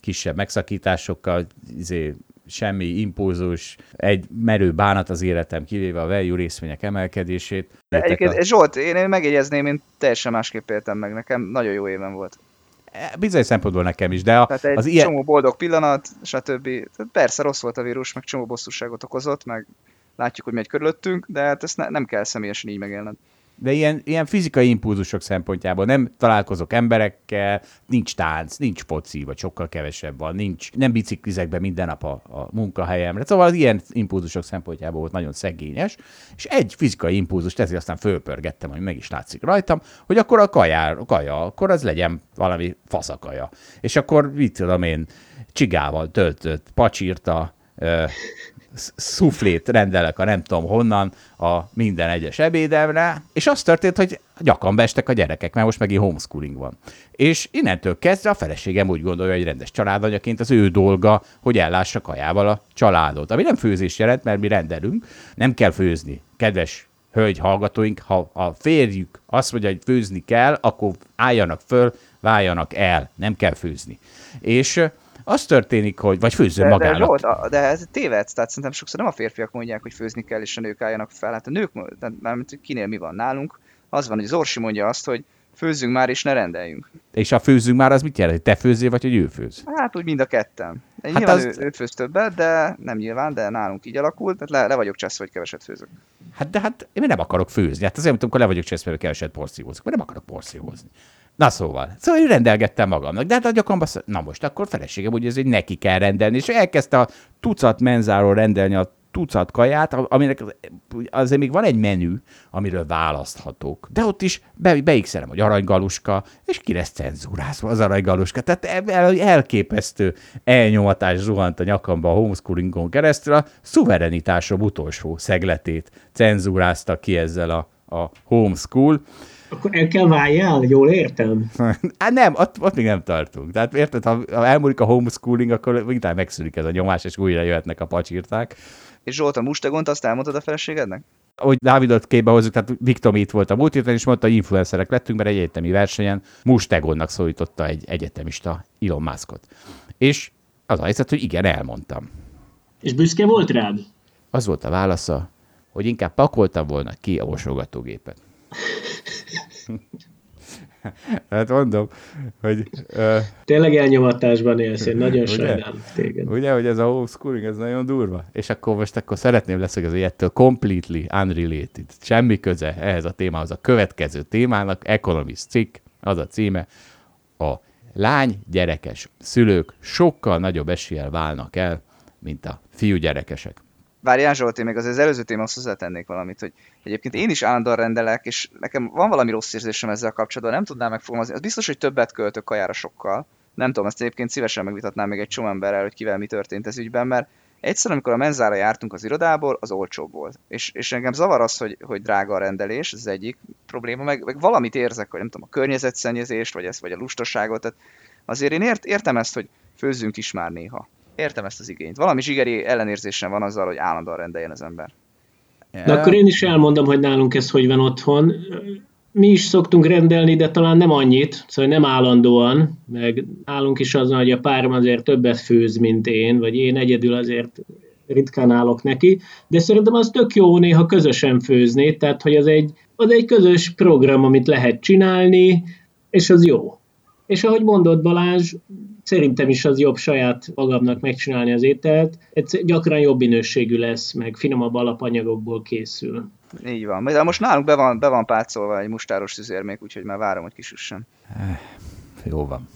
kisebb megszakításokkal, izé, semmi impulzus, egy merő bánat az életem, kivéve a value részvények emelkedését. Egyébként, a... Zsolt, én megjegyezném, én teljesen másképp éltem meg, nekem nagyon jó éven volt. E, bizony szempontból nekem is, de a, Tehát egy az ilyen... csomó boldog pillanat, stb. Persze rossz volt a vírus, meg csomó bosszúságot okozott, meg látjuk, hogy megy körülöttünk, de hát ezt ne, nem kell személyesen így megélned de ilyen, ilyen fizikai impulzusok szempontjából nem találkozok emberekkel, nincs tánc, nincs foci, vagy sokkal kevesebb van, nincs, nem biciklizek be minden nap a, a munkahelyemre. Szóval az ilyen impulzusok szempontjából volt nagyon szegényes, és egy fizikai impulzus, ezért aztán fölpörgettem, hogy meg is látszik rajtam, hogy akkor a kajár, a kaja, akkor az legyen valami faszakaja. És akkor, mit tudom én, csigával töltött, pacsírta, szuflét rendelek a nem tudom honnan a minden egyes ebédemre, és az történt, hogy gyakran bestek a gyerekek, mert most megint homeschooling van. És innentől kezdve a feleségem úgy gondolja, hogy rendes családanyaként az ő dolga, hogy ellássa kajával a családot. Ami nem főzés jelent, mert mi rendelünk, nem kell főzni. Kedves hölgy hallgatóink, ha a férjük azt mondja, hogy főzni kell, akkor álljanak föl, váljanak el, nem kell főzni. És az történik, hogy, vagy főző de, magának. De, Zsolt, de ez tévedsz, tehát szerintem sokszor nem a férfiak mondják, hogy főzni kell, és a nők álljanak fel. Hát a nők, mármint kinél mi van nálunk, az van, hogy az Orsi mondja azt, hogy főzzünk már, és ne rendeljünk. És a főzzünk már az mit jelent? Te főzzél, vagy hogy ő főz? Hát úgy mind a ketten. Hát nyilván az... ő, ő főz többet, de nem nyilván, de nálunk így alakult, tehát le, le vagyok cseszve, hogy keveset főzök. Hát de hát én nem akarok főzni. Hát azért, amikor le vagyok cseszve, hogy keveset porciózok, mert nem akarok porciózni. Na szóval. Szóval én rendelgettem magamnak. De hát a gyakorban, na most akkor feleségem úgy ez, hogy neki kell rendelni. És elkezdte a tucat menzáról rendelni a tucat kaját, aminek azért még van egy menü, amiről választhatok. De ott is be, beixelem, hogy aranygaluska, és ki lesz cenzúrázva az aranygaluska. Tehát el, elképesztő elnyomatás zuhant a nyakamba a homeschoolingon keresztül, a szuverenitásom utolsó szegletét cenzúrázta ki ezzel a, a homeschool. Akkor el kell váljál, jól értem? hát nem, ott, ott még nem tartunk. Tehát érted, ha, ha elmúlik a homeschooling, akkor utána megszűnik ez a nyomás, és újra jöhetnek a pacsírták. És Zsolt, a mustegont azt elmondtad a feleségednek? Ahogy Dávidot képbe hozzuk, tehát Viktor itt volt a múlt héten, és mondta, hogy influencerek lettünk, mert egy egyetemi versenyen mustegonnak szólította egy egyetemista Elon Muskot. És az a helyzet, hogy igen, elmondtam. És büszke volt rád? Az volt a válasza, hogy inkább pakoltam volna ki a mosogatógépet. Hát mondom, hogy... Uh, Tényleg elnyomatásban élsz, én nagyon sajnálom téged. Ugye, hogy ez a homeschooling, ez nagyon durva. És akkor most akkor szeretném leszögezni ettől completely unrelated. Semmi köze ehhez a témához. A következő témának Economist cikk, az a címe, a lány gyerekes szülők sokkal nagyobb eséllyel válnak el, mint a fiú gyerekesek. Várjál Zsolt, én még az, az előző témához hozzátennék valamit, hogy egyébként én is állandóan rendelek, és nekem van valami rossz érzésem ezzel kapcsolatban, nem tudnám megfogalmazni. Az biztos, hogy többet költök kajára sokkal. Nem tudom, ezt egyébként szívesen megvitatnám még egy csomó emberrel, hogy kivel mi történt ez ügyben, mert egyszer, amikor a menzára jártunk az irodából, az olcsóbb volt. És, és engem zavar az, hogy, hogy drága a rendelés, ez egyik probléma, meg, meg valamit érzek, hogy nem tudom, a környezetszennyezést, vagy ezt, vagy a lustaságot. Tehát azért én ért, értem ezt, hogy főzzünk is már néha. Értem ezt az igényt. Valami zsigeri ellenérzésem van azzal, hogy állandóan rendeljen az ember. De akkor én is elmondom, hogy nálunk ez hogy van otthon. Mi is szoktunk rendelni, de talán nem annyit, szóval nem állandóan, meg nálunk is az, hogy a párom azért többet főz, mint én, vagy én egyedül azért ritkán állok neki, de szerintem az tök jó néha közösen főzni, tehát hogy az egy, az egy közös program, amit lehet csinálni, és az jó. És ahogy mondod Balázs, Szerintem is az jobb saját magamnak megcsinálni az ételt. Ez gyakran jobb minőségű lesz, meg finomabb alapanyagokból készül. Így van. De most nálunk be van, be van pácolva egy mustáros szüzérmék, úgyhogy már várom, hogy kisüssen. Jó van.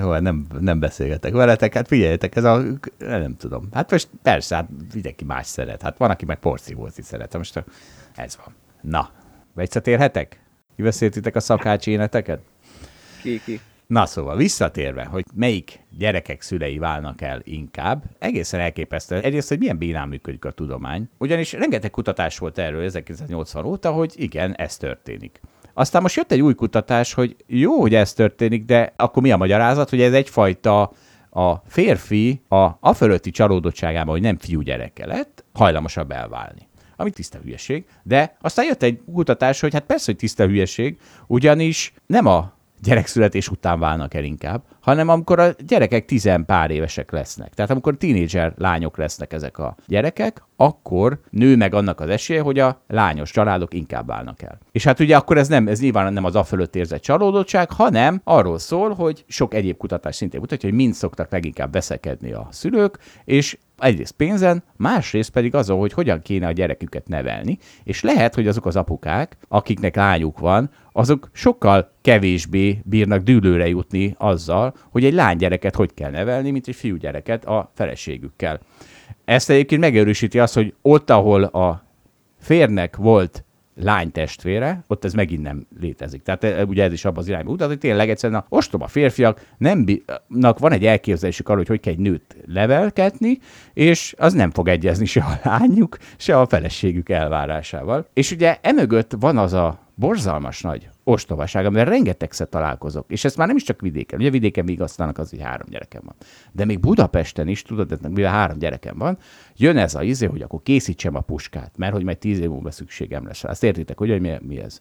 Jó, hát nem, nem beszélgetek veletek. Hát figyeljetek, ez a... Nem tudom. Hát most persze, hát mindenki más szeret. Hát van, aki meg porciózni szeret. Most ez van. Na, visszatérhetek? Kiveszéltitek a szakács éneteket? Ki, ki. Na szóval, visszatérve, hogy melyik gyerekek szülei válnak el inkább, egészen elképesztő. Egyrészt, hogy milyen bénán működik a tudomány. Ugyanis rengeteg kutatás volt erről 1980 óta, hogy igen, ez történik. Aztán most jött egy új kutatás, hogy jó, hogy ez történik, de akkor mi a magyarázat, hogy ez egyfajta a férfi a, a fölötti csalódottságában, hogy nem fiú gyereke lett, hajlamosabb elválni ami tiszta hülyeség. De aztán jött egy kutatás, hogy hát persze, hogy tiszta hülyeség, ugyanis nem a gyerekszületés után válnak el inkább, hanem amikor a gyerekek tizen pár évesek lesznek. Tehát amikor tínédzser lányok lesznek ezek a gyerekek, akkor nő meg annak az esélye, hogy a lányos családok inkább válnak el. És hát ugye akkor ez nem, ez nyilván nem az fölött érzett csalódottság, hanem arról szól, hogy sok egyéb kutatás szintén mutatja, hogy mind szoktak leginkább veszekedni a szülők, és egyrészt pénzen, másrészt pedig azon, hogy hogyan kéne a gyereküket nevelni, és lehet, hogy azok az apukák, akiknek lányuk van, azok sokkal kevésbé bírnak dűlőre jutni azzal, hogy egy lánygyereket hogy kell nevelni, mint egy fiúgyereket a feleségükkel. Ezt egyébként megerősíti az, hogy ott, ahol a férnek volt lány testvére, ott ez megint nem létezik. Tehát e, ugye ez is abban az irányba mutat, hogy tényleg egyszerűen a ostoba férfiak nem bínak, van egy elképzelésük arról, hogy hogy kell egy nőt levelketni, és az nem fog egyezni se a lányuk, se a feleségük elvárásával. És ugye emögött van az a borzalmas nagy ostobaság, amivel rengetegszer találkozok. És ezt már nem is csak vidéken. Ugye vidéken még aztán az, hogy három gyerekem van. De még Budapesten is, tudod, mivel három gyerekem van, jön ez a izé, hogy akkor készítsem a puskát, mert hogy majd tíz év múlva szükségem lesz. Azt értitek, hogy, hogy mi, mi ez?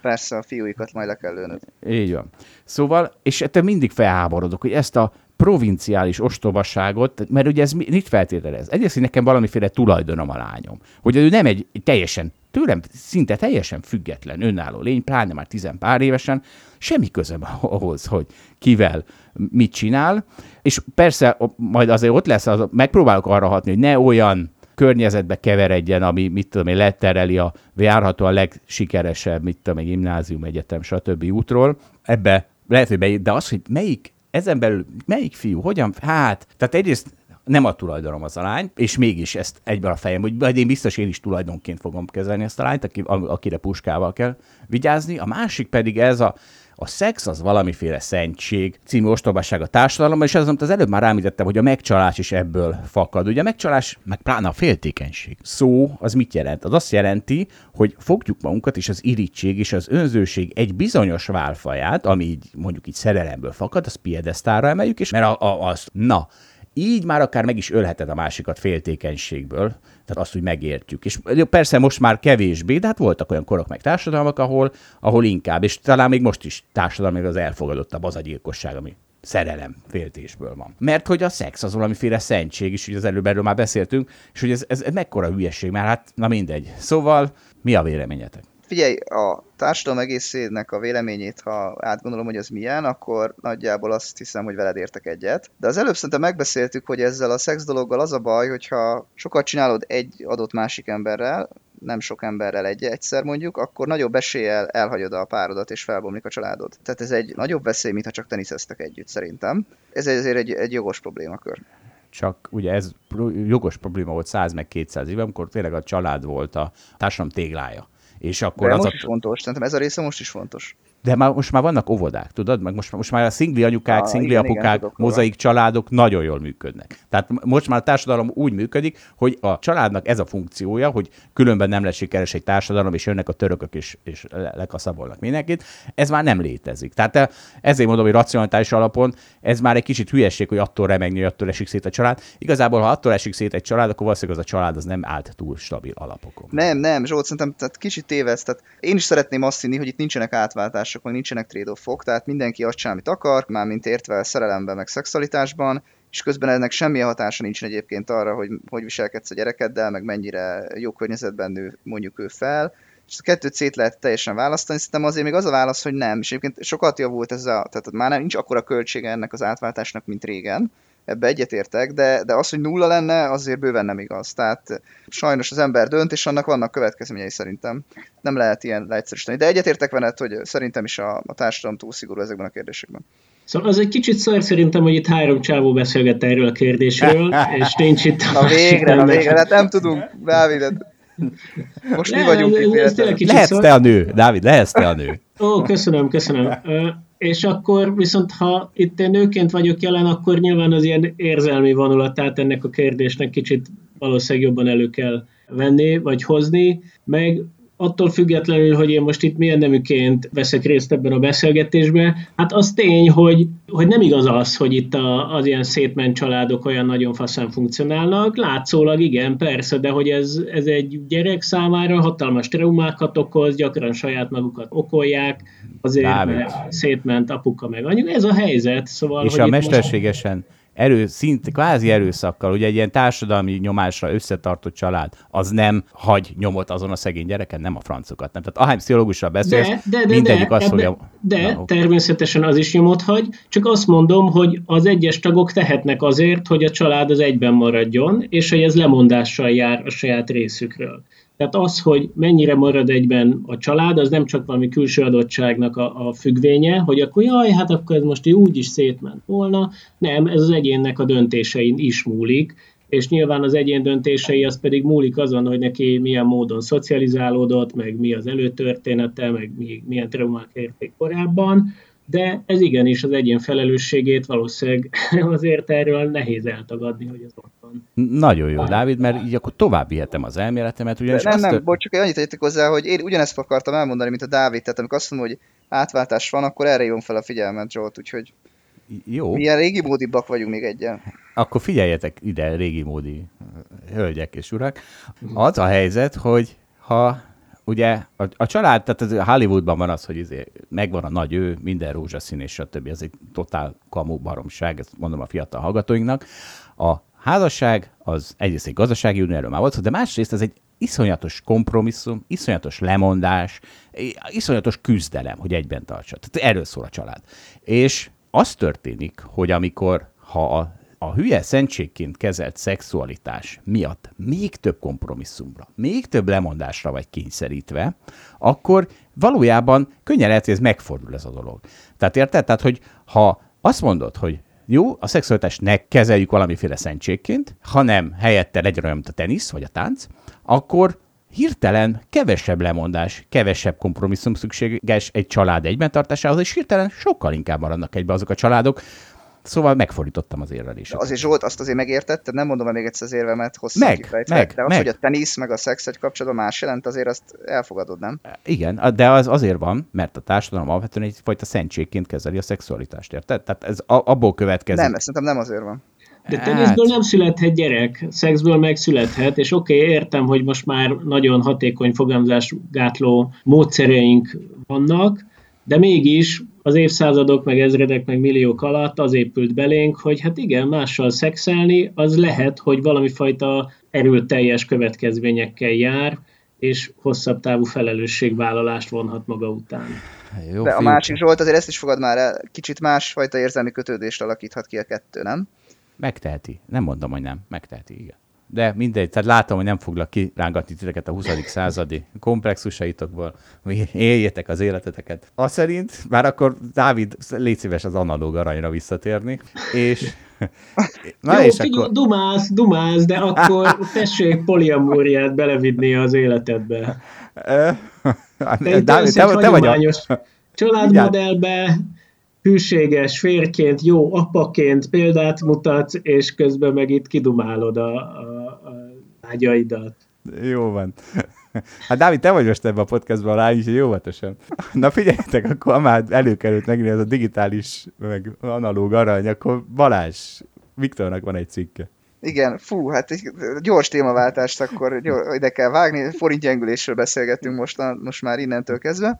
Persze, a fiúikat majd le kell lőnöd. Így van. Szóval, és ettől mindig felháborodok, hogy ezt a provinciális ostobaságot, mert ugye ez mit feltételez? Egyrészt, hogy nekem valamiféle tulajdonom a lányom. Hogy ő nem egy teljesen tőlem szinte teljesen független, önálló lény, pláne már tizen pár évesen, semmi közöm ahhoz, hogy kivel mit csinál, és persze majd azért ott lesz, az, megpróbálok arra hatni, hogy ne olyan környezetbe keveredjen, ami, mit tudom én, letereli a járható a legsikeresebb, mit tudom én, gimnázium, egyetem, stb. útról. Ebbe lehet, hogy be, de az, hogy melyik, ezen belül melyik fiú, hogyan, hát, tehát egyrészt nem a tulajdonom az a lány, és mégis ezt egyben a fejem, hogy majd én biztos én is tulajdonként fogom kezelni ezt a lányt, aki, akire puskával kell vigyázni. A másik pedig ez a, a szex az valamiféle szentség, című ostobaság a társadalomban, és az, amit az előbb már rámítettem, hogy a megcsalás is ebből fakad. Ugye a megcsalás, meg pláne a féltékenység. Szó az mit jelent? Az azt jelenti, hogy fogjuk magunkat, és az irítség és az önzőség egy bizonyos válfaját, ami így mondjuk így szerelemből fakad, az piedesztára emeljük, és mert a, a, azt, na, így már akár meg is ölheted a másikat féltékenységből, tehát azt, hogy megértjük. És persze most már kevésbé, de hát voltak olyan korok meg társadalmak, ahol, ahol inkább, és talán még most is társadalmi az elfogadottabb az a gyilkosság, ami szerelem féltésből van. Mert hogy a szex az valamiféle szentség is, ugye az előbb erről már beszéltünk, és hogy ez, ez, ez mekkora hülyeség, mert hát na mindegy. Szóval mi a véleményetek? Figyelj, a társadalom egészének a véleményét, ha átgondolom, hogy az milyen, akkor nagyjából azt hiszem, hogy veled értek egyet. De az előbb szerintem megbeszéltük, hogy ezzel a szex dologgal az a baj, hogyha sokat csinálod egy adott másik emberrel, nem sok emberrel egy egyszer mondjuk, akkor nagyobb eséllyel elhagyod a párodat és felbomlik a családod. Tehát ez egy nagyobb veszély, mintha csak teniszeztek együtt szerintem. Ez ezért egy, egy jogos problémakör csak ugye ez jogos probléma volt 100 meg 200 éve, amikor tényleg a család volt a társadalom téglája. És akkor De az most a... is fontos, szerintem ez a része most is fontos. De már, most már vannak óvodák, tudod? Meg most, most már a szingli anyukák, ah, szingli igen, apukák, igen, mozaik családok nagyon jól működnek. Tehát most már a társadalom úgy működik, hogy a családnak ez a funkciója, hogy különben nem lesz sikeres egy társadalom, és jönnek a törökök, és, és lekaszabolnak mindenkit. Ez már nem létezik. Tehát eh, ezért mondom, hogy racionális alapon ez már egy kicsit hülyeség, hogy attól remegni, hogy attól esik szét a család. Igazából, ha attól esik szét egy család, akkor valószínűleg az a család az nem állt túl stabil alapokon. Nem, nem, Zsolt, szerintem tehát kicsit tévesz. Tehát én is szeretném azt hinni, hogy itt nincsenek átváltások, meg nincsenek trade-offok, tehát mindenki azt csinál, amit akar, már mint értve szerelemben, meg szexualitásban, és közben ennek semmi hatása nincs egyébként arra, hogy hogy viselkedsz a gyerekeddel, meg mennyire jó környezetben nő mondjuk ő fel, és a kettőt szét lehet teljesen választani, szerintem azért még az a válasz, hogy nem, és egyébként sokat javult ez a, tehát már nem, nincs akkora költsége ennek az átváltásnak, mint régen, ebbe egyetértek, de, de az, hogy nulla lenne, azért bőven nem igaz. Tehát sajnos az ember dönt, és annak vannak következményei szerintem. Nem lehet ilyen leegyszerűsíteni. De egyetértek veled, hogy szerintem is a, a társadalom túl szigorú ezekben a kérdésekben. Szóval az egy kicsit szar szerintem, hogy itt három csávó beszélget erről a kérdésről, és nincs itt... Na végre, na végre, hát nem tudunk, Dávid, most mi vagyunk itt Lehetsz te a nő, Dávid, lehetsz te a nő. Ó, köszönöm, köszönöm és akkor viszont ha itt én nőként vagyok jelen, akkor nyilván az ilyen érzelmi vonulatát ennek a kérdésnek kicsit valószínűleg jobban elő kell venni, vagy hozni, meg attól függetlenül, hogy én most itt milyen neműként veszek részt ebben a beszélgetésben, hát az tény, hogy, hogy nem igaz az, hogy itt a, az ilyen szétment családok olyan nagyon faszán funkcionálnak. Látszólag igen, persze, de hogy ez, ez egy gyerek számára hatalmas traumákat okoz, gyakran saját magukat okolják, azért mert szétment apuka meg anyuka. Ez a helyzet. Szóval, És a mesterségesen most erő, szint, kvázi erőszakkal, ugye egy ilyen társadalmi nyomásra összetartott család, az nem hagy nyomot azon a szegény gyereken, nem a francokat. Nem. Tehát ahány pszichológussal beszélsz, de, de, de, mindegyik de, azt fogja... De, Na, természetesen az is nyomot hagy, csak azt mondom, hogy az egyes tagok tehetnek azért, hogy a család az egyben maradjon, és hogy ez lemondással jár a saját részükről. Tehát az, hogy mennyire marad egyben a család, az nem csak valami külső adottságnak a, a függvénye, hogy akkor jaj, hát akkor ez most úgy is szétment volna. Nem, ez az egyénnek a döntésein is múlik, és nyilván az egyén döntései az pedig múlik azon, hogy neki milyen módon szocializálódott, meg mi az előtörténete, meg milyen traumák érték korábban, de ez igenis az egyén felelősségét valószínűleg azért erről nehéz eltagadni, hogy ez ott van. Nagyon jó, Dávid, mert így akkor tovább vihetem az elméletemet. Ugyanis nem, nem, tör... bocs, csak annyit egyetek hozzá, hogy én ugyanezt akartam elmondani, mint a Dávid, tehát amikor azt mondom, hogy átváltás van, akkor erre jön fel a figyelmet, Zsolt, úgyhogy jó. Milyen régi módibbak vagyunk még egyen. Akkor figyeljetek ide, régi módi hölgyek és urak. Az a helyzet, hogy ha ugye a, a család, tehát az Hollywoodban van az, hogy izé, megvan a nagy ő, minden rózsaszín és stb. Ez egy totál kamu baromság, ezt mondom a fiatal hallgatóinknak. A házasság az egyrészt egy gazdasági unió, erről már volt, de másrészt ez egy iszonyatos kompromisszum, iszonyatos lemondás, iszonyatos küzdelem, hogy egyben tartsa. Tehát erről szól a család. És az történik, hogy amikor ha a a hülye szentségként kezelt szexualitás miatt még több kompromisszumra, még több lemondásra vagy kényszerítve, akkor valójában könnyen lehet, hogy ez megfordul ez a dolog. Tehát érted? Tehát, hogy ha azt mondod, hogy jó, a szexualitást ne kezeljük valamiféle szentségként, hanem helyette legyen olyan, mint a tenisz vagy a tánc, akkor hirtelen kevesebb lemondás, kevesebb kompromisszum szükséges egy család egyben tartásához, és hirtelen sokkal inkább maradnak egybe azok a családok, Szóval megfordítottam az érvelést. Azért Zsolt, azt azért megértetted, nem mondom még egyszer az érvemet hosszan meg, kifejtve, meg, de az, meg. hogy a tenisz meg a szex egy kapcsolatban más jelent, azért azt elfogadod, nem? Igen, de az azért van, mert a társadalom alapvetően egyfajta szentségként kezeli a szexualitást, érted? Tehát ez abból következik. Nem, szerintem nem azért van. De teniszből nem születhet gyerek, szexből meg születhet, és oké, okay, értem, hogy most már nagyon hatékony fogamzásgátló módszereink vannak, de mégis az évszázadok, meg ezredek, meg milliók alatt az épült belénk, hogy hát igen, mással szexelni, az lehet, hogy valami fajta erőteljes következményekkel jár, és hosszabb távú felelősségvállalást vonhat maga után. Jó, De a másik Zsolt azért ezt is fogad már el, kicsit másfajta érzelmi kötődést alakíthat ki a kettő, nem? Megteheti. Nem mondom, hogy nem. Megteheti, igen de mindegy, tehát látom, hogy nem foglak kirángatni titeket a 20. századi komplexusaitokból, hogy éljétek az életeteket. A szerint, már akkor Dávid, légy szíves az analóg aranyra visszatérni, és Na Jó, és akkor... dumász, dumász, de akkor tessék poliamóriát belevidni az életedbe. Dávid, te, te vagy a... családmodellbe, hűséges férként, jó apaként példát mutatsz, és közben meg itt kidumálod a, a, a ágyaidat. Jó van. Hát Dávid, te vagy most ebben a podcastban a lány, úgyhogy óvatosan. Na figyeljetek, akkor már előkerült megint ez a digitális, meg analóg arany, akkor Balázs, Viktornak van egy cikke. Igen, fú, hát egy gyors témaváltást akkor ide kell vágni, forintgyengülésről beszélgetünk most, most már innentől kezdve.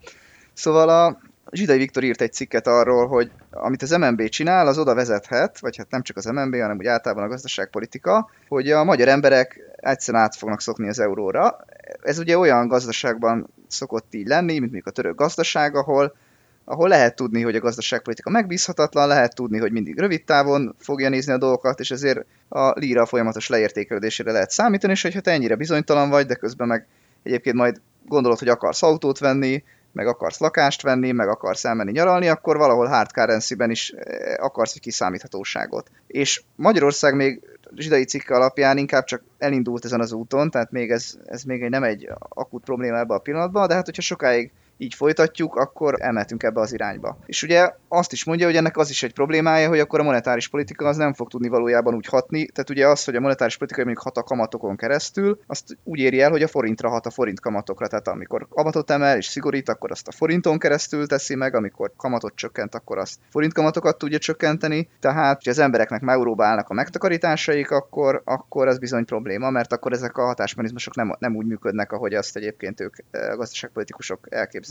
Szóval a, Zsidai Viktor írt egy cikket arról, hogy amit az MNB csinál, az oda vezethet, vagy hát nem csak az MNB, hanem úgy általában a gazdaságpolitika, hogy a magyar emberek egyszerűen át fognak szokni az euróra. Ez ugye olyan gazdaságban szokott így lenni, mint mondjuk a török gazdaság, ahol, ahol lehet tudni, hogy a gazdaságpolitika megbízhatatlan, lehet tudni, hogy mindig rövid távon fogja nézni a dolgokat, és ezért a líra folyamatos leértékelődésére lehet számítani, és hogyha te ennyire bizonytalan vagy, de közben meg egyébként majd gondolod, hogy akarsz autót venni, meg akarsz lakást venni, meg akarsz elmenni nyaralni, akkor valahol hard currency-ben is eh, akarsz egy kiszámíthatóságot. És Magyarország még zsidai cikke alapján inkább csak elindult ezen az úton, tehát még ez, ez még nem egy akut probléma ebbe a pillanatban, de hát hogyha sokáig így folytatjuk, akkor elmehetünk ebbe az irányba. És ugye azt is mondja, hogy ennek az is egy problémája, hogy akkor a monetáris politika az nem fog tudni valójában úgy hatni. Tehát ugye az, hogy a monetáris politika mondjuk hat a kamatokon keresztül, azt úgy éri el, hogy a forintra hat a forint kamatokra. Tehát amikor kamatot emel és szigorít, akkor azt a forinton keresztül teszi meg, amikor kamatot csökkent, akkor azt forint kamatokat tudja csökkenteni. Tehát, hogy az embereknek már euróba állnak a megtakarításaik, akkor, akkor az bizony probléma, mert akkor ezek a hatásmechanizmusok nem, nem úgy működnek, ahogy azt egyébként ők eh, gazdaságpolitikusok elképzelik.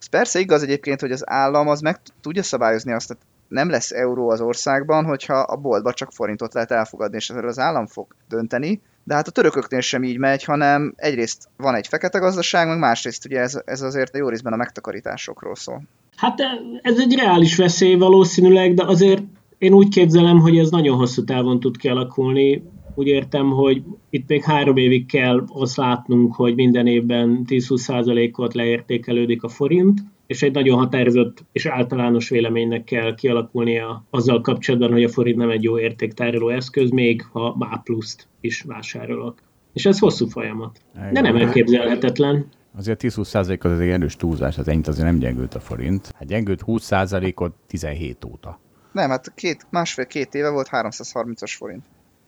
Ez persze igaz egyébként, hogy az állam az meg tudja szabályozni azt a nem lesz euró az országban, hogyha a boltba csak forintot lehet elfogadni, és ezzel az állam fog dönteni. De hát a törököknél sem így megy, hanem egyrészt van egy fekete gazdaság, meg másrészt ugye ez, ez azért jó részben a megtakarításokról szól. Hát ez egy reális veszély valószínűleg, de azért én úgy képzelem, hogy ez nagyon hosszú távon tud kialakulni. Úgy értem, hogy itt még három évig kell azt látnunk, hogy minden évben 10-20%-ot leértékelődik a forint, és egy nagyon határozott és általános véleménynek kell kialakulnia azzal kapcsolatban, hogy a forint nem egy jó értéktároló eszköz, még ha A pluszt is vásárolok. És ez hosszú folyamat. De nem elképzelhetetlen. Azért 10-20% az egy erős túlzás, az ennyit azért nem gyengült a forint. Hát gyengült 20%-ot 17 óta. Nem, hát két, másfél-két éve volt 330-as forint.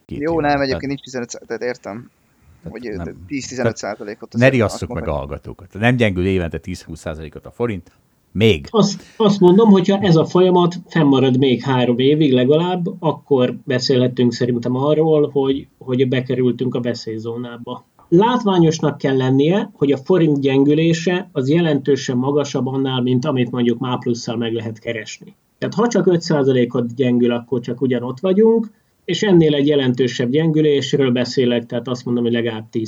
Két Jó, nem, egyébként tehát... nincs 15, tehát értem. Hogy 10-15 százalékot. Ne riasszuk meg a hallgatókat. Nem gyengül évente 10-20 százalékot a forint, még. Azt, azt mondom, hogyha ez a folyamat fennmarad még három évig legalább, akkor beszélhetünk szerintem arról, hogy, hogy bekerültünk a veszélyzónába. Látványosnak kell lennie, hogy a forint gyengülése az jelentősen magasabb annál, mint amit mondjuk MÁ plusszal meg lehet keresni. Tehát ha csak 5%-ot gyengül, akkor csak ugyanott vagyunk, és ennél egy jelentősebb gyengülésről beszélek, tehát azt mondom, hogy legalább 10%.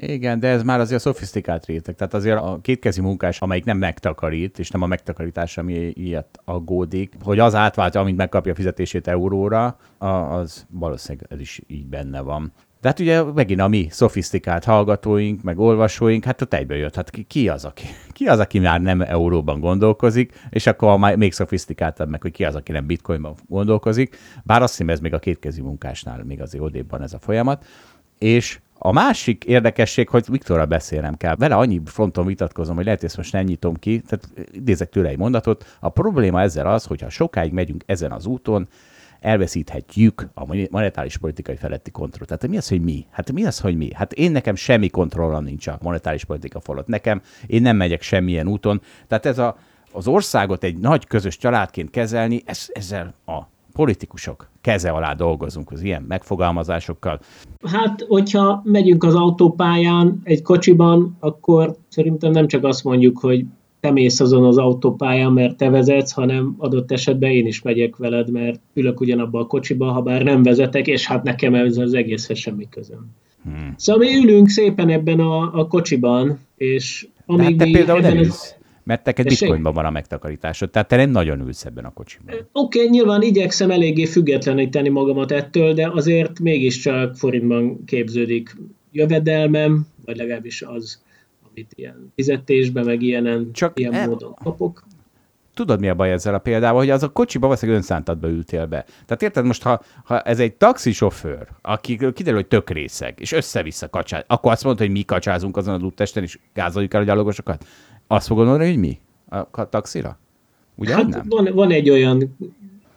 Igen, de ez már azért a szofisztikált réteg. Tehát azért a kétkezi munkás, amelyik nem megtakarít, és nem a megtakarítás, ami ilyet aggódik, hogy az átváltja, amint megkapja a fizetését euróra, az valószínűleg ez is így benne van. De hát ugye megint a mi szofisztikált hallgatóink, meg olvasóink, hát ott egyből jött, hát ki, az, aki, ki az, aki már nem euróban gondolkozik, és akkor még szofisztikáltabb meg, hogy ki az, aki nem bitcoinban gondolkozik, bár azt hiszem ez még a kétkezi munkásnál még azért odébb van ez a folyamat, és a másik érdekesség, hogy Viktorra beszélnem kell. Vele annyi fronton vitatkozom, hogy lehet, hogy ezt most nem nyitom ki, tehát idézek tőle egy mondatot. A probléma ezzel az, hogyha sokáig megyünk ezen az úton, elveszíthetjük a monetáris politikai feletti kontrollt. Tehát mi az, hogy mi? Hát mi az, hogy mi? Hát én nekem semmi kontrollam nincs a monetáris politika fölött. Nekem, én nem megyek semmilyen úton. Tehát ez a, az országot egy nagy közös családként kezelni, ez, ezzel a politikusok keze alá dolgozunk az ilyen megfogalmazásokkal. Hát, hogyha megyünk az autópályán egy kocsiban, akkor szerintem nem csak azt mondjuk, hogy te mész azon az autópályán, mert te vezetsz, hanem adott esetben én is megyek veled, mert ülök ugyanabba a kocsiba, ha bár nem vezetek, és hát nekem ez az egészhez semmi közöm. Hmm. Szóval mi ülünk szépen ebben a, a kocsiban, és amíg hát te mi például ebben az... Mert neked bitcoinban van a megtakarításod, tehát te nem nagyon ülsz ebben a kocsiban. Oké, okay, nyilván igyekszem eléggé függetleníteni magamat ettől, de azért mégiscsak forintban képződik jövedelmem, vagy legalábbis az, amit ilyen fizetésben, meg ilyenen, Csak ilyen el... módon kapok. Tudod, mi a baj ezzel a példával, hogy az a kocsiba valószínűleg önszántadba ültél be. Tehát érted most, ha, ha ez egy taxisofőr, aki kiderül, hogy tök részeg, és össze-vissza kacsáz, akkor azt mondod, hogy mi kacsázunk azon az úttesten, és gázoljuk el a gyalogosokat? Azt fogod mondani, hogy mi? A taxira? Ugye hát nem? Van, van egy olyan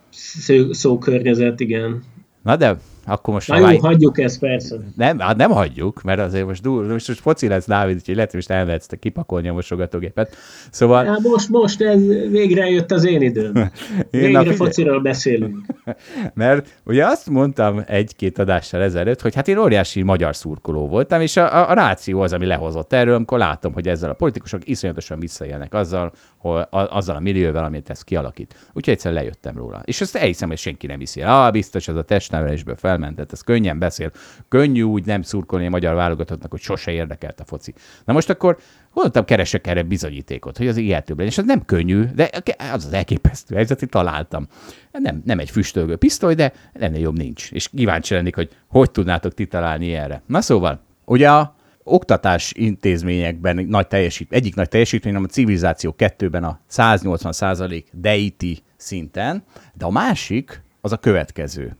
szó, szókörnyezet, igen. Na de akkor most... Na jó, vágy... hagyjuk ezt persze. Nem, hát nem hagyjuk, mert azért most, dur, most, most foci lesz, Dávid, úgyhogy lehet, hogy most elvetsz kipakolni a mosogatógépet. Szóval... Ja, most, most ez végre jött az én időm. Én végre figyel... fociról beszélünk. mert ugye azt mondtam egy-két adással ezelőtt, hogy hát én óriási magyar szurkoló voltam, és a, a, a ráció az, ami lehozott erről, amikor látom, hogy ezzel a politikusok iszonyatosan visszaélnek azzal, azzal a millióvel, amit ez kialakít. Úgyhogy egyszer lejöttem róla. És ezt elhiszem, hogy senki nem viszi el. Ah, biztos, ez a testnevelésből felmentett, ez könnyen beszél. Könnyű úgy nem szurkolni a magyar válogatottnak, hogy sose érdekelt a foci. Na most akkor Gondoltam, keresek erre bizonyítékot, hogy az ilyetőbb legyen. És az nem könnyű, de az az elképesztő helyzet, hogy találtam. Nem, nem egy füstölgő pisztoly, de ennél jobb nincs. És kíváncsi lennék, hogy hogy tudnátok ti találni erre. Na szóval, ugye a oktatás intézményekben nagy teljesít, egyik nagy teljesítmény, a civilizáció kettőben a 180 százalék deiti szinten, de a másik az a következő.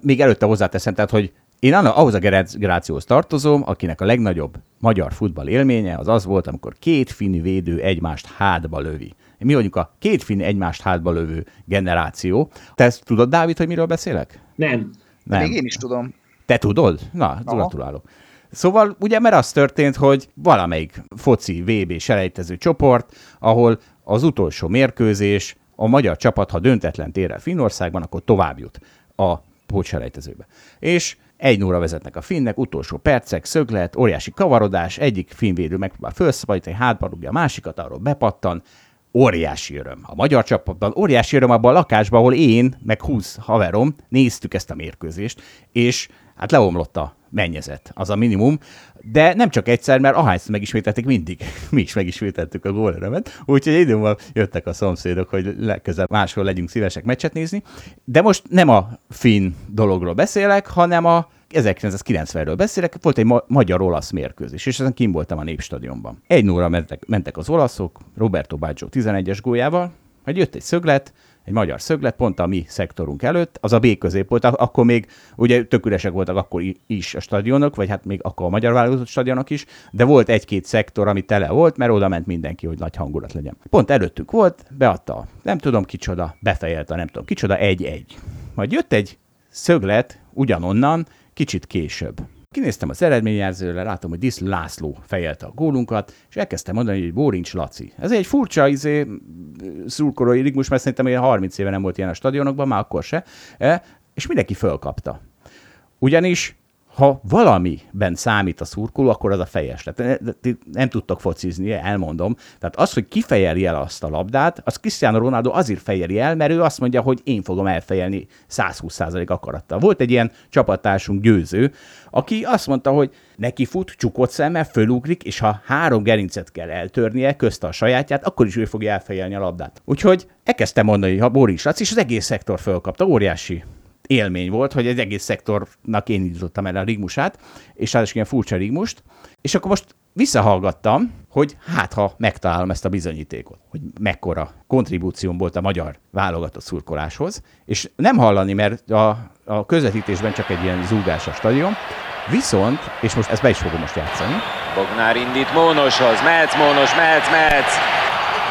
Még előtte hozzáteszem, tehát, hogy én ahhoz a generációhoz tartozom, akinek a legnagyobb magyar futball élménye az az volt, amikor két fini védő egymást hátba lövi. Mi vagyunk a két fini egymást hátba lövő generáció. Te ezt tudod, Dávid, hogy miről beszélek? Nem. Nem. Még én is tudom. Te tudod? Na, gratulálok. Szóval ugye, mert az történt, hogy valamelyik foci VB selejtező csoport, ahol az utolsó mérkőzés, a magyar csapat, ha döntetlen tér el Finnországban, akkor tovább jut a pótselejtezőbe. És egy óra vezetnek a finnek, utolsó percek, szöglet, óriási kavarodás, egyik finnvédő megpróbál felszabadítani, hátba rúgja a másikat, arról bepattan, óriási öröm. A magyar csapatban óriási öröm abban a lakásban, ahol én, meg 20 haverom néztük ezt a mérkőzést, és hát leomlott a mennyezet, az a minimum, de nem csak egyszer, mert ahányszor megismételték, mindig. Mi is megismételtük a gólörömet, úgyhogy időben jöttek a szomszédok, hogy legközelebb máshol legyünk szívesek meccset nézni, de most nem a finn dologról beszélek, hanem a 1990-ről beszélek, volt egy ma- magyar-olasz mérkőzés, és ezen kim voltam a Népstadionban. Egy nóra mentek, mentek az olaszok, Roberto Baggio 11-es góljával, hogy jött egy szöglet, egy magyar szöglet, pont a mi szektorunk előtt, az a B közép volt, akkor még ugye tök üresek voltak akkor is a stadionok, vagy hát még akkor a magyar válogatott stadionok is, de volt egy-két szektor, ami tele volt, mert oda ment mindenki, hogy nagy hangulat legyen. Pont előttünk volt, beadta, nem tudom kicsoda, befejelte, nem tudom kicsoda, egy-egy. Majd jött egy szöglet ugyanonnan, kicsit később. Kinéztem az eredményjelzőre, látom, hogy Disz László fejelte a gólunkat, és elkezdtem mondani, hogy Bórincs Laci. Ez egy furcsa izé, szurkolói rigmus, mert szerintem ilyen 30 éve nem volt ilyen a stadionokban, már akkor se, e, és mindenki fölkapta. Ugyanis ha valamiben számít a szurkoló, akkor az a fejes. Tehát nem tudtok focizni, elmondom. Tehát az, hogy kifejeli el azt a labdát, az Cristiano Ronaldo azért fejeli el, mert ő azt mondja, hogy én fogom elfejelni 120% akarattal. Volt egy ilyen csapattársunk győző, aki azt mondta, hogy neki fut, csukott szemmel, fölugrik, és ha három gerincet kell eltörnie, közt a sajátját, akkor is ő fogja elfejelni a labdát. Úgyhogy elkezdtem mondani, ha Boris Laci, és az egész szektor fölkapta, óriási élmény volt, hogy egy egész szektornak én indítottam el a rigmusát, és ráadásul ilyen furcsa rigmust, és akkor most visszahallgattam, hogy hát ha megtalálom ezt a bizonyítékot, hogy mekkora kontribúcióm volt a magyar válogatott szurkoláshoz, és nem hallani, mert a, a közvetítésben csak egy ilyen zúgás a stadion, viszont, és most ezt be is fogom most játszani. Bognár indít Mónoshoz, mehetsz Mónos, mehetsz, mehetsz,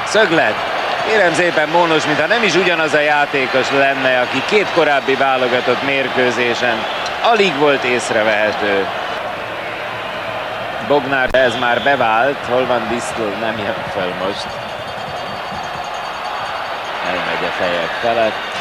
szöglet, Kérem szépen Mónos, mintha nem is ugyanaz a játékos lenne, aki két korábbi válogatott mérkőzésen alig volt észrevehető. Bognár, ez már bevált, hol van Disztl, nem jön fel most. Elmegy a fejek felett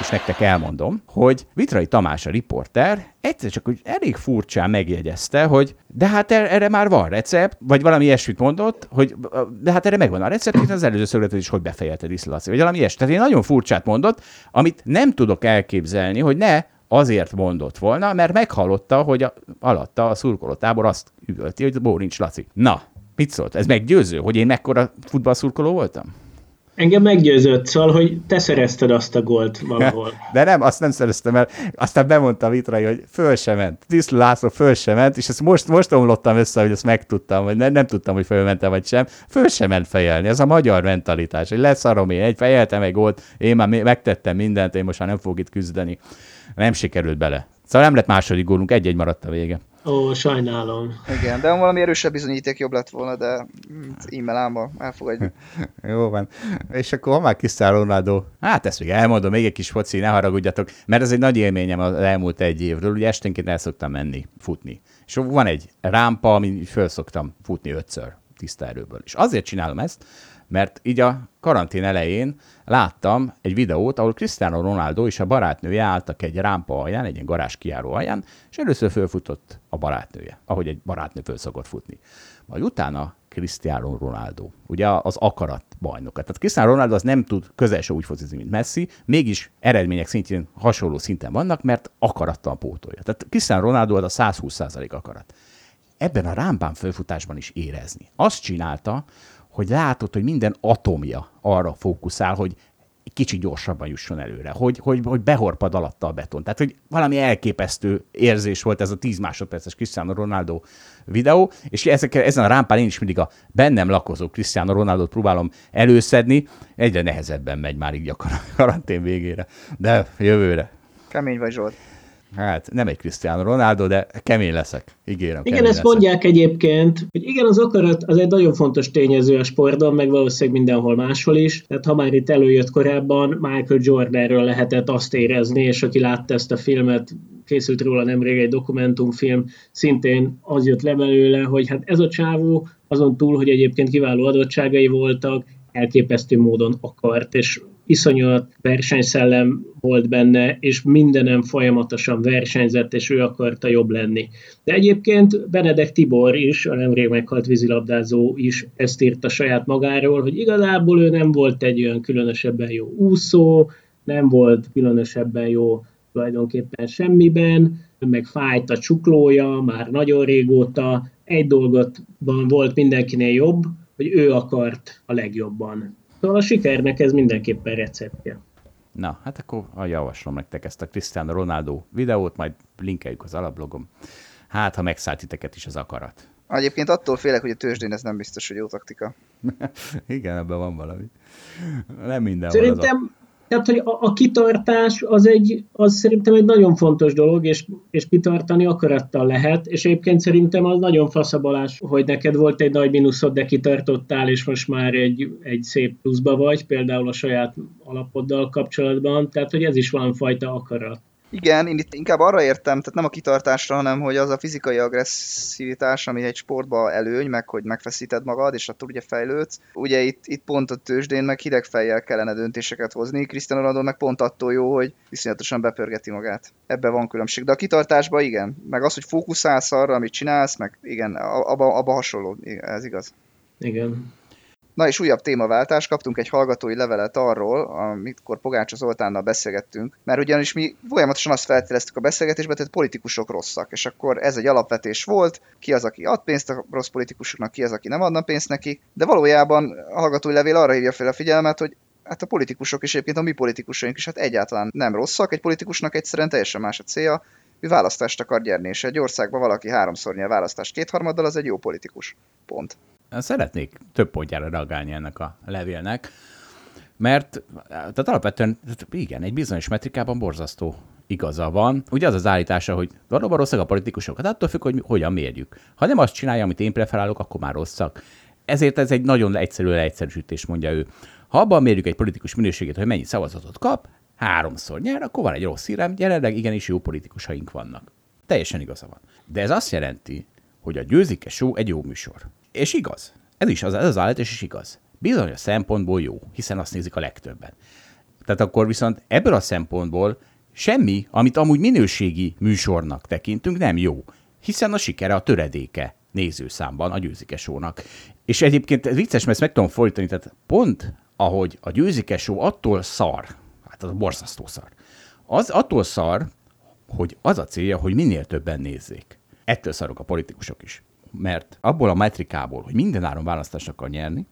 és nektek elmondom, hogy Vitrai Tamás a riporter egyszer csak hogy elég furcsán megjegyezte, hogy de hát er-, erre már van recept, vagy valami ilyesmit mondott, hogy de hát erre megvan a recept, és az előző szögletet is hogy befejelte Diszlaci, vagy valami ilyesmit. Tehát én nagyon furcsát mondott, amit nem tudok elképzelni, hogy ne azért mondott volna, mert meghallotta, hogy a, alatta a szurkolótábor azt üvölti, hogy Bórincs Laci. Na, mit szólt? Ez meggyőző, hogy én mekkora futballszurkoló voltam? Engem meggyőzött, szóval, hogy te szerezted azt a gólt valahol. De nem, azt nem szereztem el. Aztán bemondta Vitrai, hogy föl sem ment. Tisztl László föl sem ment, és ezt most, most omlottam össze, hogy ezt megtudtam, vagy nem, nem tudtam, hogy fölmentem, vagy sem. Föl sem ment fejelni. Ez a magyar mentalitás, hogy leszarom én, egy fejeltem egy gólt, én már megtettem mindent, én most már nem fogok itt küzdeni. Nem sikerült bele. Szóval nem lett második gólunk, egy-egy maradt a vége. Ó, sajnálom. Igen, de valami erősebb bizonyíték jobb lett volna, de e-mail álma, elfogadjuk. Jó van. És akkor ha már Cristiano Ronaldo, hát ezt még elmondom, még egy kis foci, ne haragudjatok, mert ez egy nagy élményem az elmúlt egy évről, ugye esténként el szoktam menni, futni. És van egy rámpa, amin föl szoktam futni ötször tiszta erőből. És azért csinálom ezt, mert így a karantén elején láttam egy videót, ahol Cristiano Ronaldo és a barátnője álltak egy rámpa alján, egy ilyen garázs kiáró alján, és először fölfutott a barátnője, ahogy egy barátnő föl szokott futni. Majd utána Cristiano Ronaldo, ugye az akarat bajnoka. Tehát Cristiano Ronaldo az nem tud közel se úgy focizni, mint Messi, mégis eredmények szintjén hasonló szinten vannak, mert akarattal pótolja. Tehát Cristiano Ronaldo az a 120% akarat. Ebben a rámpán fölfutásban is érezni. Azt csinálta, hogy látod, hogy minden atomja arra fókuszál, hogy kicsit gyorsabban jusson előre, hogy, hogy, hogy behorpad alatta a beton. Tehát, hogy valami elképesztő érzés volt ez a 10 másodperces Cristiano Ronaldo videó, és ezek, ezen a rámpán én is mindig a bennem lakozó Cristiano Ronaldo próbálom előszedni, egyre nehezebben megy már így a karantén végére, de jövőre. Kemény vagy Zsolt. Hát nem egy Cristiano Ronaldo, de kemény leszek, ígérem. Igen, ezt leszek. mondják egyébként, hogy igen, az akarat az egy nagyon fontos tényező a sportban, meg valószínűleg mindenhol máshol is. Tehát ha már itt előjött korábban, Michael Jordanről lehetett azt érezni, és aki látta ezt a filmet, készült róla nemrég egy dokumentumfilm, szintén az jött le belőle, hogy hát ez a csávó azon túl, hogy egyébként kiváló adottságai voltak, elképesztő módon akart, és iszonyat versenyszellem volt benne, és mindenem folyamatosan versenyzett, és ő akarta jobb lenni. De egyébként Benedek Tibor is, a nemrég meghalt vízilabdázó is ezt írta saját magáról, hogy igazából ő nem volt egy olyan különösebben jó úszó, nem volt különösebben jó tulajdonképpen semmiben, meg fájt a csuklója már nagyon régóta, egy dolgot van, volt mindenkinél jobb, hogy ő akart a legjobban. Szóval a sikernek ez mindenképpen receptje. Na, hát akkor a javaslom nektek ezt a Cristiano Ronaldo videót, majd linkeljük az alablogom. Hát, ha megszállt titeket is az akarat. Egyébként attól félek, hogy a tőzsdén ez nem biztos, hogy jó taktika. Igen, ebben van valami. Nem minden Szerintem, tehát, hogy a, a kitartás az, egy, az szerintem egy nagyon fontos dolog, és, és kitartani akarattal lehet, és egyébként szerintem az nagyon faszabalás, hogy neked volt egy nagy mínuszod, de kitartottál, és most már egy, egy szép pluszba vagy, például a saját alapoddal kapcsolatban, tehát hogy ez is valamifajta akarat. Igen, én itt inkább arra értem, tehát nem a kitartásra, hanem hogy az a fizikai agresszivitás, ami egy sportba előny, meg hogy megfeszíted magad, és attól ugye fejlődsz. Ugye itt, itt pont a tőzsdén meg hideg fejjel kellene döntéseket hozni, Cristiano Ronaldo meg pont attól jó, hogy viszonyatosan bepörgeti magát. Ebben van különbség. De a kitartásban igen, meg az, hogy fókuszálsz arra, amit csinálsz, meg igen, abba, abba hasonló, ez igaz. Igen. Na és újabb témaváltás, kaptunk egy hallgatói levelet arról, amikor Pogácsa Zoltánnal beszélgettünk, mert ugyanis mi folyamatosan azt feltételeztük a beszélgetésbe, hogy politikusok rosszak, és akkor ez egy alapvetés volt, ki az, aki ad pénzt a rossz politikusoknak, ki az, aki nem adna pénzt neki, de valójában a hallgatói levél arra hívja fel a figyelmet, hogy hát a politikusok is egyébként a mi politikusaink is hát egyáltalán nem rosszak, egy politikusnak egyszerűen teljesen más a célja, ő választást akar nyerni, és egy országban valaki háromszor nyer választást kétharmaddal, az egy jó politikus. Pont. Szeretnék több pontjára reagálni ennek a levélnek, mert tehát alapvetően, igen, egy bizonyos metrikában borzasztó igaza van. Ugye az az állítása, hogy valóban rosszak a politikusok, hát attól függ, hogy hogyan mérjük. Ha nem azt csinálja, amit én preferálok, akkor már rosszak. Ezért ez egy nagyon egyszerű leegyszerűsítés, mondja ő. Ha abban mérjük egy politikus minőségét, hogy mennyi szavazatot kap, háromszor nyer, akkor van egy rossz hírem, jelenleg igenis jó politikusaink vannak. Teljesen igaza van. De ez azt jelenti, hogy a győzike show egy jó műsor. És igaz. Ez is az, ez az állítás is igaz. Bizonyos szempontból jó, hiszen azt nézik a legtöbben. Tehát akkor viszont ebből a szempontból semmi, amit amúgy minőségi műsornak tekintünk, nem jó, hiszen a sikere a töredéke nézőszámban a győzike show-nak. És egyébként ez vicces, mert ezt meg tudom fordítani, tehát pont ahogy a győzike show attól szar, hát az borzasztó szar, az attól szar, hogy az a célja, hogy minél többen nézzék. Ettől szarok a politikusok is mert abból a metrikából, hogy minden áron választást akar nyerni,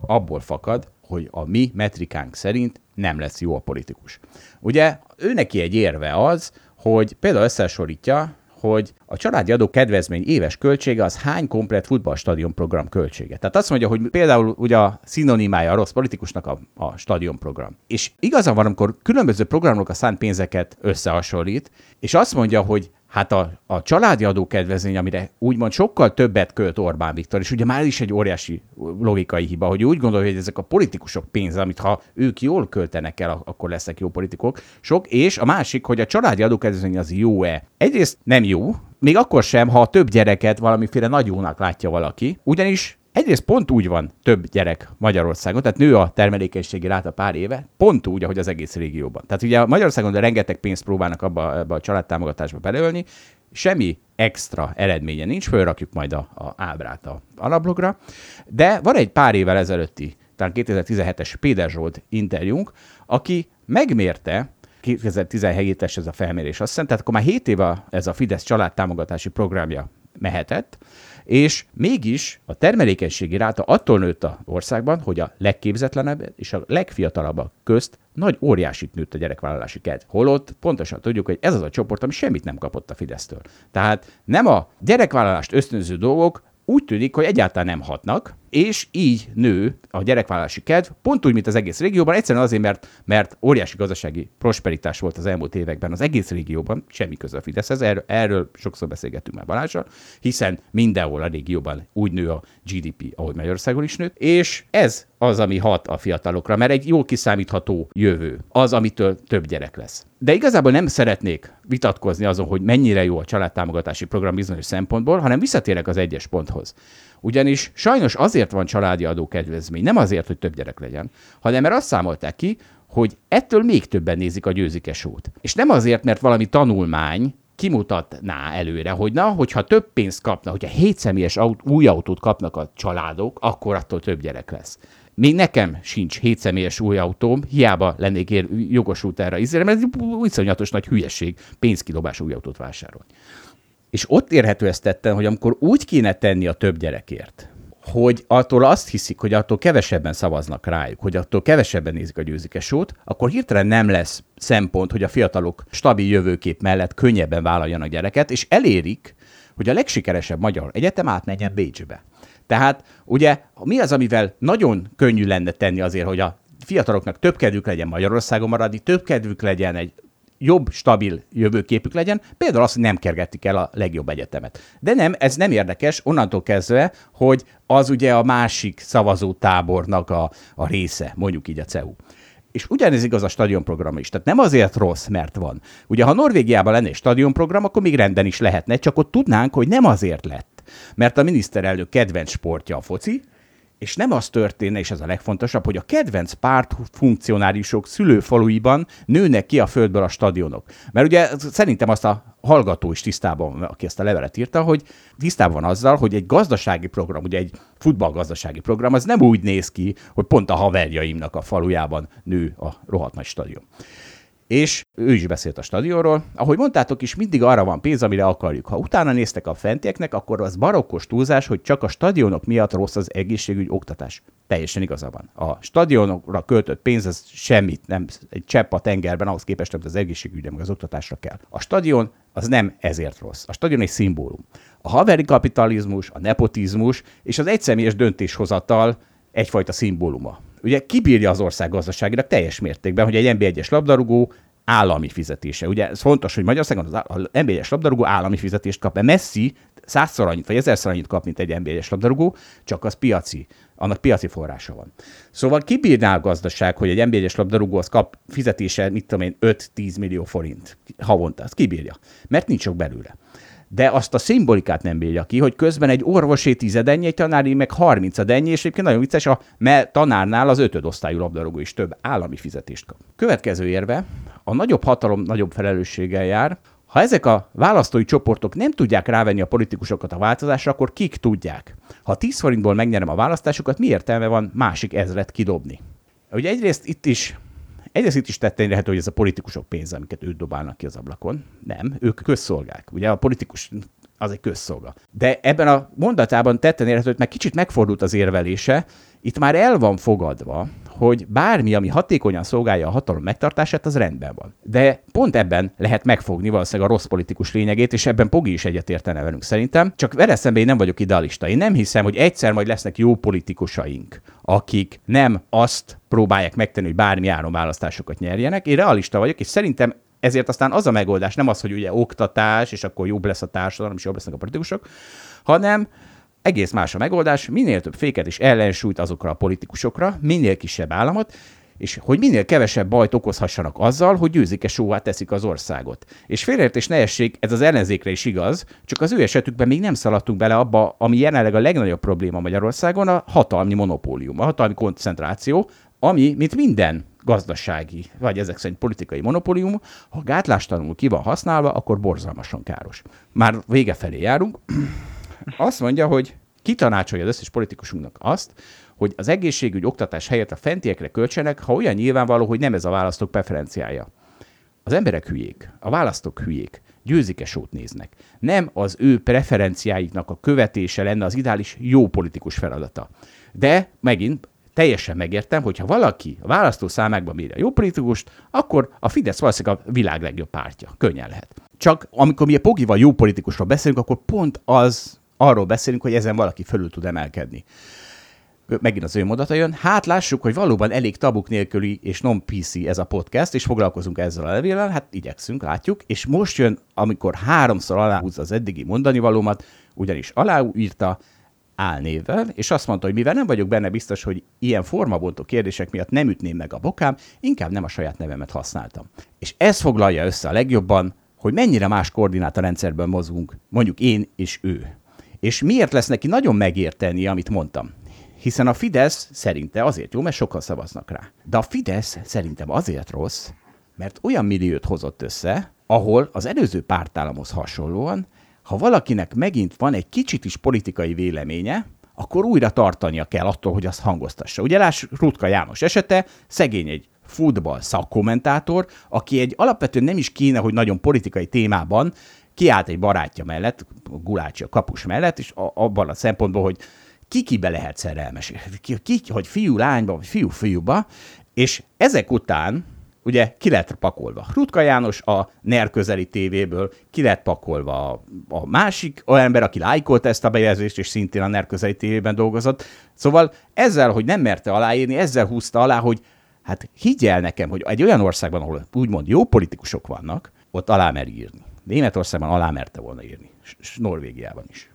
abból fakad, hogy a mi metrikánk szerint nem lesz jó a politikus. Ugye ő neki egy érve az, hogy például összesorítja, hogy a családi adó kedvezmény éves költsége az hány komplet futballstadion program költsége. Tehát azt mondja, hogy például ugye a szinonimája a rossz politikusnak a, a stadion program. És igaza van, amikor különböző programok a szánt pénzeket összehasonlít, és azt mondja, hogy hát a, a családi adókedvezmény, amire úgymond sokkal többet költ Orbán Viktor, és ugye már is egy óriási logikai hiba, hogy úgy gondolja, hogy ezek a politikusok pénze, amit ha ők jól költenek el, akkor lesznek jó politikok. Sok, és a másik, hogy a családi adókedvezmény az jó-e. Egyrészt nem jó, még akkor sem, ha a több gyereket valamiféle nagy jónak látja valaki, ugyanis Egyrészt pont úgy van több gyerek Magyarországon, tehát nő a termelékenységi ráta pár éve, pont úgy, ahogy az egész régióban. Tehát ugye Magyarországon de rengeteg pénzt próbálnak abba, abba a családtámogatásba belőlni, semmi extra eredménye nincs, fölrakjuk majd a, a ábrát a alablogra, de van egy pár évvel ezelőtti, talán 2017-es Péter Zsolt interjúnk, aki megmérte, 2017-es ez a felmérés, azt hiszem, tehát akkor már 7 éve ez a Fidesz családtámogatási programja mehetett, és mégis a termelékenységi ráta attól nőtt a országban, hogy a legképzetlenebb és a legfiatalabbak közt nagy óriásit nőtt a gyerekvállalási kedv. Holott pontosan tudjuk, hogy ez az a csoport, ami semmit nem kapott a Fidesztől. Tehát nem a gyerekvállalást ösztönző dolgok úgy tűnik, hogy egyáltalán nem hatnak, és így nő a gyerekvállalási kedv, pont úgy, mint az egész régióban, egyszerűen azért, mert, mert óriási gazdasági prosperitás volt az elmúlt években az egész régióban, semmi köze a Fideszhez, erről, erről sokszor beszélgettünk már Balázsral, hiszen mindenhol a régióban úgy nő a GDP, ahogy Magyarországon is nőtt, és ez az, ami hat a fiatalokra, mert egy jól kiszámítható jövő, az, amitől több gyerek lesz. De igazából nem szeretnék vitatkozni azon, hogy mennyire jó a családtámogatási program bizonyos szempontból, hanem visszatérek az egyes ponthoz. Ugyanis sajnos azért van családi adókedvezmény, nem azért, hogy több gyerek legyen, hanem mert azt számolták ki, hogy ettől még többen nézik a győzike sót. És nem azért, mert valami tanulmány kimutatná előre, hogy na, hogyha több pénzt kapna, hogyha 7 személyes aut- új autót kapnak a családok, akkor attól több gyerek lesz. Még nekem sincs 7 személyes új autóm, hiába lennék ér, jogosult erre izére, mert ez iszonyatos nagy hülyeség pénzkidobás új autót vásárolni. És ott érhető ezt tetten, hogy amikor úgy kéne tenni a több gyerekért, hogy attól azt hiszik, hogy attól kevesebben szavaznak rájuk, hogy attól kevesebben nézik a győzike sót, akkor hirtelen nem lesz szempont, hogy a fiatalok stabil jövőkép mellett könnyebben vállaljanak gyereket, és elérik, hogy a legsikeresebb magyar egyetem átmenjen Bécsbe. Tehát ugye mi az, amivel nagyon könnyű lenne tenni azért, hogy a fiataloknak több kedvük legyen Magyarországon maradni, több kedvük legyen egy jobb, stabil jövőképük legyen, például azt, hogy nem kergetik el a legjobb egyetemet. De nem, ez nem érdekes, onnantól kezdve, hogy az ugye a másik szavazótábornak a, a része, mondjuk így a CEU. És ugyanez igaz a stadionprogram is. Tehát nem azért rossz, mert van. Ugye, ha Norvégiában lenne egy stadionprogram, akkor még renden is lehetne, csak ott tudnánk, hogy nem azért lett. Mert a miniszterelnök kedvenc sportja a foci, és nem az történne, és ez a legfontosabb, hogy a kedvenc párt funkcionárisok szülőfaluiban nőnek ki a földből a stadionok. Mert ugye szerintem azt a hallgató is tisztában aki ezt a levelet írta, hogy tisztában van azzal, hogy egy gazdasági program, ugye egy futballgazdasági program, az nem úgy néz ki, hogy pont a haverjaimnak a falujában nő a rohadt nagy stadion és ő is beszélt a stadionról. Ahogy mondtátok is, mindig arra van pénz, amire akarjuk. Ha utána néztek a fentieknek, akkor az barokkos túlzás, hogy csak a stadionok miatt rossz az egészségügy oktatás. Teljesen igaza van. A stadionokra költött pénz, az semmit, nem egy csepp a tengerben, ahhoz képest, hogy az egészségügyre, meg az oktatásra kell. A stadion az nem ezért rossz. A stadion egy szimbólum. A haveri kapitalizmus, a nepotizmus és az egyszemélyes döntéshozatal egyfajta szimbóluma ugye kibírja az ország gazdaságilag teljes mértékben, hogy egy NB1-es labdarúgó állami fizetése. Ugye ez fontos, hogy Magyarországon az NB1-es labdarúgó állami fizetést kap, mert Messi százszor annyit, vagy ezerszer annyit kap, mint egy NB1-es labdarúgó, csak az piaci, annak piaci forrása van. Szóval kibírná a gazdaság, hogy egy NB1-es labdarúgó az kap fizetése, mit tudom én, 5-10 millió forint havonta, az kibírja, mert nincs sok belőle de azt a szimbolikát nem bírja ki, hogy közben egy orvosé tizedennyi, egy tanári meg 30 ennyi, és egyébként nagyon vicces, a me tanárnál az ötödosztályú labdarúgó is több állami fizetést kap. Következő érve, a nagyobb hatalom nagyobb felelősséggel jár, ha ezek a választói csoportok nem tudják rávenni a politikusokat a változásra, akkor kik tudják? Ha 10 forintból megnyerem a választásokat, mi értelme van másik ezret kidobni? Ugye egyrészt itt is Egyrészt itt is tetten érhető, hogy ez a politikusok pénze, amiket őt dobálnak ki az ablakon. Nem, ők közszolgák. Ugye a politikus az egy közszolga. De ebben a mondatában tetten érhető, hogy meg kicsit megfordult az érvelése, itt már el van fogadva, hogy bármi, ami hatékonyan szolgálja a hatalom megtartását, az rendben van. De pont ebben lehet megfogni valószínűleg a rossz politikus lényegét, és ebben Pogi is egyetértene velünk szerintem. Csak vele szemben én nem vagyok idealista. Én nem hiszem, hogy egyszer majd lesznek jó politikusaink, akik nem azt próbálják megtenni, hogy bármi áron választásokat nyerjenek. Én realista vagyok, és szerintem ezért aztán az a megoldás nem az, hogy ugye oktatás, és akkor jobb lesz a társadalom, és jobb lesznek a politikusok, hanem egész más a megoldás, minél több féket és ellensúlyt azokra a politikusokra, minél kisebb államot, és hogy minél kevesebb bajt okozhassanak azzal, hogy győzike sóvá teszik az országot. És félreértés nehézség, ez az ellenzékre is igaz, csak az ő esetükben még nem szaladtunk bele abba, ami jelenleg a legnagyobb probléma Magyarországon, a hatalmi monopólium, a hatalmi koncentráció, ami, mint minden gazdasági, vagy ezek szerint politikai monopólium, ha gátlástalanul ki van használva, akkor borzalmasan káros. Már vége felé járunk. Azt mondja, hogy kitanácsolja az összes politikusunknak azt, hogy az egészségügy oktatás helyett a fentiekre költsenek, ha olyan nyilvánvaló, hogy nem ez a választók preferenciája. Az emberek hülyék, a választók hülyék, győzike sót néznek. Nem az ő preferenciáiknak a követése lenne az ideális jó politikus feladata. De megint teljesen megértem, hogyha valaki a választó számákban bírja jó politikust, akkor a Fidesz valószínűleg a világ legjobb pártja. Könnyen lehet. Csak amikor mi a Pogival jó politikusról beszélünk, akkor pont az arról beszélünk, hogy ezen valaki fölül tud emelkedni. Megint az ő mondata jön. Hát lássuk, hogy valóban elég tabuk nélküli és non-PC ez a podcast, és foglalkozunk ezzel a levéllel, hát igyekszünk, látjuk. És most jön, amikor háromszor aláhúzza az eddigi mondani valómat, ugyanis aláírta, álnévvel, és azt mondta, hogy mivel nem vagyok benne biztos, hogy ilyen formabontó kérdések miatt nem ütném meg a bokám, inkább nem a saját nevemet használtam. És ez foglalja össze a legjobban, hogy mennyire más koordinátorrendszerben mozgunk, mondjuk én és ő. És miért lesz neki nagyon megérteni, amit mondtam? hiszen a Fidesz szerinte azért jó, mert sokan szavaznak rá. De a Fidesz szerintem azért rossz, mert olyan milliót hozott össze, ahol az előző pártállamhoz hasonlóan, ha valakinek megint van egy kicsit is politikai véleménye, akkor újra tartania kell attól, hogy azt hangoztassa. Ugye láss Rutka János esete, szegény egy futball szakkommentátor, aki egy alapvetően nem is kéne, hogy nagyon politikai témában kiállt egy barátja mellett, Gulácsi a kapus mellett, és a, abban a szempontból, hogy ki kibe lehet szerelmes, ki, ki, hogy fiú lányba, vagy fiú fiúba, és ezek után ugye ki lett pakolva. Rutka János a NER közeli tévéből, ki lett pakolva a, a másik a ember, aki lájkolt ezt a bejegyzést, és szintén a NER közeli tévében dolgozott. Szóval ezzel, hogy nem merte aláírni, ezzel húzta alá, hogy hát higgyel nekem, hogy egy olyan országban, ahol úgymond jó politikusok vannak, ott alá mer írni. Németországban alá merte volna írni, és Norvégiában is.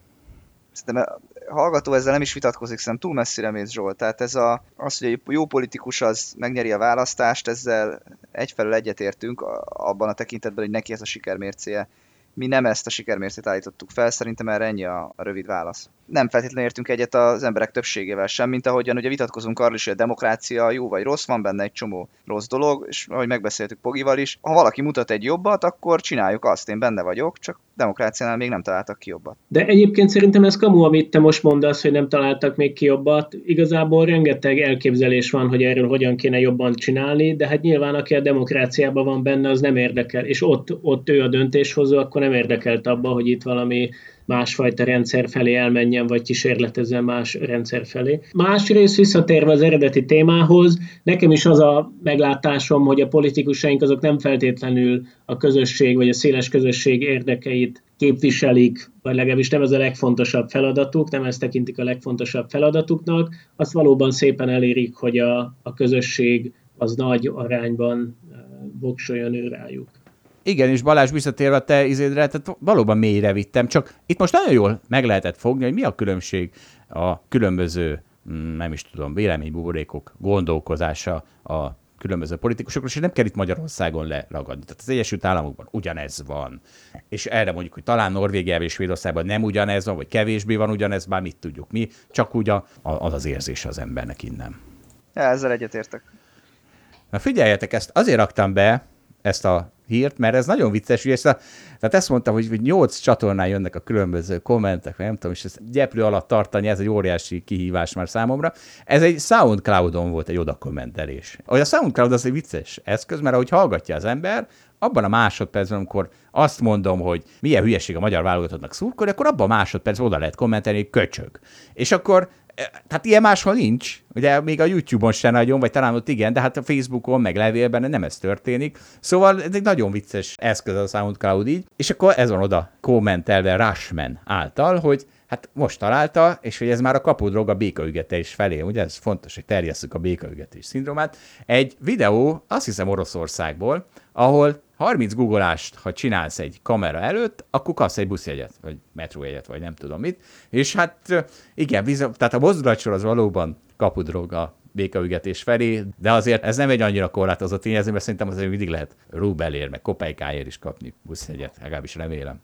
Szerintem hallgató ezzel nem is vitatkozik, szerintem túl messzire mész Zsolt. Tehát ez a, az, hogy egy jó politikus az megnyeri a választást, ezzel egyfelől egyetértünk abban a tekintetben, hogy neki ez a sikermércéje. Mi nem ezt a sikermércét állítottuk fel, szerintem erre ennyi a, a rövid válasz nem feltétlenül értünk egyet az emberek többségével sem, mint ahogyan ugye vitatkozunk arról is, hogy a demokrácia jó vagy rossz, van benne egy csomó rossz dolog, és ahogy megbeszéltük Pogival is, ha valaki mutat egy jobbat, akkor csináljuk azt, én benne vagyok, csak demokráciánál még nem találtak ki jobbat. De egyébként szerintem ez kamu, amit te most mondasz, hogy nem találtak még ki jobbat. Igazából rengeteg elképzelés van, hogy erről hogyan kéne jobban csinálni, de hát nyilván aki a demokráciában van benne, az nem érdekel, és ott, ott ő a döntéshozó, akkor nem érdekelt abba, hogy itt valami másfajta rendszer felé elmenjen, vagy kísérletezzen más rendszer felé. Másrészt visszatérve az eredeti témához, nekem is az a meglátásom, hogy a politikusaink azok nem feltétlenül a közösség, vagy a széles közösség érdekeit képviselik, vagy legalábbis nem ez a legfontosabb feladatuk, nem ezt tekintik a legfontosabb feladatuknak, azt valóban szépen elérik, hogy a, a közösség az nagy arányban eh, voksoljon ő rájuk. Igen, és Balázs visszatérve a te izédre, tehát valóban mélyre vittem, csak itt most nagyon jól meg lehetett fogni, hogy mi a különbség a különböző, mm, nem is tudom, véleménybuborékok gondolkozása a különböző politikusokról, és nem kell itt Magyarországon leragadni. Tehát az Egyesült Államokban ugyanez van. És erre mondjuk, hogy talán Norvégiában és Svédországban nem ugyanez van, vagy kevésbé van ugyanez, bár mit tudjuk mi, csak úgy a, az az érzése az embernek innen. Ja, ezzel egyetértek. Na figyeljetek, ezt azért raktam be, ezt a hírt, mert ez nagyon vicces, ezt a, tehát ezt mondtam, hogy, hogy nyolc csatornán jönnek a különböző kommentek, nem tudom, és ezt gyeplő alatt tartani, ez egy óriási kihívás már számomra. Ez egy Soundcloud-on volt egy oda kommentelés. A Soundcloud az egy vicces eszköz, mert ahogy hallgatja az ember, abban a másodpercben, amikor azt mondom, hogy milyen hülyeség a magyar válogatottnak szurkolni, akkor abban a másodpercben oda lehet kommentelni, hogy köcsög. És akkor tehát ilyen máshol nincs, ugye még a YouTube-on se nagyon, vagy talán ott igen, de hát a Facebookon, meg levélben nem ez történik. Szóval ez egy nagyon vicces eszköz a SoundCloud így, és akkor ez van oda kommentelve Rushman által, hogy hát most találta, és hogy ez már a kapudrog a békaügetés felé, ugye ez fontos, hogy terjesszük a békaügetés szindrómát. Egy videó, azt hiszem Oroszországból, ahol 30 googleást, ha csinálsz egy kamera előtt, akkor kapsz egy buszjegyet, vagy metrójegyet, vagy nem tudom mit. És hát igen, bizony, tehát a mozdulatsor az valóban kapudrog a békaügetés felé, de azért ez nem egy annyira korlátozott tényező, mert szerintem azért mindig lehet rubelért, meg kopejkáért is kapni buszjegyet, legalábbis remélem.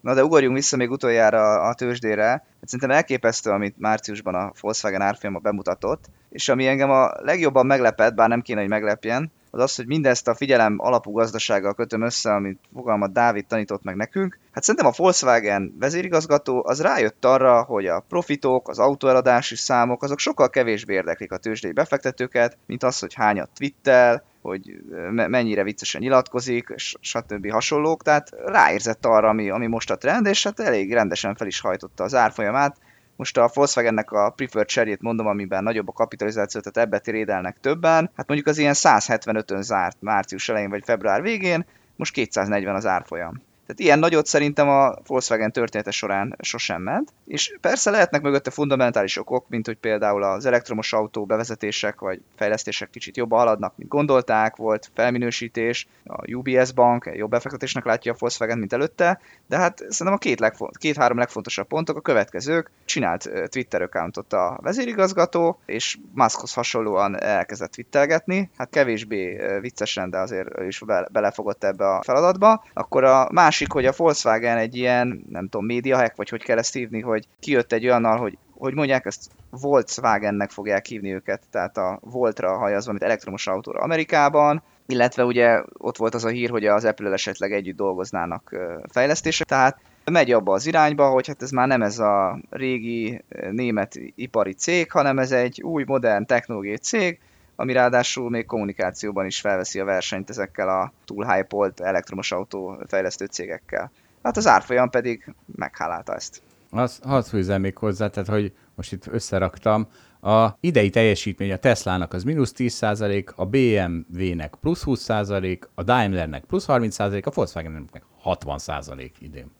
Na de ugorjunk vissza még utoljára a tőzsdére. Hát szerintem elképesztő, amit márciusban a Volkswagen árfolyama bemutatott, és ami engem a legjobban meglepett, bár nem kéne, hogy meglepjen, az az, hogy mindezt a figyelem alapú gazdasággal kötöm össze, amit fogalmat Dávid tanított meg nekünk. Hát szerintem a Volkswagen vezérigazgató az rájött arra, hogy a profitok, az autóeladási számok, azok sokkal kevésbé érdeklik a tőzsdei befektetőket, mint az, hogy hányat twittel, hogy mennyire viccesen nyilatkozik, stb. hasonlók, tehát ráérzett arra, ami, ami most a trend, és hát elég rendesen fel is hajtotta az árfolyamát, most a Volkswagennek a preferred share mondom, amiben nagyobb a kapitalizáció, tehát ebbe térédelnek többen. Hát mondjuk az ilyen 175-ön zárt március elején vagy február végén, most 240 az árfolyam. Tehát ilyen nagyot szerintem a Volkswagen története során sosem ment. És persze lehetnek mögötte fundamentális okok, mint hogy például az elektromos autó bevezetések vagy fejlesztések kicsit jobban haladnak, mint gondolták, volt felminősítés, a UBS bank jobb befektetésnek látja a Volkswagen, mint előtte, de hát szerintem a két legfont, két-három legfontosabb pontok a következők. Csinált Twitter accountot a vezérigazgató, és Muskhoz hasonlóan elkezdett twittelgetni, hát kevésbé viccesen, de azért ő is belefogott ebbe a feladatba. Akkor a másik, hogy a Volkswagen egy ilyen, nem tudom, média hack, vagy hogy kell ezt hívni, hogy kijött egy olyannal, hogy hogy mondják, ezt Volkswagennek fogják hívni őket, tehát a Voltra hajazva, mint elektromos autóra Amerikában, illetve ugye ott volt az a hír, hogy az apple esetleg együtt dolgoznának fejlesztésre, tehát megy abba az irányba, hogy hát ez már nem ez a régi német ipari cég, hanem ez egy új, modern technológiai cég, ami ráadásul még kommunikációban is felveszi a versenyt ezekkel a túl hype elektromos autó fejlesztő cégekkel. Hát az árfolyam pedig meghálálta ezt. Az, hadd fűzzem még hozzá, tehát hogy most itt összeraktam, a idei teljesítmény a Teslának az mínusz 10%, a BMW-nek plusz 20%, a Daimlernek plusz 30%, a Volkswagennek 60% idén.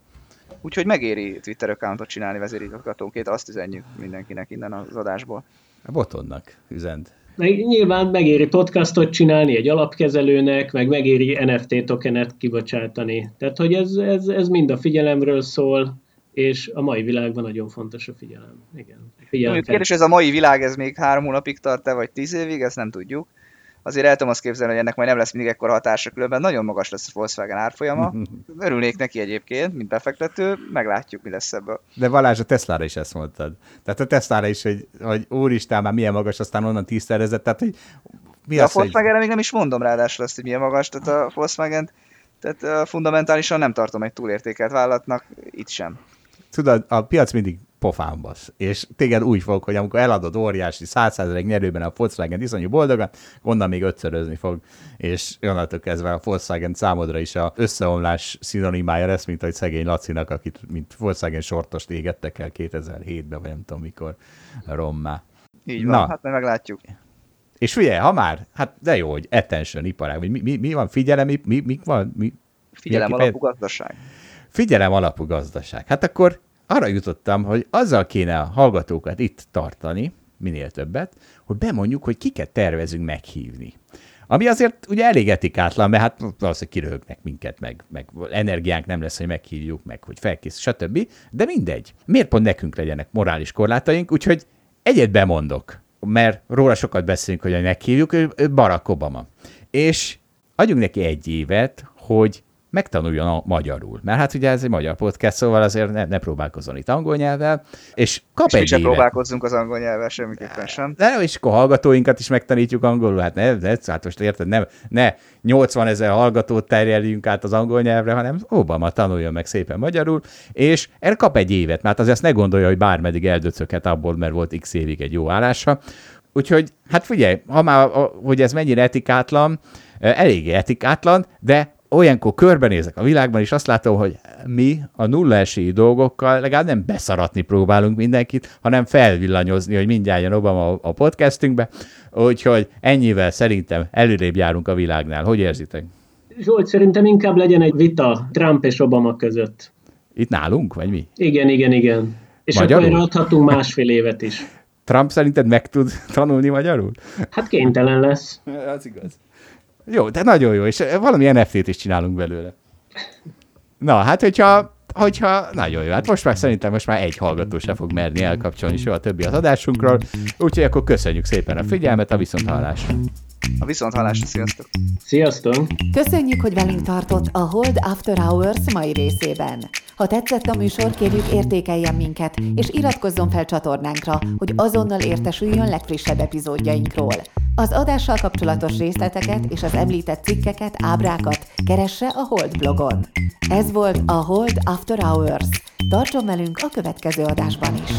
Úgyhogy megéri Twitter accountot csinálni vezérigazgatónként, azt üzenjük mindenkinek innen az adásból. A botodnak üzent. Meg, nyilván megéri podcastot csinálni egy alapkezelőnek, meg megéri NFT tokenet kibocsátani. Tehát, hogy ez, ez, ez mind a figyelemről szól, és a mai világban nagyon fontos a figyelem. Igen. Figyelem kérdés, ez a mai világ, ez még három hónapig tart-e, vagy tíz évig, ezt nem tudjuk. Azért el tudom azt képzelni, hogy ennek majd nem lesz mindig ekkora hatása, különben nagyon magas lesz a Volkswagen árfolyama. Örülnék neki egyébként, mint befektető, meglátjuk, mi lesz ebből. De Valázs, a Teslára is ezt mondtad. Tehát a Teslára is, hogy, hogy úristen, már milyen magas, aztán onnan tízszerezett, tehát hogy mi De az, a Volkswagen hogy... még nem is mondom ráadásul azt, hogy milyen magas, tehát a Volkswagen tehát fundamentálisan nem tartom egy túlértékelt vállalatnak, itt sem tudod, a piac mindig pofán basz. És téged úgy fog, hogy amikor eladod óriási százszerzelék nyerőben a Volkswagen iszonyú boldogan, onnan még ötszörözni fog, és onnantól kezdve a Volkswagen számodra is a összeomlás szinonimája lesz, mint hogy szegény Lacinak, akit mint Volkswagen sortost égettek el 2007-ben, vagy nem tudom mikor, rommá. Így van, Na. hát meg meglátjuk. És figyelj, ha már, hát de jó, hogy attention iparág, mi, mi, mi van, figyelem, mi, mi, mi van? Mi, figyelem alapú gazdaság figyelem alapú gazdaság. Hát akkor arra jutottam, hogy azzal kéne a hallgatókat itt tartani, minél többet, hogy bemondjuk, hogy kiket tervezünk meghívni. Ami azért ugye elég etikátlan, mert hát valószínűleg kiröhögnek minket, meg, meg energiánk nem lesz, hogy meghívjuk, meg hogy felkész, stb. De mindegy. Miért pont nekünk legyenek morális korlátaink, úgyhogy egyet bemondok, mert róla sokat beszélünk, hogy meghívjuk, ő Barack Obama. És adjunk neki egy évet, hogy megtanuljon a magyarul. Mert hát ugye ez egy magyar podcast, szóval azért ne, ne próbálkozzon itt angol nyelvvel, és kap és egy évet. próbálkozzunk az angol nyelvvel semmiképpen sem. De és akkor hallgatóinkat is megtanítjuk angolul, hát ne, ne hát most érted, ne, ne 80 ezer hallgatót terjeljünk át az angol nyelvre, hanem Obama tanuljon meg szépen magyarul, és erre kap egy évet, mert azért ne gondolja, hogy bármeddig eldöcöghet abból, mert volt x évig egy jó állása. Úgyhogy, hát figyelj, ha már, hogy ez mennyire etikátlan, eléggé etikátlan, de olyankor körbenézek a világban, és azt látom, hogy mi a nulla esélyi dolgokkal legalább nem beszaratni próbálunk mindenkit, hanem felvillanyozni, hogy mindjárt jön Obama a podcastünkbe. Úgyhogy ennyivel szerintem előrébb járunk a világnál. Hogy érzitek? Zsolt, szerintem inkább legyen egy vita Trump és Obama között. Itt nálunk, vagy mi? Igen, igen, igen. És Magyarul? akkor adhatunk másfél évet is. Trump szerinted meg tud tanulni magyarul? Hát kénytelen lesz. Az igaz. Jó, de nagyon jó, és valami NFT-t is csinálunk belőle. Na, hát hogyha, hogyha nagyon jó. Hát most már szerintem most már egy hallgató se fog merni elkapcsolni soha többi az adásunkról, úgyhogy akkor köszönjük szépen a figyelmet, a viszonthallásra. A viszonthallásra, sziasztok! Sziasztok! Köszönjük, hogy velünk tartott a Hold After Hours mai részében. Ha tetszett a műsor, kérjük értékeljen minket, és iratkozzon fel csatornánkra, hogy azonnal értesüljön legfrissebb epizódjainkról. Az adással kapcsolatos részleteket és az említett cikkeket, ábrákat keresse a Hold blogon. Ez volt a Hold After Hours. Tartson velünk a következő adásban is!